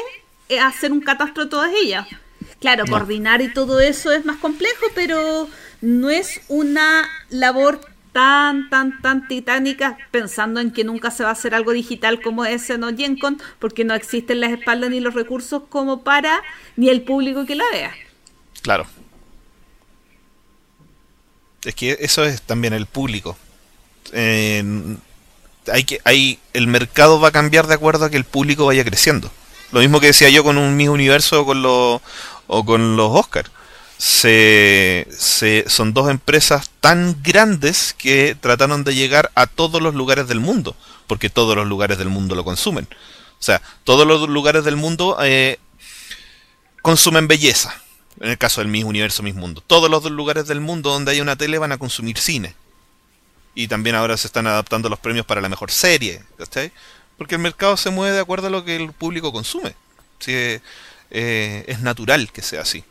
eh, hacer un catastro de todas ellas. Claro, coordinar y todo eso es más complejo, pero no es una labor tan, tan, tan titánicas, pensando en que nunca se va a hacer algo digital como ese no Gencon, porque no existen las espaldas ni los recursos como para ni el público que la vea. Claro. Es que eso es también el público. hay que, hay, el mercado va a cambiar de acuerdo a que el público vaya creciendo. Lo mismo que decía yo con un Mi Universo o con los, o con los Oscars se, son dos empresas tan grandes que trataron de llegar a todos los lugares del mundo, porque todos los lugares del mundo lo consumen. O sea, todos los lugares del mundo eh, consumen belleza. En el caso del mismo universo, mismo mundo. Todos los lugares del mundo donde hay una tele van a consumir cine. Y también ahora se están adaptando los premios para la mejor serie. Porque el mercado se mueve de acuerdo a lo que el público consume. Eh, es natural que sea así.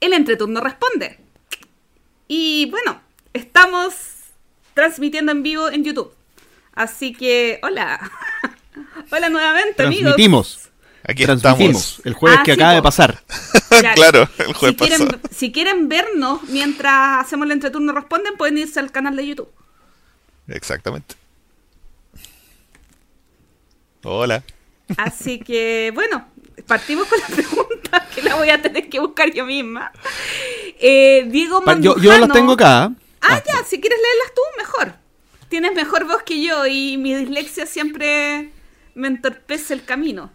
El entreturno responde. Y bueno, estamos transmitiendo en vivo en YouTube. Así que, hola. <laughs> hola nuevamente, Transmitimos. Aquí Transmitimos el jueves que acaba de pasar. <laughs> claro, el jueves si quieren, <laughs> si quieren vernos mientras hacemos el entreturno responden, pueden irse al canal de YouTube. Exactamente. Hola. Así que, bueno, partimos con la pregunta <laughs> que la voy a tener que buscar yo misma. Eh, Diego Yo, yo la tengo acá. Ah, ya, si quieres leerlas tú, mejor. Tienes mejor voz que yo y mi dislexia siempre me entorpece el camino.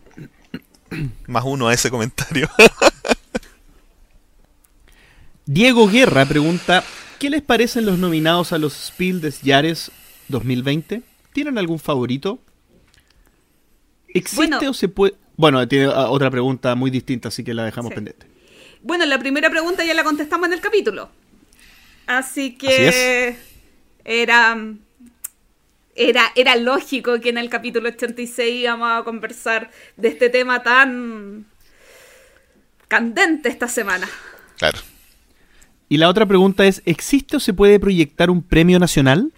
<coughs> Más uno a ese comentario. <laughs> Diego Guerra pregunta, ¿qué les parecen los nominados a los Spiel des Jahres 2020? ¿Tienen algún favorito? ¿Existe Bueno. o se puede...? Bueno, tiene ah, otra pregunta muy distinta, así que la dejamos Sí. pendiente. Bueno, la primera pregunta ya la contestamos en el capítulo. Así que Así era, era era lógico que en el capítulo 86 íbamos a conversar de este tema tan candente esta semana. Claro. Y la otra pregunta es, ¿existe o se puede proyectar un premio nacional?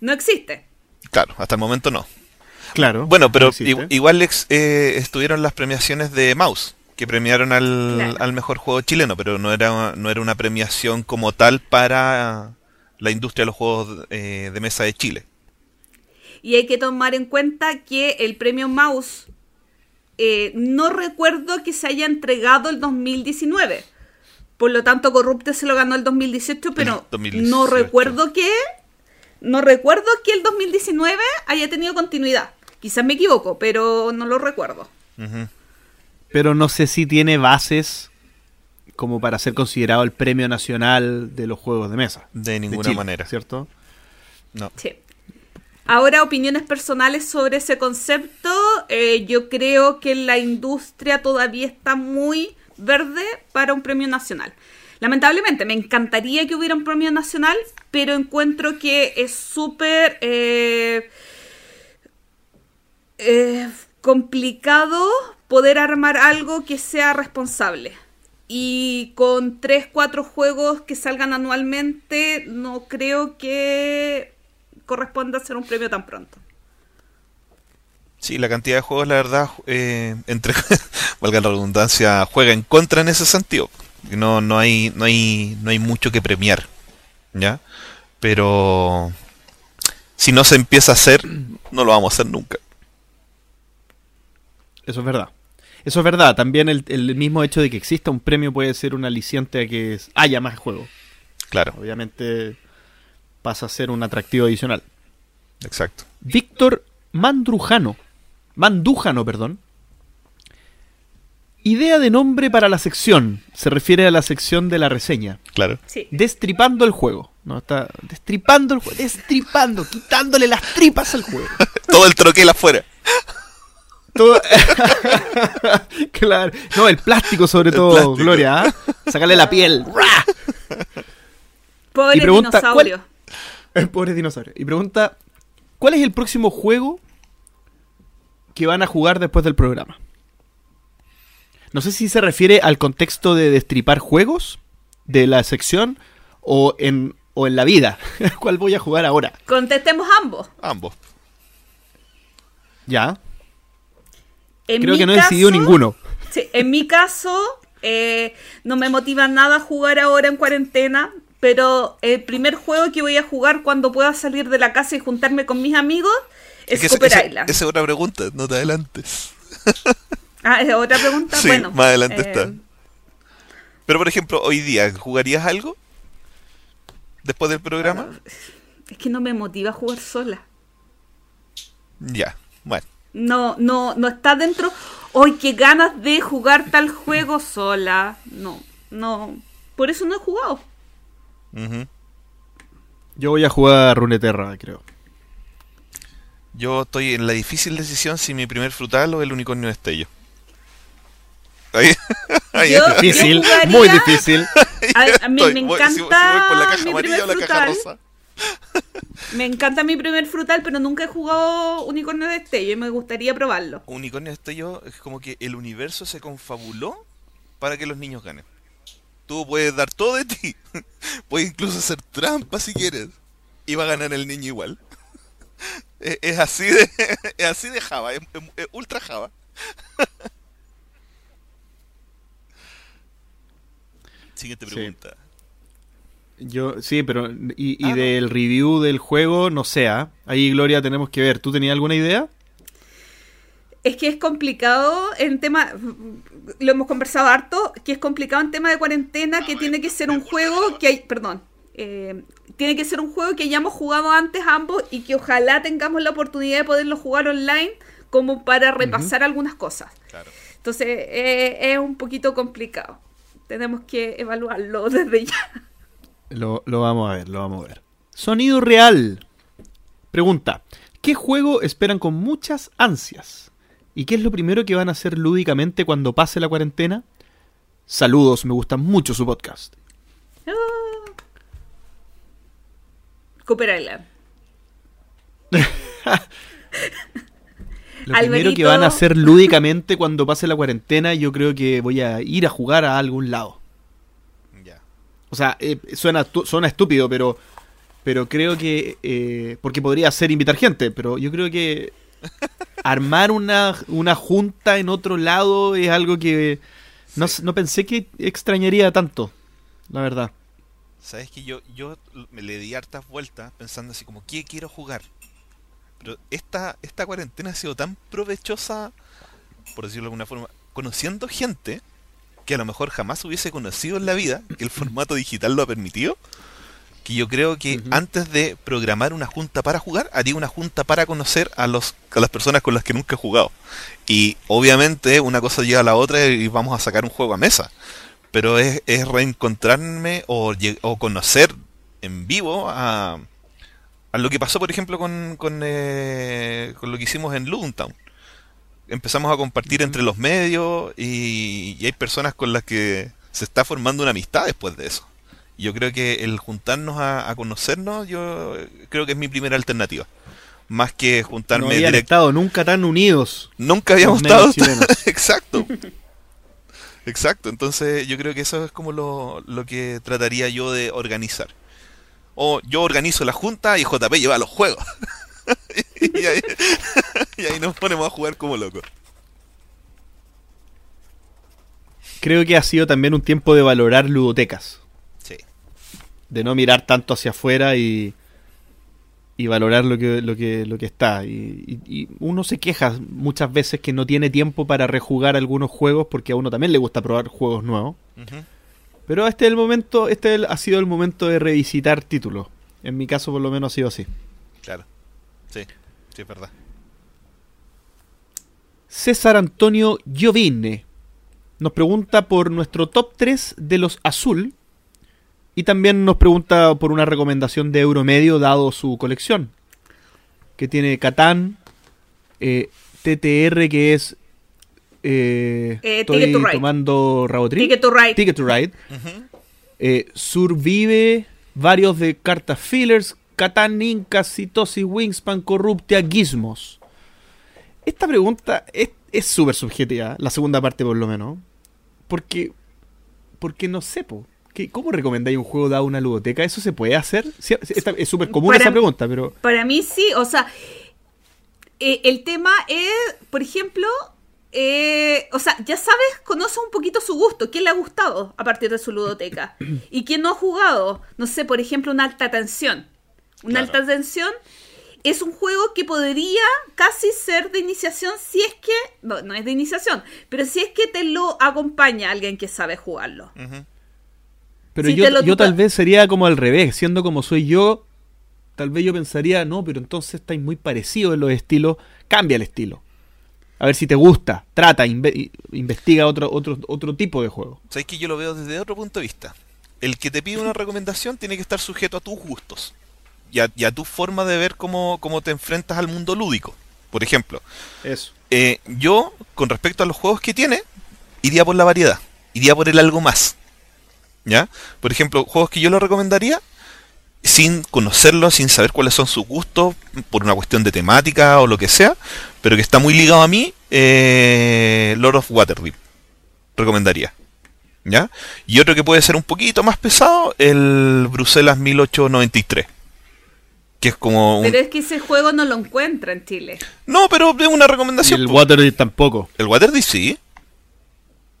No existe. Claro, hasta el momento no. Claro. Bueno, pero no igual ex- eh, estuvieron las premiaciones de Mouse, que premiaron al, Claro. al mejor juego chileno, pero no era, no era una premiación como tal para la industria de los juegos eh, de mesa de Chile. Y hay que tomar en cuenta que el premio Mouse eh, no recuerdo que se haya entregado el 2019. Por lo tanto, Corrupte se lo ganó el 2018, pero 2018. no recuerdo que no recuerdo que el 2019 haya tenido continuidad. Quizás me equivoco, pero no lo recuerdo. Pero no sé si tiene bases como para ser considerado el premio nacional de los juegos de mesa. De ninguna Chile, manera. ¿Cierto? No. Sí. Ahora, opiniones personales sobre ese concepto. Eh, yo creo que la industria todavía está muy verde para un premio nacional. Lamentablemente, me encantaría que hubiera un premio nacional, pero encuentro que es súper eh, eh, complicado poder armar algo que sea responsable. Y con 3, 4 juegos que salgan anualmente, no creo que corresponda hacer un premio tan pronto. Sí, la cantidad de juegos, la verdad, eh, entre, <laughs> valga la redundancia, juega en contra en ese sentido. No, no hay, no hay, no hay mucho que premiar, ¿ya? Pero si no se empieza a hacer, no lo vamos a hacer nunca. Eso es verdad. Eso es verdad. También el, el mismo hecho de que exista un premio puede ser un aliciente a que haya más juegos. Claro, Obviamente pasa a ser un atractivo adicional. exacto. Víctor Mandrujano. Mandújano, perdón. Idea de nombre para la sección. Se refiere a la sección de la reseña. Claro. Sí. Destripando el juego. No, está destripando el juego. Destripando, quitándole las tripas al juego. <laughs> Todo el troquel afuera. Todo- <laughs> claro. No, el plástico sobre El todo, plástico. Gloria. ¿ah? Sacarle la piel. Pobre Y pregunta, dinosaurio. El pobre dinosaurio. Y pregunta, ¿cuál es el próximo juego que van a jugar después del programa? No sé si se refiere al contexto de destripar juegos de la sección o en, o en la vida. <laughs> ¿Cuál voy a jugar ahora? Contestemos ambos. Ambos. Ya. En Creo mi que no he caso- decidido ninguno. Sí, en mi caso, eh, no me motiva nada jugar ahora en cuarentena, pero el primer juego que voy a jugar cuando pueda salir de la casa y juntarme con mis amigos es, que esa- Cooper esa- Island. esa es otra pregunta, no te adelantes. <laughs> Ah, ¿es otra pregunta? Sí, bueno. más adelante eh, está. Pero por ejemplo, hoy día, ¿jugarías algo? Después del programa? Es que no me motiva jugar sola. Ya, bueno. No, no, no está dentro. Hoy qué ganas de jugar tal juego sola. No, no. Por eso no he jugado. Yo voy a jugar Runeterra, creo. Yo estoy en la difícil decisión si mi primer frutal o el unicornio destello. Ahí, <laughs> ahí Yo- está. Difícil, jugaría- muy difícil. <laughs> A, a mí Estoy. me Voy- encanta si- si voy por la caja mi amarilla primer o la caja rosa. Me encanta mi primer frutal, pero nunca he jugado Unicornio de Destello y me gustaría probarlo. Unicornio destello es como que el universo se confabuló para que los niños ganen. Tú puedes dar todo de ti. <laughs> Puedes incluso hacer trampa si quieres. Y va a ganar el niño igual. <laughs> Es, es así de <laughs> es así de Java, es, es- es ultra Java. Siguiente Sí. Yo, sí, pero. Y, y Ah, no. del review del juego, no sé. ¿ah? Ahí, Gloria, tenemos que ver. ¿Tú tenías alguna idea? es que es complicado en tema, lo hemos conversado harto, que es complicado en tema de cuarentena, que tiene que ser un juego que hay, perdón, eh, tiene que ser un juego que hayamos jugado antes ambos y que ojalá tengamos la oportunidad de poderlo jugar online como para repasar algunas cosas. Claro. Entonces eh, es un poquito complicado. Tenemos que evaluarlo <laughs> desde ya. Lo, lo vamos a ver, lo vamos a ver. Sonido real. Pregunta, ¿qué juego esperan con muchas ansias? ¿Y qué es lo primero que van a hacer lúdicamente cuando pase la cuarentena? Saludos, me gusta mucho su podcast. Ah. Cooper Island. <laughs> Lo primero que van a hacer lúdicamente cuando pase la cuarentena, yo creo que voy a ir a jugar a algún lado. O sea, eh, suena, suena estúpido, pero, pero creo que... eh, porque podría ser invitar gente, pero yo creo que armar una, una junta en otro lado es algo que no, Sí. no pensé que extrañaría tanto, la verdad. Sabes que yo, yo me le di hartas vueltas pensando así como, ¿qué quiero jugar? Pero esta, esta cuarentena ha sido tan provechosa, por decirlo de alguna forma, conociendo gente que a lo mejor jamás hubiese conocido en la vida, que el formato digital lo ha permitido, que yo creo que antes de programar una junta para jugar, haría una junta para conocer a, los, a las personas con las que nunca he jugado. Y obviamente una cosa lleva a la otra y vamos a sacar un juego a mesa. Pero es, es reencontrarme o, conocer en vivo a, a lo que pasó, por ejemplo, con, con, eh, con lo que hicimos en Town Empezamos a compartir entre los medios y, y hay personas con las que se está formando una amistad después de eso. Yo creo que el juntarnos a, a conocernos, yo creo que es mi primera alternativa. Más que No juntarme habían direct- estado nunca tan unidos. Nunca habíamos estado. <laughs> Exacto. Exacto. Entonces yo creo que eso es como lo, lo que trataría yo de organizar. O yo organizo la junta y JP lleva los juegos. <laughs> <laughs> y, ahí, y ahí nos ponemos a jugar como locos. Creo que ha sido también un tiempo de valorar ludotecas. Sí. de no mirar tanto hacia afuera y, y valorar lo que, lo que, lo que está. Y, y- y uno se queja muchas veces que no tiene tiempo para rejugar algunos juegos porque a uno también le gusta probar juegos nuevos. Pero este es el momento, este ha sido el momento de revisitar títulos. En mi caso por lo menos ha sido así. Claro. Sí. Sí, es verdad. César Antonio Giovine nos pregunta por nuestro top 3 de los azul y también nos pregunta por una recomendación de Euromedio dado su colección que tiene Catán, eh, TTR que es eh, Eh, estoy Ticket to Ride. tomando Ticket to Ride. Ticket to Ride, eh, Survive, varios de cartas fillers, Catán, Inca, Citosis, Wingspan, Corruptia, Gizmos. Esta pregunta es súper subjetiva, la segunda parte por lo menos. Porque, porque no sé, po, ¿qué- ¿cómo recomendáis un juego dado a una ludoteca? ¿Eso se puede hacer? Sí, es súper común Para- esa pregunta, pero... Para mí sí, o sea, eh, el tema es, por ejemplo, eh, o sea, ya sabes, conoces un poquito su gusto, quién le ha gustado a partir de su ludoteca <clears throat> y quién no ha jugado, no sé, por ejemplo, una alta tensión. Una Claro. alta tensión es un juego que podría casi ser de iniciación si es que, no, no es de iniciación, pero si es que te lo acompaña alguien que sabe jugarlo. Pero yo, te lo yo tal vez sería como al revés, siendo como soy yo, tal vez yo pensaría, no, pero entonces estáis muy parecidos en los estilos, cambia el estilo. A ver si te gusta, trata, inve- investiga otro, otro, otro tipo de juego. Sabes que yo lo veo desde otro punto de vista. El que te pide una recomendación tiene que estar sujeto a tus gustos y a, y a tu forma de ver cómo, cómo te enfrentas al mundo lúdico. Por ejemplo, Eso. eh, yo, con respecto a los juegos que tiene, iría por la variedad, iría por el algo más. ¿Ya? Por ejemplo, juegos que yo le recomendaría, sin conocerlos, sin saber cuáles son sus gustos, por una cuestión de temática o lo que sea, pero que está muy ligado a mí, eh, Lord of Waterdeep. Recomendaría. ¿Ya? Y otro que puede ser un poquito más pesado, el Bruselas 1893. Que es como un... Pero es que ese juego no lo encuentra en Chile. No, pero es una Y recomendación. el. Waterdeep tampoco. El Waterdeep sí.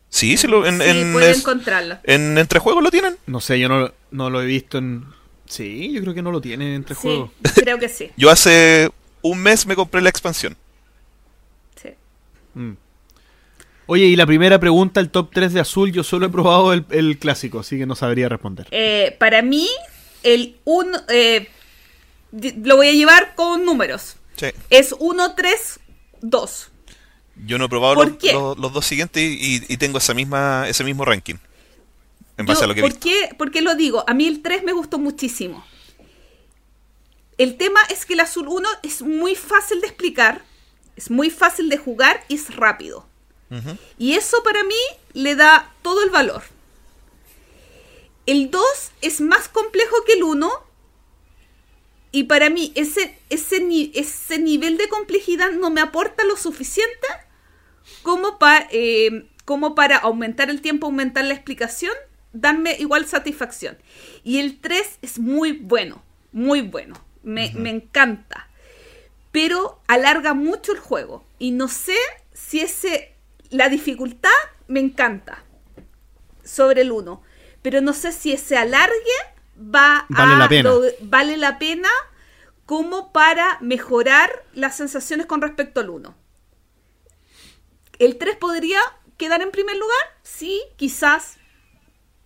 Sí, sí lo, en, sí, en, puede es- encontrarlo. en entrejuegos lo tienen. No sé, yo no, no lo he visto en... Sí, yo creo que no lo tienen entre Sí, juegos. <laughs> creo que sí. Yo hace un mes me compré la expansión. sí. Mm. Oye, y la primera pregunta, el top 3 de azul, yo solo he probado el, el clásico, así que no sabría responder. Eh, para mí, el 1. Lo voy a llevar con números. Sí. Es 1, 3, 2. Yo no he probado ¿Por los, los- los dos siguientes y, y tengo esa misma, ese mismo ranking. En base Yo, a lo que he ¿por, visto. qué, por qué lo digo? A mí el 3 me gustó muchísimo. El tema es que el Azul 1 es muy fácil de explicar, es muy fácil de jugar y es rápido. Ujú. Y eso para mí le da todo el valor. El 2 es más complejo que el 1. Y para mí ese, ese, ese nivel de complejidad no me aporta lo suficiente como, pa- eh, como para aumentar el tiempo, aumentar la explicación, darme igual satisfacción. Y el 3 es muy bueno, muy bueno. Me, me encanta. Pero alarga mucho el juego. Y no sé si ese. La dificultad me encanta. Sobre el 1. Pero no sé si ese alargue va Vale a la pena. lo- vale la pena como para mejorar las sensaciones con respecto al 1. ¿El 3 podría quedar en primer lugar? Sí, quizás.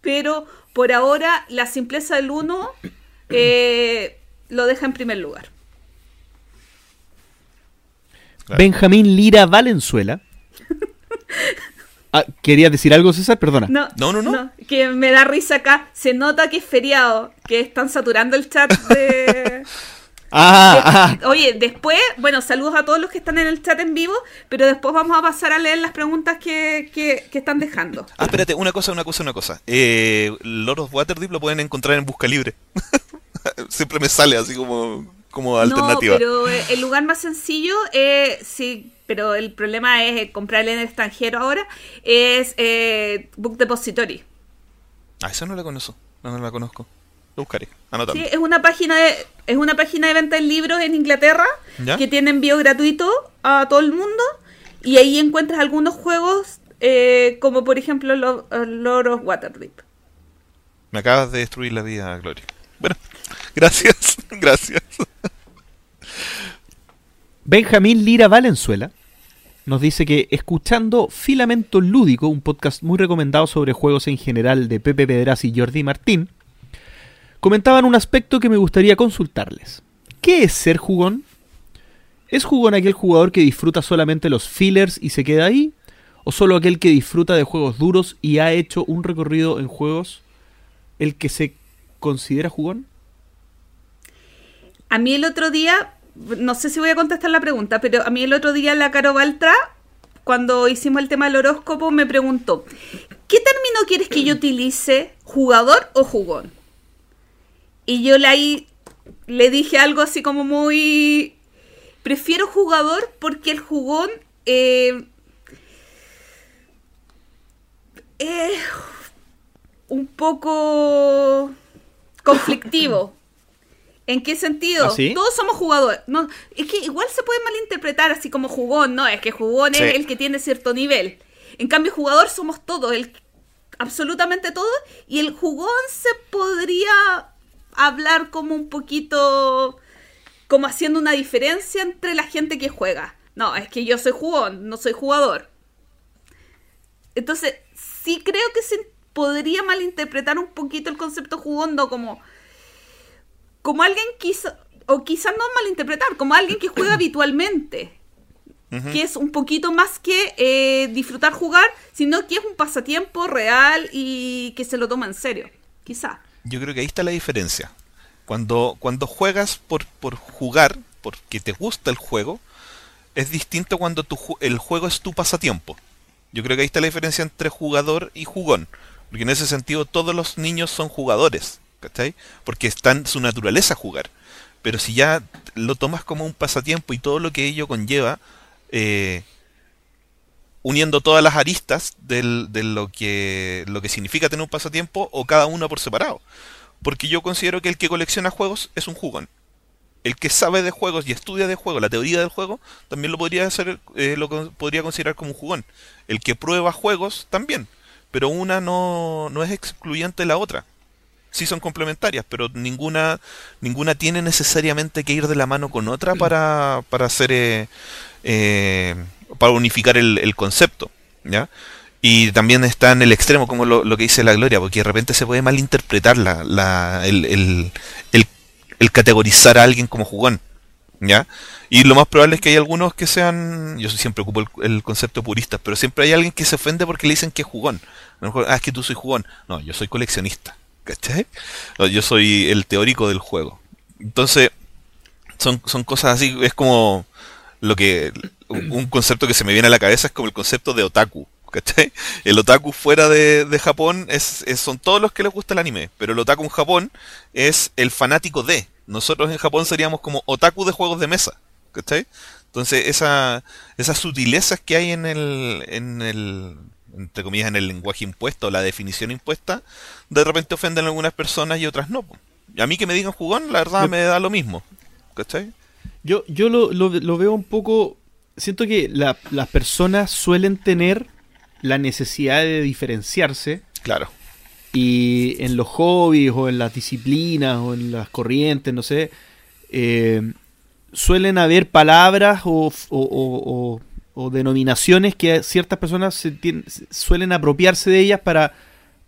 Pero por ahora la simpleza del 1 eh, lo deja en primer lugar. Claro. Benjamín Lira Valenzuela. <laughs> Ah, ¿Querías decir algo, César? Perdona. No, No, no, no. Que me da risa acá. Se nota que es feriado, que están saturando el chat de... <laughs> Ah, ah, Oye, después, bueno, saludos a todos los que están en el chat en vivo, pero después vamos a pasar a leer las preguntas que, que- que están dejando. Ah, espérate, una cosa, una cosa, una cosa. Eh, Lord of Waterdeep lo pueden encontrar en Busca Libre. <laughs> Siempre me sale así como, como alternativa. No, pero eh, el lugar más sencillo, eh, sí, pero el problema es eh, comprarle en el extranjero ahora, es eh, Book Depository. Ah, esa no la conozco. No, no la conozco. Lo buscaré. Anotando. Sí, es una página de es una página de venta de libros en Inglaterra ¿Ya? que tiene envío gratuito a todo el mundo y ahí encuentras algunos juegos eh, como por ejemplo Lo- eh, Lord of Waterdeep. Me acabas de destruir la vida, Gloria. Bueno, <laughs> gracias, <laughs> gracias. Benjamín Lira Valenzuela nos dice que escuchando Filamento Lúdico, un podcast muy recomendado sobre juegos en general de Pepe Pedraz y Jordi Martín, comentaban un aspecto que me gustaría consultarles. ¿Qué es ser jugón? ¿Es jugón aquel jugador que disfruta solamente los fillers y se queda ahí? ¿O solo aquel que disfruta de juegos duros y ha hecho un recorrido en juegos el que se considera jugón? A mí el otro día, no sé si voy a contestar la pregunta, pero a mí el otro día la Caro Baltra, cuando hicimos el tema del horóscopo, me preguntó, ¿qué término quieres que yo utilice, jugador o jugón? Y yo le, dije algo así como muy... Prefiero jugador porque el jugón eh, es un poco conflictivo. ¿En qué sentido? ¿Ah, sí? Todos somos jugadores. No, es que igual se puede malinterpretar así como jugón, ¿no? Es que jugón Sí. es el que tiene cierto nivel. En cambio, jugador somos todos, el, absolutamente todos. Y el jugón se podría hablar como un poquito, como haciendo una diferencia entre la gente que juega. No, es que yo soy jugón, no soy jugador. Entonces, sí creo que se podría malinterpretar un poquito el concepto jugón, no como como alguien quiso, o quizás no malinterpretar, como alguien que juega <clears throat> habitualmente, que es un poquito más que eh, disfrutar jugar, sino que es un pasatiempo real y que se lo toma en serio, quizá. Yo creo que ahí está la diferencia. Cuando, cuando juegas por, por jugar, porque te gusta el juego, es distinto cuando tu, el juego es tu pasatiempo. Yo creo que ahí está la diferencia entre jugador y jugón. Porque en ese sentido todos los niños son jugadores, Porque está en su naturaleza jugar. Pero si ya lo tomas como un pasatiempo y todo lo que ello conlleva, eh, uniendo todas las aristas del- de lo que, lo que significa tener un pasatiempo o cada uno por separado. Porque yo considero que el que colecciona juegos es un jugón. El que sabe de juegos y estudia de juegos, la teoría del juego, también lo podría hacer, eh, lo podría considerar como un jugón. El que prueba juegos también, pero una no, no es excluyente de la otra. Sí son complementarias, pero ninguna ninguna tiene necesariamente que ir de la mano con otra para, para ser eh, eh, para unificar el, el concepto, ¿ya? Y también está en el extremo, como lo, lo, que dice la Gloria, porque de repente se puede malinterpretar la, la, el, el, el, el, categorizar a alguien como jugón. ¿Ya? Y lo más probable es que hay algunos que sean. Yo siempre ocupo el, el concepto purista, pero siempre hay alguien que se ofende porque le dicen que es jugón. A lo mejor, ah, es que tú soy jugón. No, yo soy coleccionista. ¿Cachai? Yo soy el teórico del juego. Entonces, son, son cosas así. Es como lo que. Un concepto que se me viene a la cabeza es como el concepto de otaku. ¿cachai? El otaku fuera de, Japón es, son todos los que les gusta el anime, pero el otaku en Japón es el fanático de. Nosotros en Japón seríamos como otaku de juegos de mesa, ¿cachai? Entonces esa, esas sutilezas que hay en el, en el, entre comillas, en el lenguaje impuesto, la definición impuesta, de repente ofenden a algunas personas y otras no. Y a mí que me digan jugón, la verdad me da lo mismo, ¿cachai? Yo, yo lo, lo, lo veo un poco, siento que la, las personas suelen tener la necesidad de diferenciarse. Claro. Y en los hobbies o en las disciplinas o en las corrientes, no sé, eh, suelen haber palabras o, o, o, o, denominaciones que ciertas personas se tienen, suelen apropiarse de ellas para,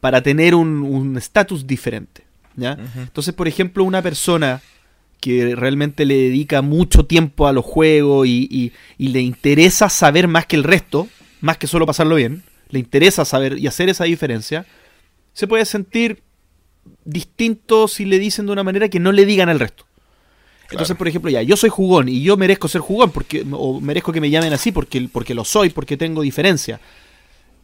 para tener un estatus diferente. ¿ya? Uh -huh. Entonces, por ejemplo, una persona que realmente le dedica mucho tiempo a los juegos y, y, y le interesa saber más que el resto, más que solo pasarlo bien, le interesa saber y hacer esa diferencia, se puede sentir distinto si le dicen de una manera que no le digan al resto. Claro. Entonces, por ejemplo, ya, yo soy jugón y yo merezco ser jugón porque, o merezco que me llamen así porque, porque lo soy, porque tengo diferencia.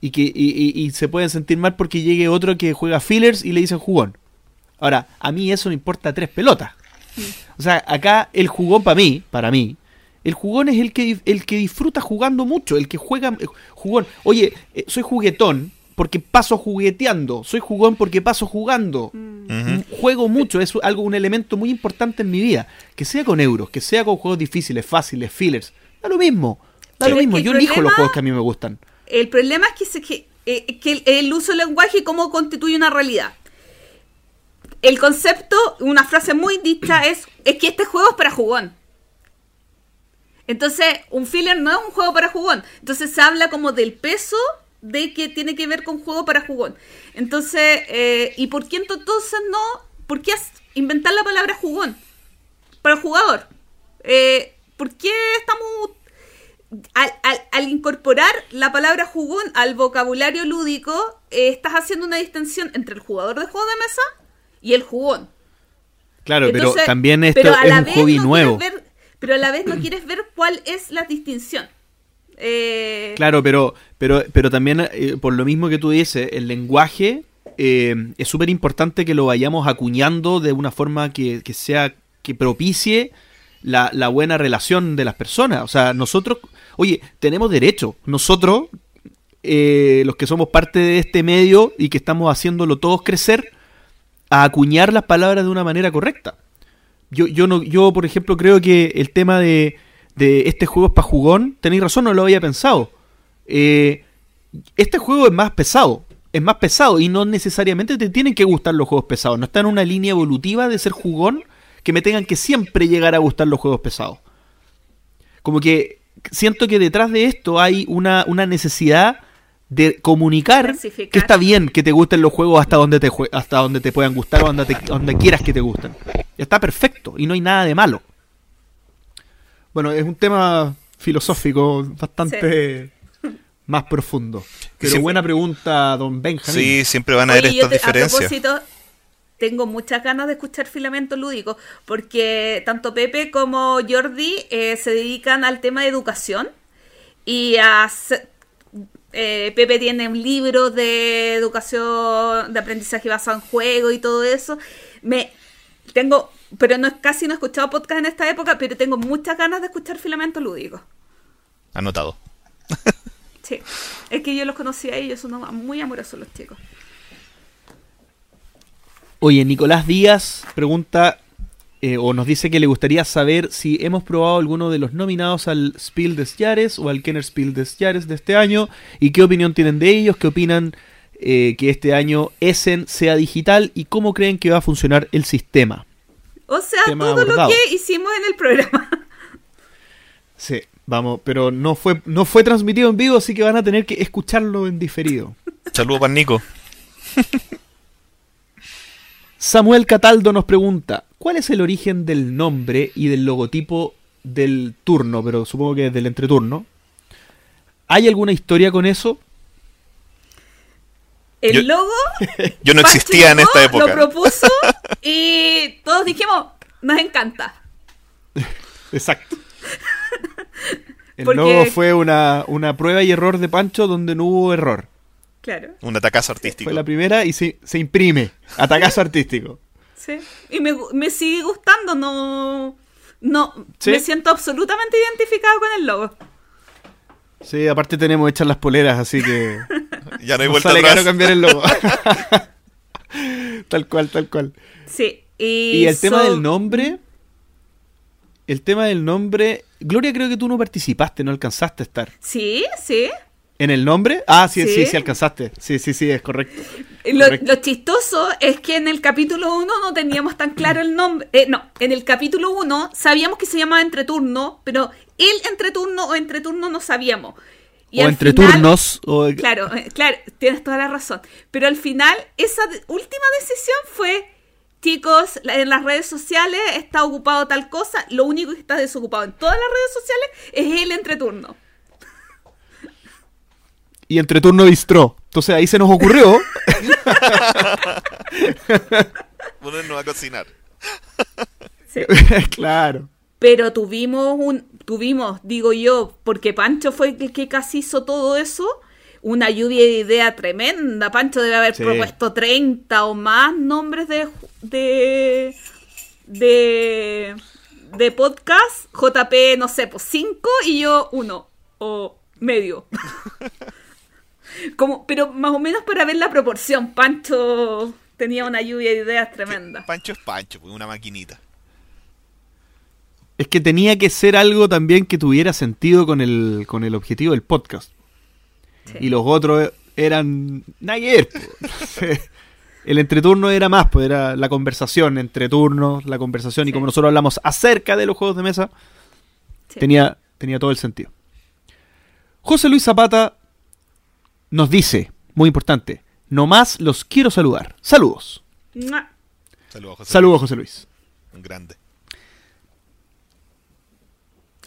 Y que y, y, y se pueden sentir mal porque llegue otro que juega fillers y le dicen jugón. Ahora, a mí eso me importa tres pelotas. O sea, acá el jugón para mí, para mí, el jugón es el que, el que disfruta jugando mucho, el que juega jugón. Oye, eh, soy juguetón porque paso jugueteando, soy jugón porque paso jugando. Mm. Uh -huh. Juego mucho, es algo un elemento muy importante en mi vida, que sea con euros, que sea con juegos difíciles, fáciles, fillers, da lo mismo. Da lo mismo, yo problema, elijo los juegos que a mí me gustan. El problema es que, se, que, eh, que el, el, uso del lenguaje cómo constituye una realidad. El concepto, una frase muy dicha es, es que este juego es para jugón. Entonces, un filler no es un juego para jugón. Entonces se habla como del peso de que tiene que ver con juego para jugón. Entonces, eh, ¿y por qué entonces no? ¿Por qué inventar la palabra jugón? Para el jugador. Eh, ¿Por qué estamos... Al, al, al, incorporar la palabra jugón al vocabulario lúdico, eh, estás haciendo una distinción entre el jugador de juego de mesa y el jugón. Claro, Entonces, pero también esto pero es un hobby no nuevo. Ver, pero a la vez no quieres ver cuál es la distinción. Eh... Claro, pero, pero, pero también, eh, por lo mismo que tú dices, el lenguaje eh, es súper importante que lo vayamos acuñando de una forma que, que sea, que propicie la, la, buena relación de las personas. O sea, nosotros, oye, tenemos derecho, nosotros, eh, los que somos parte de este medio y que estamos haciéndolo todos crecer, a acuñar las palabras de una manera correcta. Yo, yo, no, yo por ejemplo, creo que el tema de, de este juego es para jugón, tenéis razón, no lo había pensado. Eh, este juego es más pesado, es más pesado y no necesariamente te tienen que gustar los juegos pesados. No está en una línea evolutiva de ser jugón que me tengan que siempre llegar a gustar los juegos pesados. Como que siento que detrás de esto hay una, una necesidad de comunicar que está bien que te gusten los juegos hasta donde te hasta donde te puedan gustar o donde, te, donde quieras que te gusten. Está perfecto y no hay nada de malo. Bueno, es un tema filosófico bastante sí. Más profundo. Pero siempre, buena pregunta, don Benjamin. Sí, siempre van a haber Oye, estas te, diferencias. A propósito, tengo muchas ganas de escuchar Filamento Lúdico, porque tanto Pepe como Jordi eh, se dedican al tema de educación y a eh, Pepe tiene un libro de educación, de aprendizaje basado en juego y todo eso. Me tengo, pero no casi no he escuchado podcast en esta época, pero tengo muchas ganas de escuchar Filamento Lúdico. Anotado. Sí, es que yo los conocí a ellos, son muy amorosos los chicos. Oye, Nicolás Díaz pregunta eh, o nos dice que le gustaría saber si hemos probado alguno de los nominados al Spiel des Jahres o al Kenner Spiel des Jahres de este año y qué opinión tienen de ellos, qué opinan eh, que este año Essen sea digital y cómo creen que va a funcionar el sistema. O sea, Tema todo abordado. lo que hicimos en el programa. Sí, Vamos, pero no fue, no fue transmitido en vivo, así que van a tener que escucharlo en diferido. Saludos para Nico. Samuel Cataldo nos pregunta, ¿cuál es el origen del nombre y del logotipo del turno? Pero supongo que es del entreturno. ¿Hay alguna historia con eso? El Yo- logo <laughs> Yo no existía en esta época. Lo propuso <laughs> y todos dijimos, nos encanta. Exacto. <laughs> <laughs> El Porque- logo fue una, una prueba y error de Pancho donde no hubo error. Claro, Un atacazo artístico. Fue la primera y se, se imprime. Atacazo <laughs> artístico. sí. Y me, me sigue gustando, no... No, Sí. me siento absolutamente identificado con el logo. Sí, aparte tenemos hechas las poleras, así que <laughs> Ya no hay vuelta sale atrás. caro cambiar el logo. tal cual, tal cual. Sí. Y, Y el tema so- del nombre. El tema del nombre. Gloria, creo que tú no participaste, no alcanzaste a estar. Sí, sí. ¿En el nombre? Ah, sí, sí, Sí. sí, alcanzaste. Sí, sí, sí, es correcto. Lo, Correcto. lo chistoso es que en el capítulo 1 no teníamos tan claro el nombre. Eh, no, en el capítulo 1 sabíamos que se llamaba entreturno, pero el entreturno o entreturno no sabíamos. Y o entre final- turnos. O... Claro, eh, claro, tienes toda la razón. Pero al final, esa última decisión fue, chicos, la- en las redes sociales está ocupado tal cosa, lo único que está desocupado en todas las redes sociales es el entreturno. Y entre turno bistró. Entonces ahí se nos ocurrió. Ponernos a cocinar. Sí. <laughs> claro. Pero tuvimos un, tuvimos, digo yo, porque Pancho fue el que casi hizo todo eso, una lluvia de idea tremenda. Pancho debe haber Sí. propuesto 30 o más nombres de de de, de podcast. JP, no sé, pues 5 y yo uno o medio. Como, pero más o menos para ver la proporción. Pancho tenía una lluvia de ideas tremenda. Pancho es Pancho, pues una maquinita. Es que tenía que ser algo también que tuviera sentido con el, con el objetivo del podcast. Sí. Y los otros eran. Po. <laughs> El entreturno era más, pues era la conversación entre turnos, la conversación. Y como nosotros hablamos acerca de los juegos de mesa, Sí. tenía, tenía todo el sentido. José Luis Zapata nos dice, muy importante, nomás los quiero saludar. Saludos. Saludos, José. Saludos, José Luis. Un grande.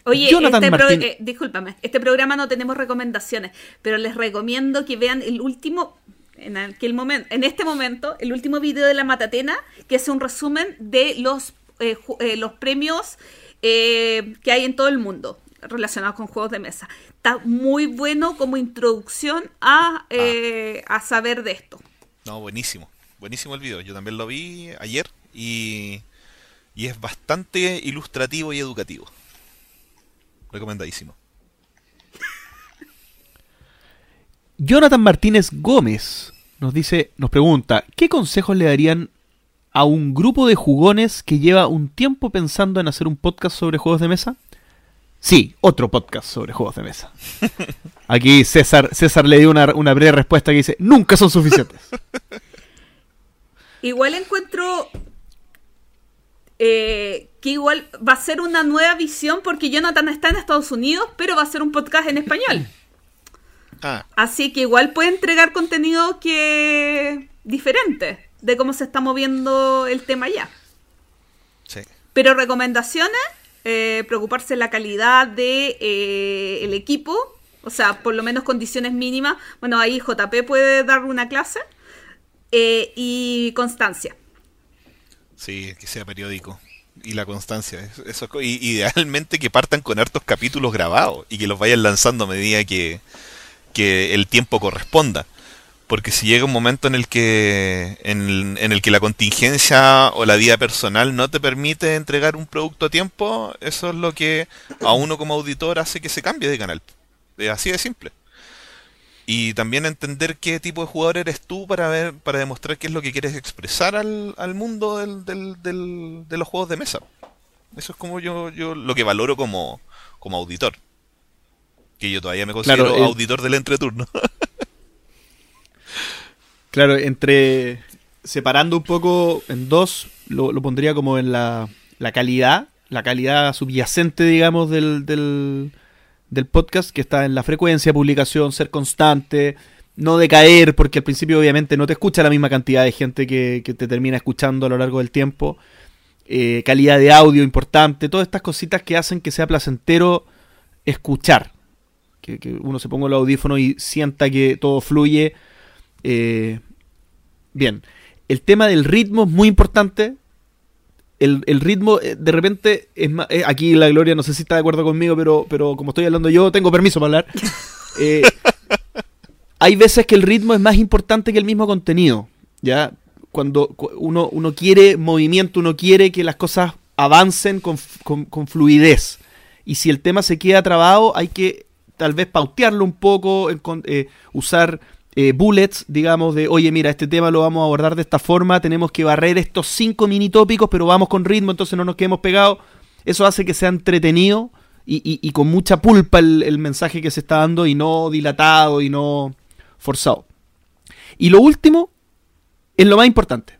Oye, Jonathan este pro- eh, discúlpame, este programa no tenemos recomendaciones, pero les recomiendo que vean el último, en aquel momento, en este momento, el último video de la Matatena, que es un resumen de los, eh, eh, los premios eh, que hay en todo el mundo relacionados con juegos de mesa. Está muy bueno como introducción a, eh, a saber de esto. No, buenísimo. Buenísimo el video. Yo también lo vi ayer y, y es bastante ilustrativo y educativo. Recomendadísimo. Jonathan Martínez Gómez nos dice, nos pregunta, ¿qué consejos le darían a un grupo de jugones que lleva un tiempo pensando en hacer un podcast sobre juegos de mesa? Sí, otro podcast sobre juegos de mesa. <laughs> Aquí César, César le dio una, una breve respuesta que dice, nunca son suficientes. <laughs> Igual encuentro eh, que igual va a ser una nueva visión porque Jonathan está en Estados Unidos, pero va a ser un podcast en español. <clears throat> Ah, Así que igual puede entregar contenido que diferente de cómo se está moviendo el tema ya. sí. Pero recomendaciones, eh, preocuparse de la calidad de eh, el equipo, o sea, por lo menos condiciones mínimas. Bueno, ahí JP puede dar una clase. y constancia. Sí, que sea periódico. Y la constancia. es- Eso, y, idealmente que partan con hartos capítulos grabados y que los vayan lanzando a medida que, que el tiempo corresponda. Porque si llega un momento en el que en, en el que la contingencia o la vida personal no te permite entregar un producto a tiempo, eso es lo que a uno como auditor hace que se cambie de canal. Así de simple. Y también entender qué tipo de jugador eres tú para ver, para demostrar qué es lo que quieres expresar al, al mundo del, del- del- de los juegos de mesa. Eso es como yo, yo lo que valoro como, como auditor. Que yo todavía me considero Claro, auditor del entreturno. <laughs> Claro, entre separando un poco en dos, lo, lo pondría como en la, la calidad, la calidad subyacente, digamos, del, del, del podcast, que está en la frecuencia publicación, ser constante, no decaer, porque al principio obviamente no te escucha la misma cantidad de gente que, te termina escuchando a lo largo del tiempo. Eh, calidad de audio importante, todas estas cositas que hacen que sea placentero escuchar. Que, que uno se ponga el audífono y sienta que todo fluye. Eh, bien, el tema del ritmo es muy importante. El, el ritmo, eh, de repente, es más, eh, aquí la Gloria no sé si está de acuerdo conmigo, pero, pero como estoy hablando yo, tengo permiso para hablar. <laughs> Eh, hay veces que el ritmo es más importante que el mismo contenido. ¿Ya? Cuando cu- uno, uno quiere movimiento, uno quiere que las cosas avancen con, con- con fluidez. Y si el tema se queda trabado, hay que tal vez pautearlo un poco, eh, usar eh, bullets, digamos, de, oye, mira, este tema lo vamos a abordar de esta forma, tenemos que barrer estos cinco mini tópicos, pero vamos con ritmo, entonces no nos quedemos pegados. Eso hace que sea entretenido y, con mucha pulpa el, el mensaje que se está dando y no dilatado y no forzado. Y lo último es lo más importante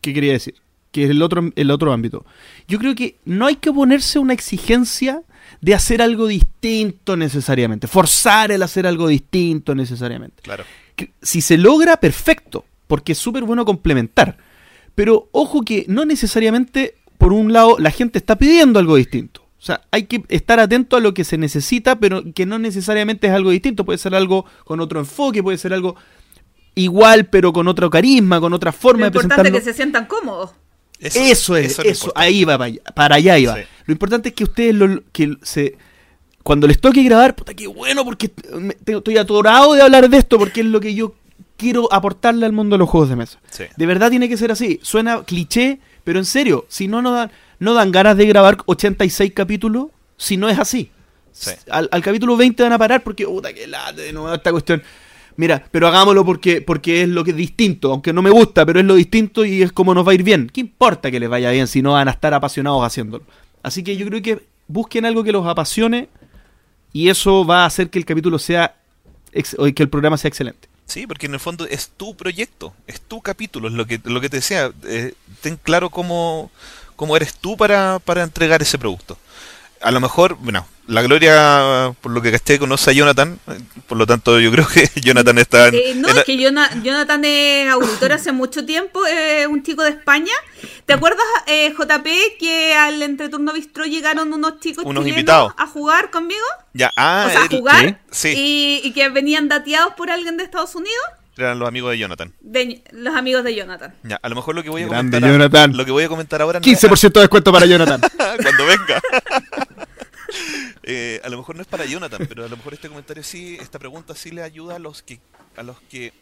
que quería decir, que es el otro, el otro ámbito. Yo creo que no hay que ponerse una exigencia de hacer algo distinto necesariamente, forzar el hacer algo distinto necesariamente. Claro. Si se logra, perfecto, porque es súper bueno complementar. Pero ojo que no necesariamente, por un lado, la gente está pidiendo algo distinto. O sea, hay que estar atento a lo que se necesita, pero que no necesariamente es algo distinto. Puede ser algo con otro enfoque, puede ser algo igual, pero con otro carisma, con otra forma Lo de importante presentarlo. es que se sientan cómodos. Eso, es, eso, lo importante. ahí va, para allá, para allá iba. Sí. Lo importante es que ustedes lo, que se cuando les toque grabar, puta qué bueno, porque estoy atorado de hablar de esto, porque es lo que yo quiero aportarle al mundo de los juegos de mesa. Sí. De verdad tiene que ser así. Suena cliché, pero en serio, si no, no dan, no dan ganas de grabar 86 capítulos, si no es así. Sí. Al, al capítulo 20 van a parar porque, puta, que late de nuevo esta cuestión. Mira, pero hagámoslo porque, porque es lo que es distinto, aunque no me gusta, pero es lo distinto y es como nos va a ir bien. ¿Qué importa que les vaya bien si no van a estar apasionados haciéndolo? Así que yo creo que busquen algo que los apasione y eso va a hacer que el capítulo sea, o que el programa sea excelente. Sí, porque en el fondo es tu proyecto, es tu capítulo, es lo que, lo que te decía. eh, ten claro cómo, cómo eres tú para, para entregar ese producto. A lo mejor, bueno, la Gloria, por lo que caché, conoce a Jonathan, eh, por lo tanto yo creo que <laughs> Jonathan está en... Eh, no, en- es que Jona- Jonathan es auditor hace mucho tiempo, es un chico de España. ¿Te acuerdas, eh, JP, que al entreturno bistro llegaron unos chicos Unos chilenos invitados. a jugar conmigo? Ya, ah, o sea, a jugar. sí. Y, y que venían dateados por alguien de Estados Unidos, eran los amigos de Jonathan. de los amigos de Jonathan. Ya, a lo mejor lo que voy a Grande comentar, Jonathan. lo que voy a comentar ahora no es- 15% de descuento para Jonathan. <laughs> cuando venga. <laughs> <laughs> Eh, a lo mejor no es para Jonathan, pero a lo mejor este comentario sí, esta pregunta sí le ayuda a los que, a los que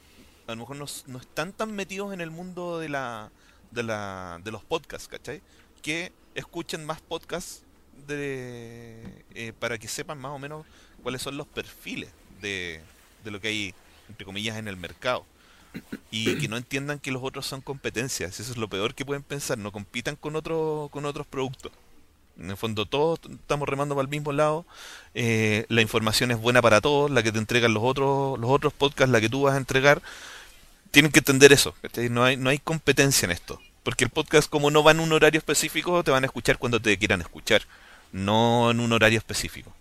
a lo mejor no, no están tan metidos en el mundo de la, de la, de los podcasts, ¿cachai? Que escuchen más podcasts de, eh, para que sepan más o menos cuáles son los perfiles de, de lo que hay, entre comillas, en el mercado. Y que no entiendan que los otros son competencias. Eso es lo peor que pueden pensar. No compitan con, otro, con otros productos. En el fondo todos estamos remando para el mismo lado. eh, la información es buena para todos. La que te entregan los otros, los otros podcasts, la que tú vas a entregar. Tienen que entender eso. No hay, no hay competencia en esto. Porque el podcast, como no va en un horario específico, te van a escuchar cuando te quieran escuchar. No en un horario específico.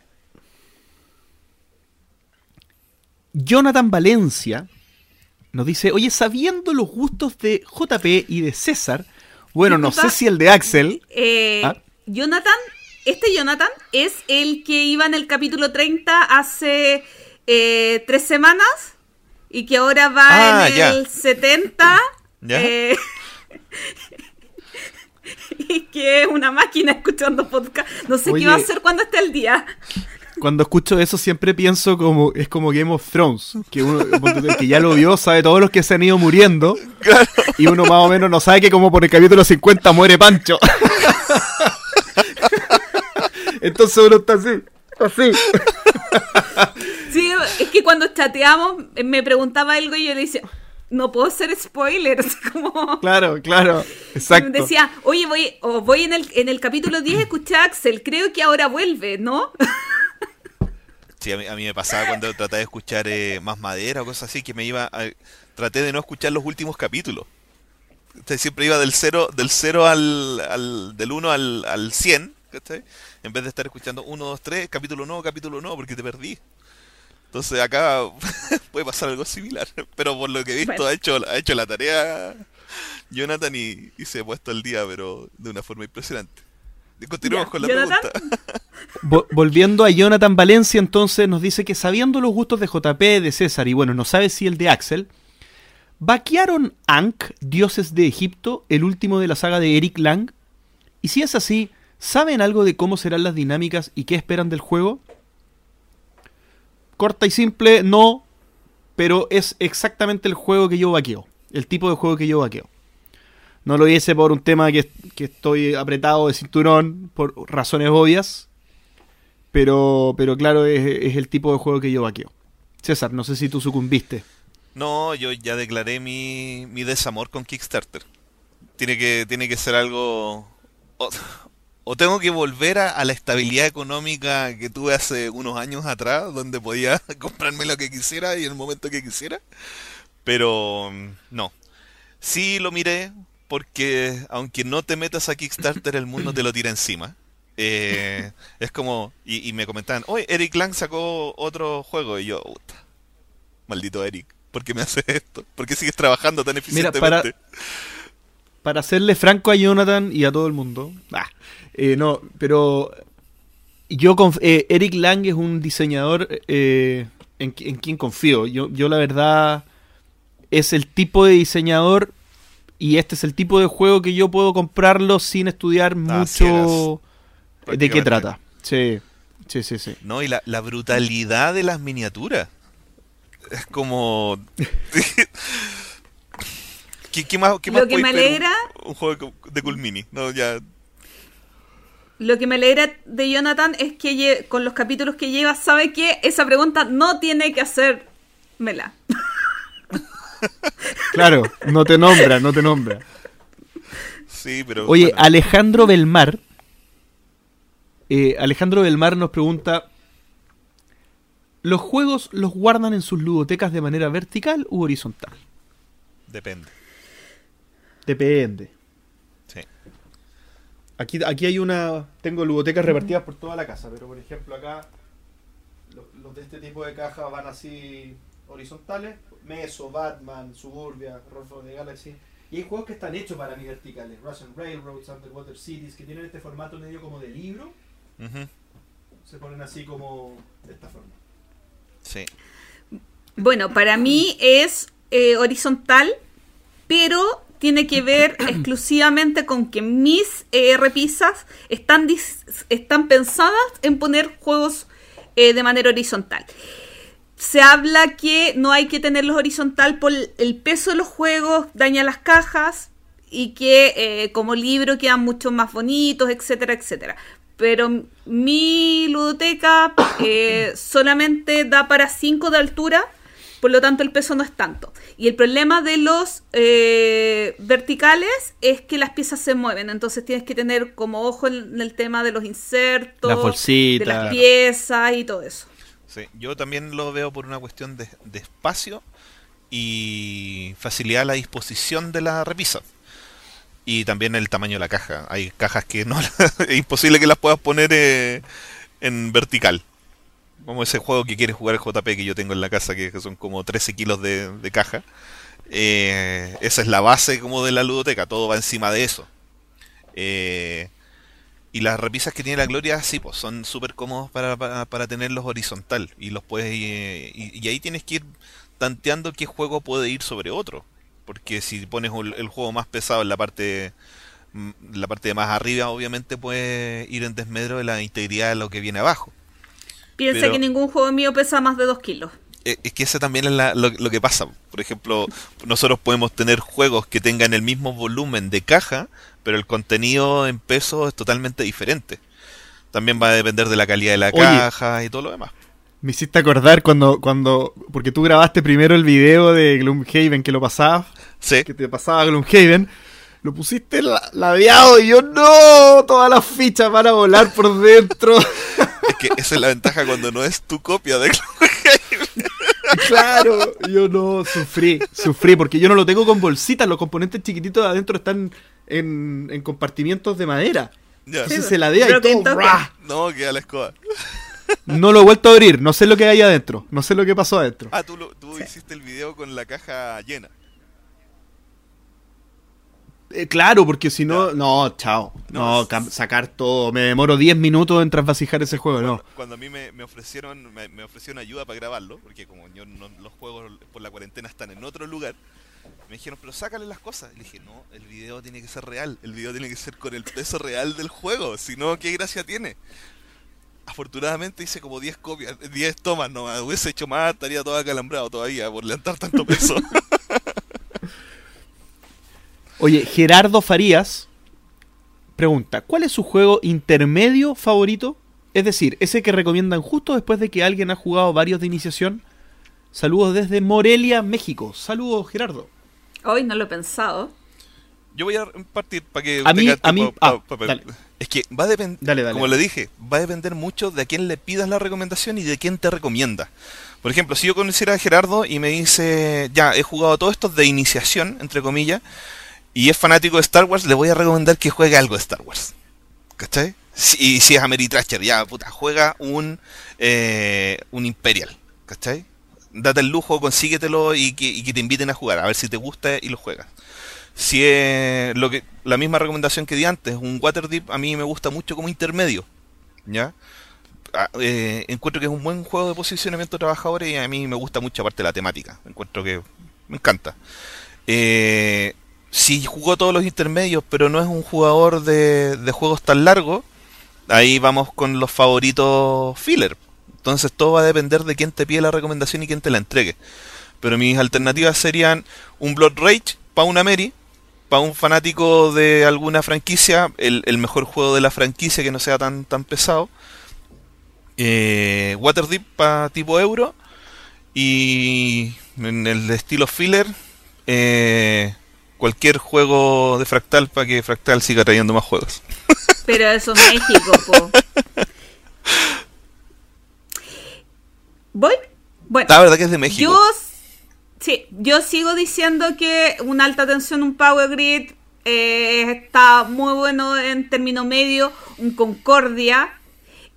Jonathan Valencia nos dice, oye, sabiendo los gustos de JP y de César, bueno, no sé si el de Axel, Eh, Ah. Jonathan, este Jonathan es el que iba en el capítulo 30 hace eh, tres semanas y que ahora va Ah, en ya. el 70. Ya. eh, <laughs> y que es una máquina escuchando podcast. No sé Oye. qué va a hacer cuando esté el día. cuando escucho eso siempre pienso como, es como Game of Thrones, que uno el que ya lo vio sabe todos los que se han ido muriendo, y uno más o menos no sabe que como por el capítulo 50 muere Pancho. Entonces uno está así, así. <laughs> Sí, es que cuando chateamos eh, me preguntaba algo y yo le decía, no puedo hacer spoilers. <laughs> Como... Claro, claro, exacto. Decía, oye, voy, o voy en el, en el capítulo 10, escuché a Axel, creo que ahora vuelve, ¿no? <laughs> Sí, a mí, a mí me pasaba cuando trataba de escuchar eh, más madera o cosas así, que me iba a- traté de no escuchar los últimos capítulos. Siempre iba del 0 del cero al, al del 1 al, al 100, ¿cachai? En vez de estar escuchando 1, 2, 3, capítulo no, capítulo no, porque te perdí. Entonces acá <laughs> puede pasar algo similar, pero por lo que he visto Bueno. ha hecho ha hecho la tarea Jonathan y, y se ha puesto al día, pero de una forma impresionante. Continuemos Ya, con la Jonathan. pregunta. <laughs> Vo- volviendo a Jonathan Valencia, entonces nos dice que sabiendo los gustos de JP, de César y bueno, no sabe si el de Axel, ¿vaquearon Ankh, Dioses de Egipto, el último de la saga de Eric Lang? Y si es así, ¿saben algo de cómo serán las dinámicas y qué esperan del juego? Corta y simple, no, pero es exactamente el juego que yo vaqueo, el tipo de juego que yo vaqueo. No lo hice por un tema que, que estoy apretado de cinturón, por razones obvias. Pero, pero claro, es, es el tipo de juego que yo vaqueo. César, no sé si tú sucumbiste. No, yo ya declaré mi, mi desamor con Kickstarter. Tiene que, tiene que ser algo... o tengo que volver a, a la estabilidad económica que tuve hace unos años atrás, donde podía <laughs> comprarme lo que quisiera y en el momento que quisiera. Pero mm, no. Sí lo miré, porque aunque no te metas a Kickstarter, el mundo te lo tira encima. Eh, es como... Y, y me comentaban, oye, Eric Lang sacó otro juego. Y yo, puta, maldito Eric, ¿por qué me haces esto? ¿Por qué sigues trabajando tan Mira, para- eficientemente? Para serle franco a Jonathan y a todo el mundo. ah, eh, no, pero yo eh, Eric Lang es un diseñador eh, en, qui- en quien confío. Yo, yo la verdad es el tipo de diseñador y este es el tipo de juego que yo puedo comprarlo sin estudiar Ah, mucho de qué trata. Sí, sí, sí, sí. No, y la, la brutalidad de las miniaturas. Es como... <laughs> ¿Qué, qué más, qué Lo más que me alegra- Un, un juego de Cool Mini. No, ya... Lo que me alegra de Jonathan es que lle- con los capítulos que lleva sabe que esa pregunta no tiene que hacérmela. <laughs> Claro, no te nombra, no te nombra. Sí, pero... Oye, bueno, Alejandro Belmar. eh, Alejandro Belmar nos pregunta: ¿Los juegos los guardan en sus ludotecas de manera vertical u horizontal? Depende. Depende. Sí. Aquí, aquí hay una. Tengo ludotecas repartidas por toda la casa, pero por ejemplo, acá. Los, los de este tipo de cajas van así horizontales: Meso, Batman, Suburbia, Roll for the Galaxy. Y hay juegos que están hechos para mí verticales: Russian Railroads, Underwater Cities, que tienen este formato medio como de libro. Se ponen así como de esta forma. Sí. Bueno, para mí es eh, horizontal, pero tiene que ver <clears throat> exclusivamente con que mis eh, repisas están, están pensadas en poner juegos eh, de manera horizontal. Se habla que no hay que tenerlos horizontal por el peso de los juegos, daña las cajas y que eh, como libro quedan mucho más bonitos, etcétera, etcétera. Pero mi ludoteca eh, solamente da para 5 de altura, por lo tanto el peso no es tanto. Y el problema de los eh, verticales es que las piezas se mueven, entonces tienes que tener como ojo en el tema de los insertos, Las bolsitas. de las piezas y todo eso. Sí, yo también lo veo por una cuestión de, de espacio y facilidad a la disposición de la repisa. Y también el tamaño de la caja. Hay cajas que no <laughs> es imposible que las puedas poner eh, en vertical. Como ese juego que quiere jugar JP que yo tengo en la casa, que son como 13 kilos de, caja. Eh, esa es la base como de la ludoteca, todo va encima de eso. Eh, y las repisas que tiene la Gloria, sí, pues son súper cómodos para, para, tenerlos horizontal. Y los puedes eh, y, y ahí tienes que ir tanteando qué juego puede ir sobre otro. Porque si pones el juego más pesado en la parte mm, la parte de más arriba, obviamente puede ir en desmedro de la integridad de lo que viene abajo. Piensa Pero- que ningún juego mío pesa más de 2 kilos. Eh, Es que ese también es la- lo, lo que pasa. Por ejemplo, nosotros podemos tener juegos que tengan el mismo volumen de caja, pero el contenido en peso es totalmente diferente. También va a depender de la calidad de la Oye. caja y todo lo demás. Me hiciste acordar cuando, cuando. Porque tú grabaste primero el video de Gloomhaven que lo pasabas. Sí, Que te pasaba Gloomhaven. Lo pusiste la- ladeado y yo, ¡no! Todas las fichas van a volar por dentro. <laughs> es que esa es la ventaja cuando no es tu copia de claro. Yo no, sufrí, sufrí. Porque yo no lo tengo con bolsitas. Los componentes chiquititos de adentro están en, en compartimientos de madera. Ya. Entonces se la dea y todo. No, queda la escoba. No lo he vuelto a abrir. No sé lo que hay adentro. No sé lo que pasó adentro. Ah, tú, lo- tú hiciste el video con la caja llena. Eh, claro, porque si no. No, chao. No, No, sacar todo. Me demoro 10 minutos en trasvasijar ese juego. No. Cuando a mí me, me ofrecieron me, me ofrecieron ayuda para grabarlo, porque como yo no- los juegos por la cuarentena están en otro lugar, me dijeron, pero sácale las cosas. Y le dije, no, el video tiene que ser real, el video tiene que ser con el peso real del juego, si no, ¿qué gracia tiene? Afortunadamente hice como 10 copias, 10 tomas nomás, hubiese hecho más, estaría todo acalambrado todavía por levantar tanto peso. <laughs> Oye, Gerardo Farías pregunta: ¿Cuál es su juego intermedio favorito? Es decir, ese que recomiendan justo después de que alguien ha jugado varios de iniciación. Saludos desde Morelia, México. Saludos, Gerardo. Hoy no lo he pensado. Yo voy a partir para que A mí- a mí- pa- ah, pa- pa- dale. Es que va a depender, como le dije, va a depender mucho de a quién le pidas la recomendación y de quién te recomienda. Por ejemplo, si yo conociera a Gerardo y me dice, ya, he jugado todos estos de iniciación, entre comillas, y es fanático de Star Wars, le voy a recomendar que juegue algo de Star Wars. ¿Cachai? Si- Y si es Ameritracher, ya, puta, juega un, eh, un Imperial. ¿Cachai? Date el lujo, consíguetelo y que, te inviten a jugar, a ver si te gusta y lo juegas. Si es lo que, la misma recomendación que di antes, un Waterdeep a mí me gusta mucho como intermedio. ¿Ya? Ah, eh, encuentro que es un buen juego de posicionamiento de trabajadores y a mí me gusta mucho aparte la temática. Encuentro que me encanta. Eh, si jugó todos los intermedios, pero no es un jugador de, de juegos tan largos, ahí vamos con los favoritos filler. Entonces todo va a depender de quién te pide la recomendación y quién te la entregue. Pero mis alternativas serían un Blood Rage para una Mary, para un fanático de alguna franquicia, el, el mejor juego de la franquicia que no sea tan, tan pesado. Eh, Waterdeep para tipo euro. Y en el estilo filler, eh, cualquier juego de Fractal para que Fractal siga trayendo más juegos. <laughs> Pero eso es México, po. ¿Voy? Bueno, La verdad que es de México. yo sí, yo sigo diciendo que una alta tensión, un power grid eh, está muy bueno en término medio, un Concordia.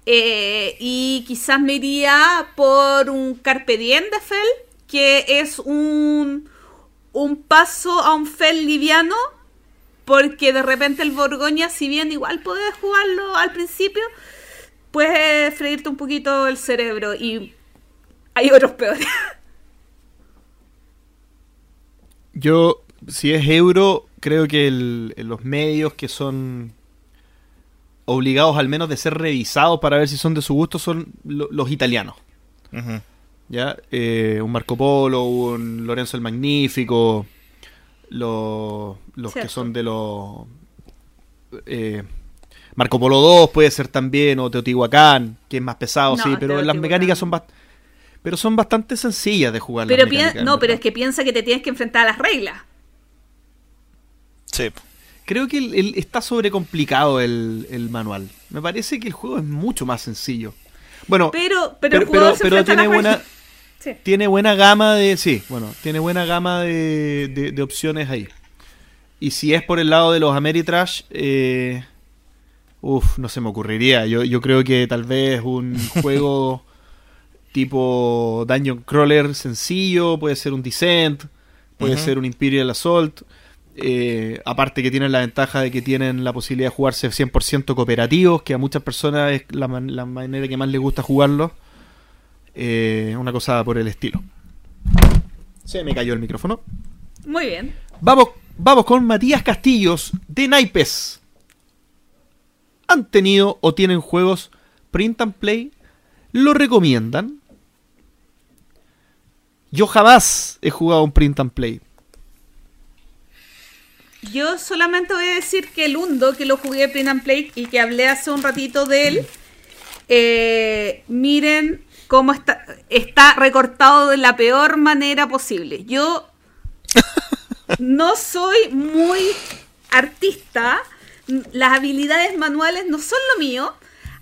eh, y quizás me iría por un Carpe Diem de Fel, que es un, un paso a un Fel liviano, porque de repente el Borgoña, si bien igual puedes jugarlo al principio, puedes freírte un poquito el cerebro y hay otros peores. <laughs> Yo, si es euro, creo que el- los medios que son obligados al menos de ser revisados para ver si son de su gusto son lo- los italianos. ¿Ya? Eh, un Marco Polo, un Lorenzo el Magnífico, los, los que son de los... eh, Marco Polo 2 puede ser también, o Teotihuacán, que es más pesado, No, sí, pero las mecánicas son bast- pero son bastante sencillas de jugar. Pero no, pero es que piensa que te tienes que enfrentar a las reglas. Sí. Creo que el- el- está sobrecomplicado el, el manual. Me parece que el juego es mucho más sencillo. Bueno, Pero, pero, pero, el jugador pero- se pero enfrenta a tiene las buena, reglas. Sí. tiene buena gama de. Sí, bueno, tiene buena gama de, de- de opciones ahí. Y si es por el lado de los Ameritrash, eh, uff, no se me ocurriría. Yo, yo creo que tal vez un <laughs> juego tipo Dungeon Crawler sencillo, puede ser un Descent, puede ser un Imperial Assault. eh, aparte que tienen la ventaja de que tienen la posibilidad de jugarse 100% cooperativos, que a muchas personas es la, man- la manera que más les gusta jugarlo. Eh, una cosa por el estilo. Se me cayó el micrófono. Muy bien. Vamos, vamos con Matías Castillos de Naipes. ¿Han tenido o tienen juegos print and play? ¿Lo recomiendan? Yo jamás he jugado un print and play. Yo solamente voy a decir que el Undo, que lo jugué print and play y que hablé hace un ratito de él, eh, miren cómo está, está recortado de la peor manera posible. Yo no soy muy artista, las habilidades manuales no son lo mío,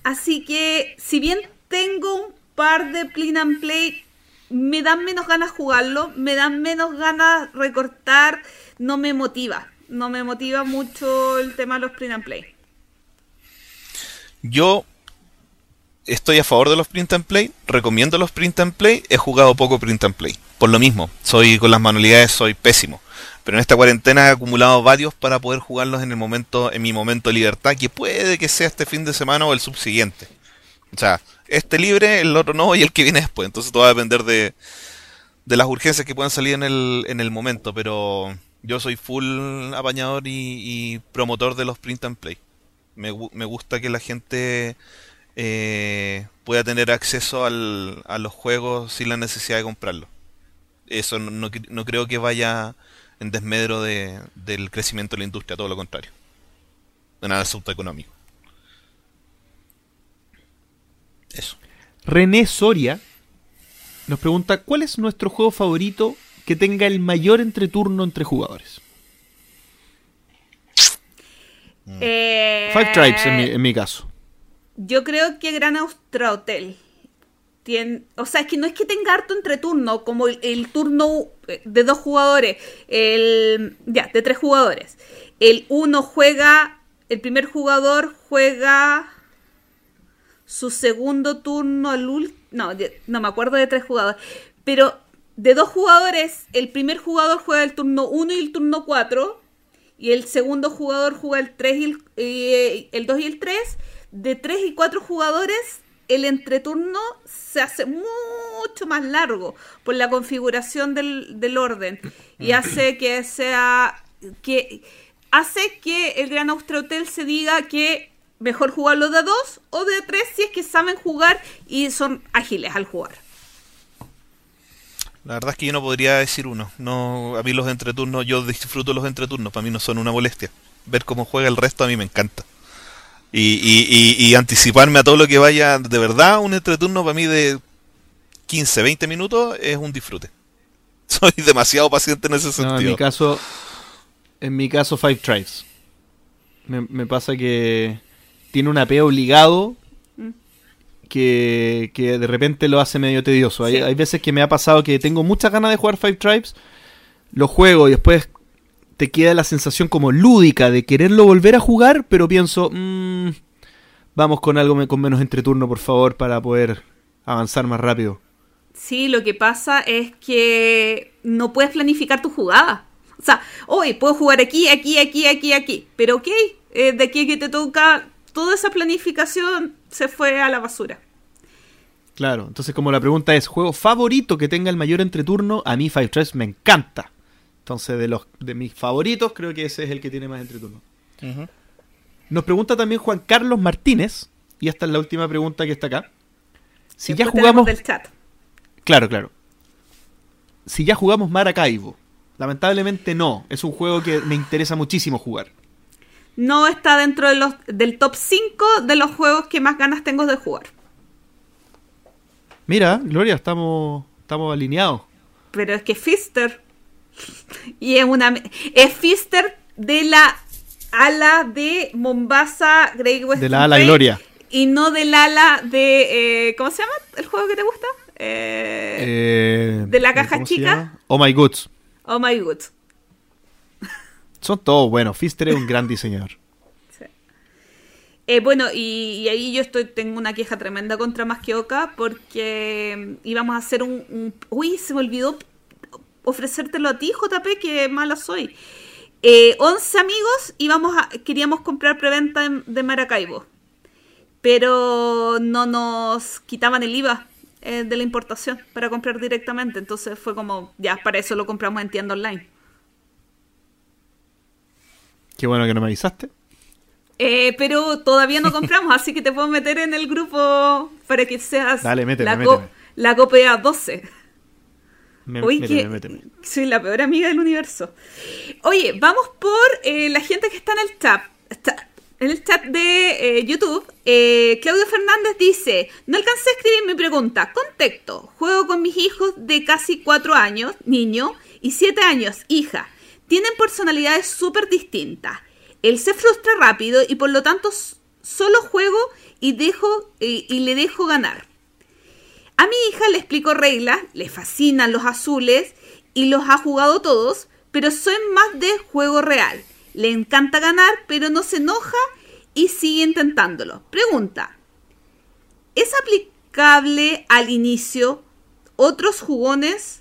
así que si bien tengo un par de print and play, me dan menos ganas jugarlo, me dan menos ganas recortar, no me motiva, no me motiva mucho el tema de los print and play. Yo estoy a favor de los print and play, recomiendo los print and play, he jugado poco print and play. Por lo mismo, soy con las manualidades soy pésimo. Pero en esta cuarentena he acumulado varios para poder jugarlos en el momento, en mi momento de libertad, que puede que sea este fin de semana o el subsiguiente. O sea, este libre, el otro no y el que viene después. Entonces todo va a depender de, de las urgencias que puedan salir en el, en el momento. Pero yo soy full apañador y, promotor de los print and play. Me, me gusta que la gente eh, pueda tener acceso al, a los juegos sin la necesidad de comprarlos. Eso no, no, creo que vaya en desmedro de, del crecimiento de la industria, todo lo contrario. De nada asunto económico. Eso. René Soria nos pregunta: ¿Cuál es nuestro juego favorito que tenga el mayor entreturno entre jugadores? Eh, Five Tribes en mi, en mi caso. Yo creo que Gran Austria Hotel. Tiene, o sea, es que no es que tenga harto entreturno, como el, turno eh, de dos jugadores, el ya, de tres jugadores. El uno juega, el primer jugador juega su segundo turno al último. No, no me acuerdo de tres jugadores. Pero de dos jugadores, el primer jugador juega el turno 1 y el turno 4. Y el segundo jugador juega el 3 y el, eh, el 2 y el 3 de 3 y 4 jugadores, el entreturno se hace mucho más largo por la configuración del, orden y hace que sea que hace que el Gran Austria Hotel se diga que mejor jugarlo de 2 o de 3 si es que saben jugar y son ágiles al jugar. La verdad es que yo no podría decir uno. No, a mí los entreturnos, yo disfruto los entreturnos, para mí no son una molestia. Ver cómo juega el resto a mí me encanta. Y, anticiparme a todo lo que vaya de verdad, un entreturno para mí de 15, 20 minutos es un disfrute. <laughs> Soy demasiado paciente en ese sentido. en mi caso, en mi caso Five Tribes. Me, pasa que tiene un AP obligado mm. que, de repente lo hace medio tedioso. Hay, hay, veces que me ha pasado que tengo muchas ganas de jugar Five Tribes, lo juego y después te queda la sensación como lúdica de quererlo volver a jugar, pero pienso, mmm, vamos con algo con menos entreturno, por favor, para poder avanzar más rápido. Sí, lo que pasa es que no puedes planificar tu jugada. O sea, hoy puedo jugar aquí, aquí, aquí, aquí, aquí. Pero ok, eh, de aquí que te toca, toda esa planificación se fue a la basura. Claro, entonces como la pregunta es, ¿juego favorito que tenga el mayor entreturno? A mí Five Tribes me encanta. Entonces, de los de mis favoritos, creo que ese es el que tiene más entreturno. Nos pregunta también Juan Carlos Martínez, y esta es la última pregunta que está acá. Si ya jugamos. Del chat. Claro, claro. Si ya jugamos Maracaibo. Lamentablemente no. Es un juego que me interesa muchísimo jugar. No está dentro de los, del top 5 de los juegos que más ganas tengo de jugar. Mira, Gloria, estamos, estamos alineados. Pero es que Fister y es una es Fister de la ala de Mombasa Great West de la ala Gloria. y no del ala de eh, ¿cómo se llama el juego que te gusta? Eh, eh, de la caja chica. Oh My Goods. Oh My Goods. Son todos buenos. Fister es un gran diseñador. Bueno, y, ahí yo estoy tengo una queja tremenda contra Oca porque íbamos a hacer un, Uy, se me olvidó ofrecértelo a ti, JP, que mala soy. Eh, 11 amigos íbamos a, queríamos comprar preventa de, Maracaibo, pero no nos quitaban el IVA eh, de la importación para comprar directamente, entonces fue como, ya, para eso lo compramos en tienda online. Qué bueno que no me avisaste. Eh, pero todavía no compramos, así que te puedo meter en el grupo para que seas Dale, la, méteme. la copia 12. Oye, soy la peor amiga del universo. Oye, vamos por eh, la gente que está en el chat. en el chat de eh, YouTube, eh, Claudio Fernández dice, no alcancé a escribir mi pregunta. Contexto, juego con mis hijos de casi 4 años, niño, y 7 años, hija. Tienen personalidades súper distintas. Él se frustra rápido y por lo tanto solo juego y, dejo, y le dejo ganar. A mi hija le explico reglas, le fascinan los azules y los ha jugado todos, pero soy más de juego real. Le encanta ganar, pero no se enoja y sigue intentándolo. Pregunta, ¿es aplicable al inicio otros jugones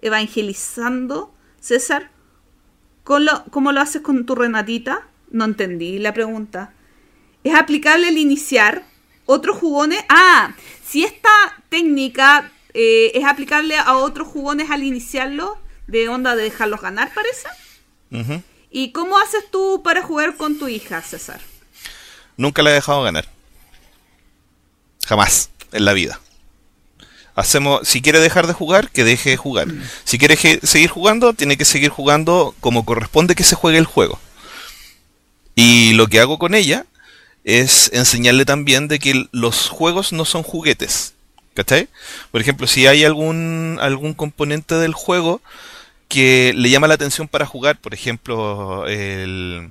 evangelizando, César? ¿Cómo lo haces con tu Renatita? No entendí la pregunta. ¿Es aplicable el iniciar otros jugones? Ah, si esta técnica eh, es aplicable a otros jugones al iniciarlo, de onda de dejarlos ganar, parece. ¿Y cómo haces tú para jugar con tu hija, César? Nunca la he dejado ganar. Jamás en la vida. Hacemos, si quiere dejar de jugar, que deje de jugar. Si quiere seguir jugando, tiene que seguir jugando como corresponde que se juegue el juego. Y lo que hago con ella es enseñarle también de que los juegos no son juguetes. ¿Cachai? Por ejemplo, si hay algún, algún componente del juego que le llama la atención para jugar, por ejemplo, el,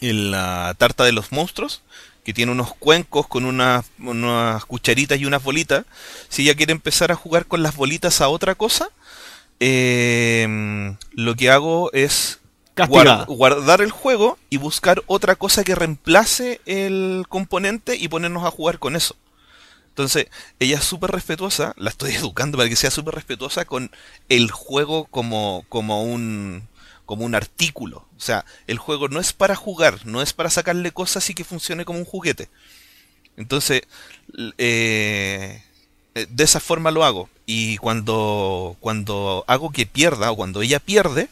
la tarta de los monstruos, que tiene unos cuencos con unas, unas cucharitas y unas bolitas, si ella quiere empezar a jugar con las bolitas a otra cosa, eh, lo que hago es guardar el juego y buscar otra cosa que reemplace el componente y ponernos a jugar con eso. Entonces, ella es súper respetuosa, la estoy <laughs> educando para que sea súper respetuosa con el juego como, como un como un artículo. O sea, el juego no es para jugar, no es para sacarle cosas y que funcione como un juguete. Entonces, eh, eh, de esa forma lo hago. Y cuando, cuando hago que pierda o cuando ella pierde,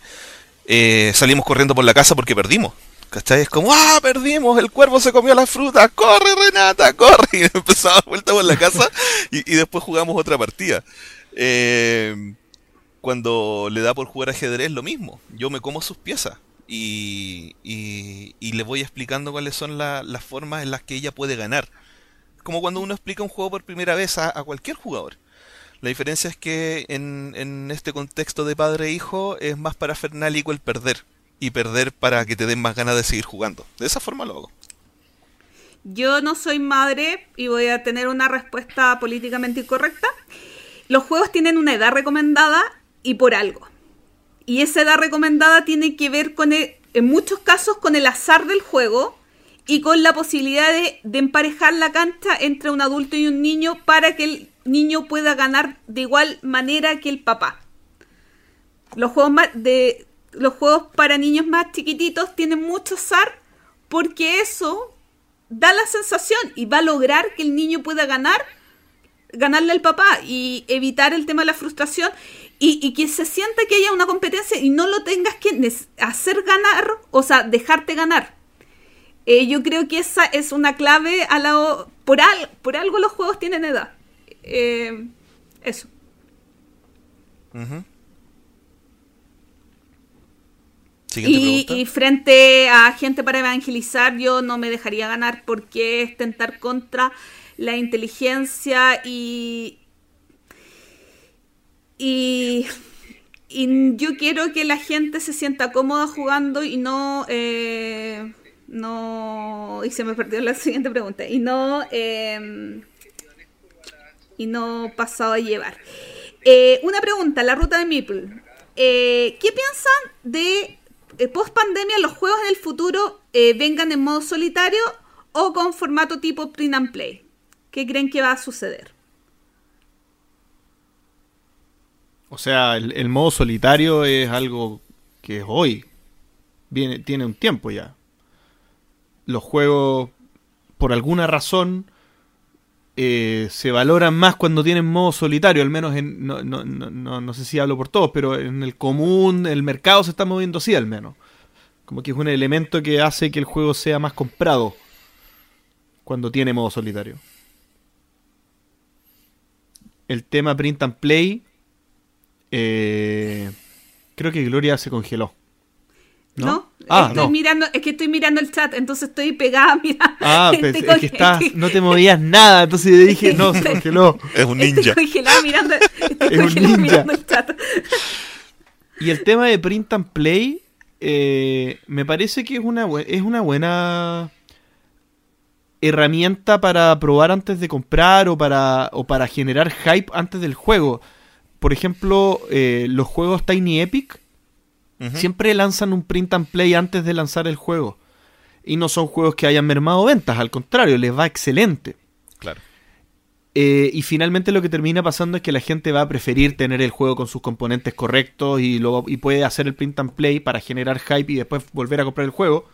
eh, salimos corriendo por la casa porque perdimos. ¿Cachai? Es como, ¡ah, perdimos! El cuervo se comió la fruta. ¡Corre, Renata! ¡Corre! <laughs> Y empezamos a vuelta por la casa y, después jugamos otra partida. Eh, cuando le da por jugar ajedrez, lo mismo. Yo me como sus piezas y, y, le voy explicando cuáles son las formas en las que ella puede ganar. Como cuando uno explica un juego por primera vez a cualquier jugador. La diferencia es que en, este contexto de padre e hijo es más para Fernálico el perder y perder para que te den más ganas de seguir jugando. De esa forma lo hago. Yo no soy madre y voy a tener una respuesta políticamente incorrecta. Los juegos tienen una edad recomendada y por algo. Y esa edad recomendada tiene que ver con, en muchos casos, con el azar del juego y con la posibilidad de, de, emparejar la cancha entre un adulto y un niño para que el niño pueda ganar de igual manera que el papá. Los juegos de, los juegos para niños más chiquititos tienen mucho azar porque eso da la sensación y va a lograr que el niño pueda ganar, ganarle al papá y evitar el tema de la frustración y, que se sienta que haya una competencia y no lo tengas que hacer ganar, o sea, dejarte ganar. Eh, yo creo que esa es una clave a la, por, por algo los juegos tienen edad. Eh, eso. Y, frente a gente para evangelizar, yo no me dejaría ganar porque es tentar contra la inteligencia y. Y. yo quiero que la gente se sienta cómoda jugando y no. Eh, no. Y se me perdió la <laughs> siguiente pregunta. Y no. Em, y no pasado a llevar. Eh, una pregunta, la ruta de Meeple. Eh, ¿Qué piensan de eh, post pandemia los juegos del futuro eh, vengan en modo solitario o con formato tipo print and play. ¿Qué creen que va a suceder? O sea, el, modo solitario es algo que es hoy. Viene, tiene un tiempo ya. Los juegos, por alguna razón, eh, se valoran más cuando tienen modo solitario, al menos en, no, no, no, no, sé si hablo por todos, pero en el común, el mercado se está moviendo así al menos. Como que es un elemento que hace que el juego sea más comprado cuando tiene modo solitario. El tema print and play, eh, creo que Gloria se congeló. ¿No? Ah, estoy mirando, es que estoy mirando el chat, entonces estoy pegada, <laughs> mira. Ah, pues, es que estás, no te movías nada, entonces le dije, no, se congeló. <laughs> Es un ninja. Estoy congelada mirando, <laughs> estoy es un ninja. mirando el chat. Y el tema de print and play, eh, me parece que es una, es una buena herramienta para probar antes de comprar o para, o para generar hype antes del juego. Por ejemplo, eh, los juegos Tiny Epic Siempre lanzan un print and play antes de lanzar el juego. y no son juegos que hayan mermado ventas, al contrario, les va excelente. Claro. Eh, y finalmente lo que termina pasando es que la gente va a preferir tener el juego con sus componentes correctos y, lo, y puede hacer el print and play para generar hype y después volver a comprar el juego.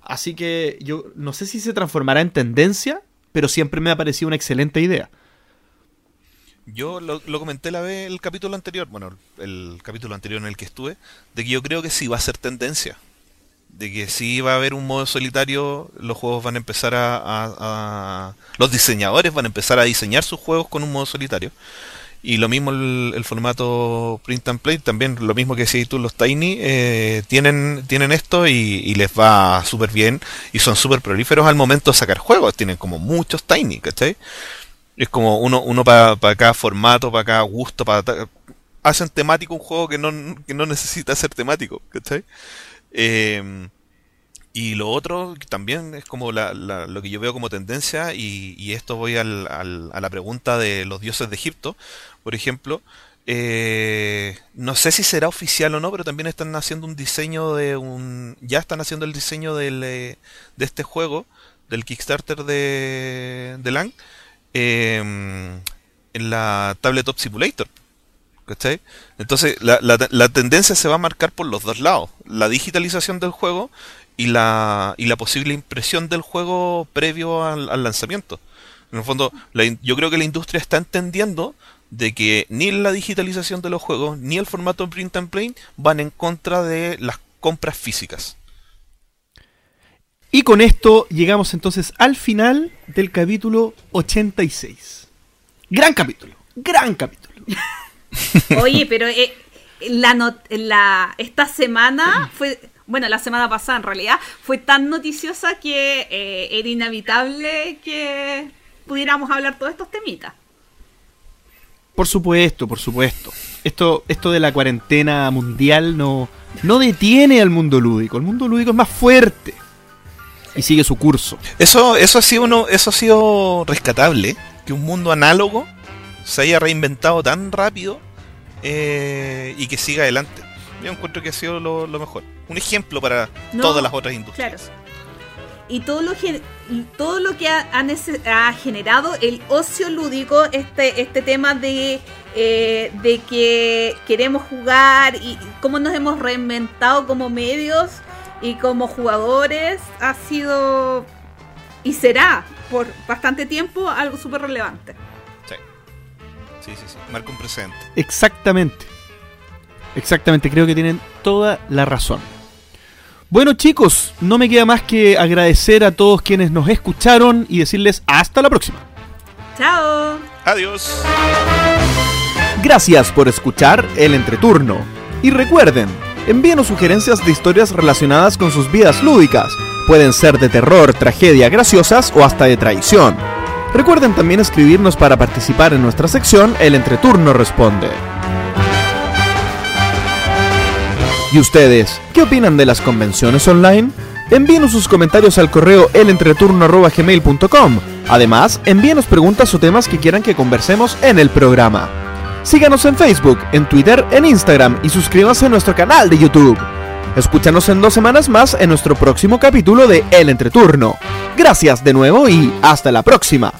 Así que yo no sé si se transformará en tendencia, pero siempre me ha parecido una excelente idea. Yo lo, lo comenté la vez el capítulo anterior, bueno, el capítulo anterior en el que estuve, de que yo creo que sí va a ser tendencia. De que sí va a haber un modo solitario, los juegos van a empezar a, Los diseñadores van a empezar a diseñar sus juegos con un modo solitario. Y lo mismo el, el formato print and play, también lo mismo que decías tú, los Tiny, eh, tienen, tienen esto y, y les va súper bien y son súper prolíferos al momento de sacar juegos. Tienen como muchos Tiny, ¿cachai? Es como uno, uno para cada formato, para cada gusto, para hacen temático un juego que no, que no necesita ser temático, ¿cachai? Eh, y lo otro también es como la- la- lo que yo veo como tendencia, y, y esto voy al- al- a la pregunta de los dioses de Egipto, por ejemplo. eh, no sé si será oficial o no, pero también están haciendo un diseño de un. Ya están haciendo el diseño del, eh, de este juego, del Kickstarter de, de LAN, eh, en la Tabletop Simulator. ¿Cachai? Entonces la, la, la tendencia se va a marcar por los dos lados. La digitalización del juego y la, y la posible impresión del juego previo al, lanzamiento. En el fondo, la yo creo que la industria está entendiendo de que ni la digitalización de los juegos ni el formato print and play van en contra de las compras físicas. Y con esto llegamos entonces al final del capítulo 86. Gran capítulo, gran capítulo. <laughs> Oye, pero eh, la, not- la esta semana fue, bueno, la semana pasada en realidad, fue tan noticiosa que eh, era inevitable que pudiéramos hablar todos estos temitas. Por supuesto, por supuesto. Esto, esto de la cuarentena mundial no, no detiene al mundo lúdico. El mundo lúdico es más fuerte. Y sigue su curso. Eso, eso ha sido uno, eso ha sido rescatable, que un mundo análogo se haya reinventado tan rápido eh, y que siga adelante. Yo encuentro que ha sido lo, lo mejor. Un ejemplo para No, todas las otras industrias. Claro. Y todo lo, y todo lo que ha, ha nece- ha generado el ocio lúdico, este, este tema de, eh, de que queremos jugar y cómo nos hemos reinventado como medios y como jugadores, ha sido y será por bastante tiempo algo súper relevante. Sí. sí, sí, sí. Marca un precedente. Exactamente. Exactamente, creo que tienen toda la razón. Bueno chicos, no me queda más que agradecer a todos quienes nos escucharon y decirles hasta la próxima. ¡Chao! Adiós. Gracias por escuchar el entreturno. Y recuerden, envíenos sugerencias de historias relacionadas con sus vidas lúdicas. Pueden ser de terror, tragedia, graciosas o hasta de traición. Recuerden también escribirnos para participar en nuestra sección El entreturno responde. ¿Y ustedes qué opinan de las convenciones online? Envíenos sus comentarios al correo elentreturno.gmail.com. Además, envíenos preguntas o temas que quieran que conversemos en el programa. Síganos en Facebook, en Twitter, en Instagram y suscríbanse a nuestro canal de YouTube. Escúchanos en dos semanas más en nuestro próximo capítulo de El Entreturno. Gracias de nuevo y hasta la próxima.